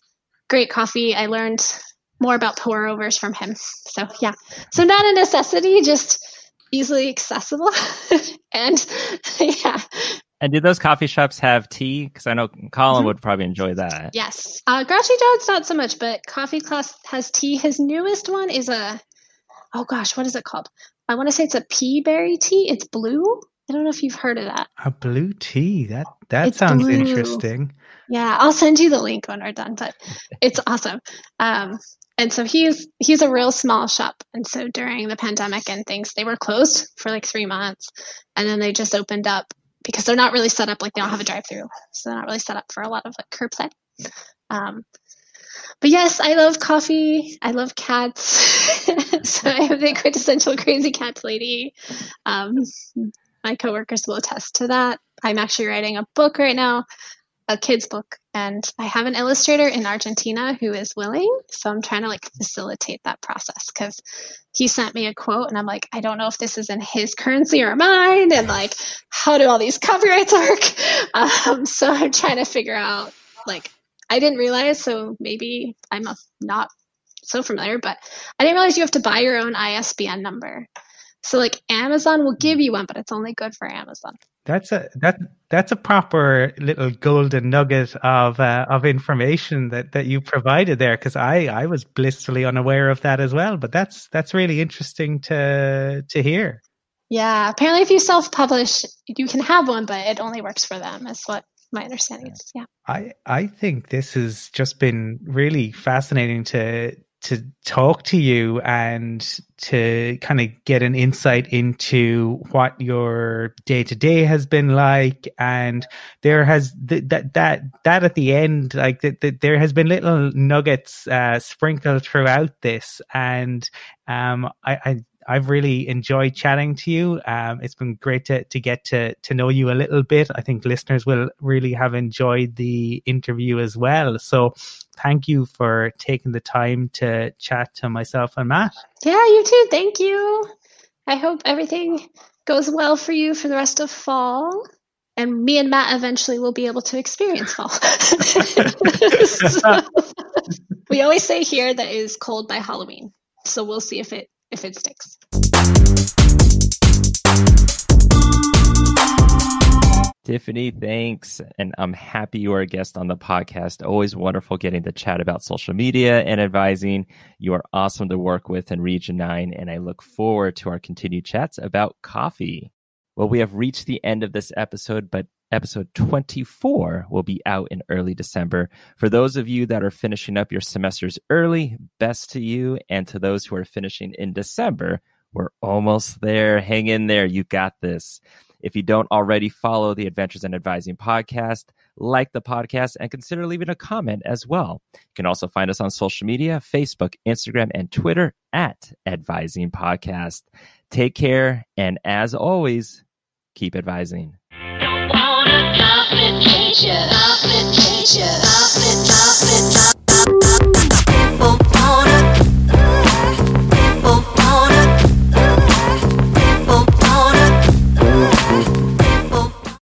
great coffee. I learned more about pour overs from him. So yeah. So not a necessity, just easily accessible. [LAUGHS] and yeah. And do those coffee shops have tea? Because I know Colm mm-hmm. would probably enjoy that. Yes. Uh, Grouchy John's not so much, but Coffee Class has tea. His newest one is a, oh gosh, what is it called? I want to say it's a pea berry tea. It's blue. I don't know if you've heard of that. A blue tea. That that it's sounds blue. interesting. Yeah, I'll send you the link when we're done, but it's [LAUGHS] awesome. Um, and so he's he's a real small shop and so during the pandemic and things they were closed for like three months and then they just opened up because they're not really set up like they don't have a drive through so they're not really set up for a lot of like curbside Um, but yes, I love coffee. I love cats. [LAUGHS] so I am the quintessential crazy cats lady. Um, my coworkers will attest to that. I'm actually writing a book right now, a kid's book, and I have an illustrator in Argentina who is willing. So I'm trying to like facilitate that process because he sent me a quote, and I'm like, I don't know if this is in his currency or mine, and like, how do all these copyrights [LAUGHS] work? Um, so I'm trying to figure out like I didn't realize, so maybe I'm not so familiar, but I didn't realize you have to buy your own ISBN number. So like Amazon will give you one, but it's only good for Amazon. That's a that that's a proper little golden nugget of uh, of information that that you provided there because I I was blissfully unaware of that as well. But that's that's really interesting to to hear. Yeah, apparently, if you self publish, you can have one, but it only works for them. Is what my understanding is. Yeah. I I think this has just been really fascinating to to talk to you and to kind of get an insight into what your day to day has been like and there has th- that that that at the end like that the, there has been little nuggets uh, sprinkled throughout this and um I, I I've really enjoyed chatting to you. Um, it's been great to, to get to, to know you a little bit. I think listeners will really have enjoyed the interview as well. So thank you for taking the time to chat to myself and Matt. Yeah, you too. Thank you. I hope everything goes well for you for the rest of fall. And me and Matt eventually will be able to experience fall. so, [LAUGHS] [LAUGHS] we always say here that it is cold by Halloween. So we'll see if it if it sticks. Tiffany, thanks. And I'm happy you are a guest on the podcast. Always wonderful getting to chat about social media and advising. You are awesome to work with in Region 9, and I look forward to our continued chats about coffee. Well, we have reached the end of this episode, but episode 24 will be out in early December. For those of you that are finishing up your semesters early, best to you. And to those who are finishing in December, we're almost there. Hang in there. You got this. If you don't already follow the Adventures in Advising podcast, like the podcast and consider leaving a comment as well. You can also find us on social media Facebook, Instagram, and Twitter at Advising Podcast. Take care. And as always, keep advising.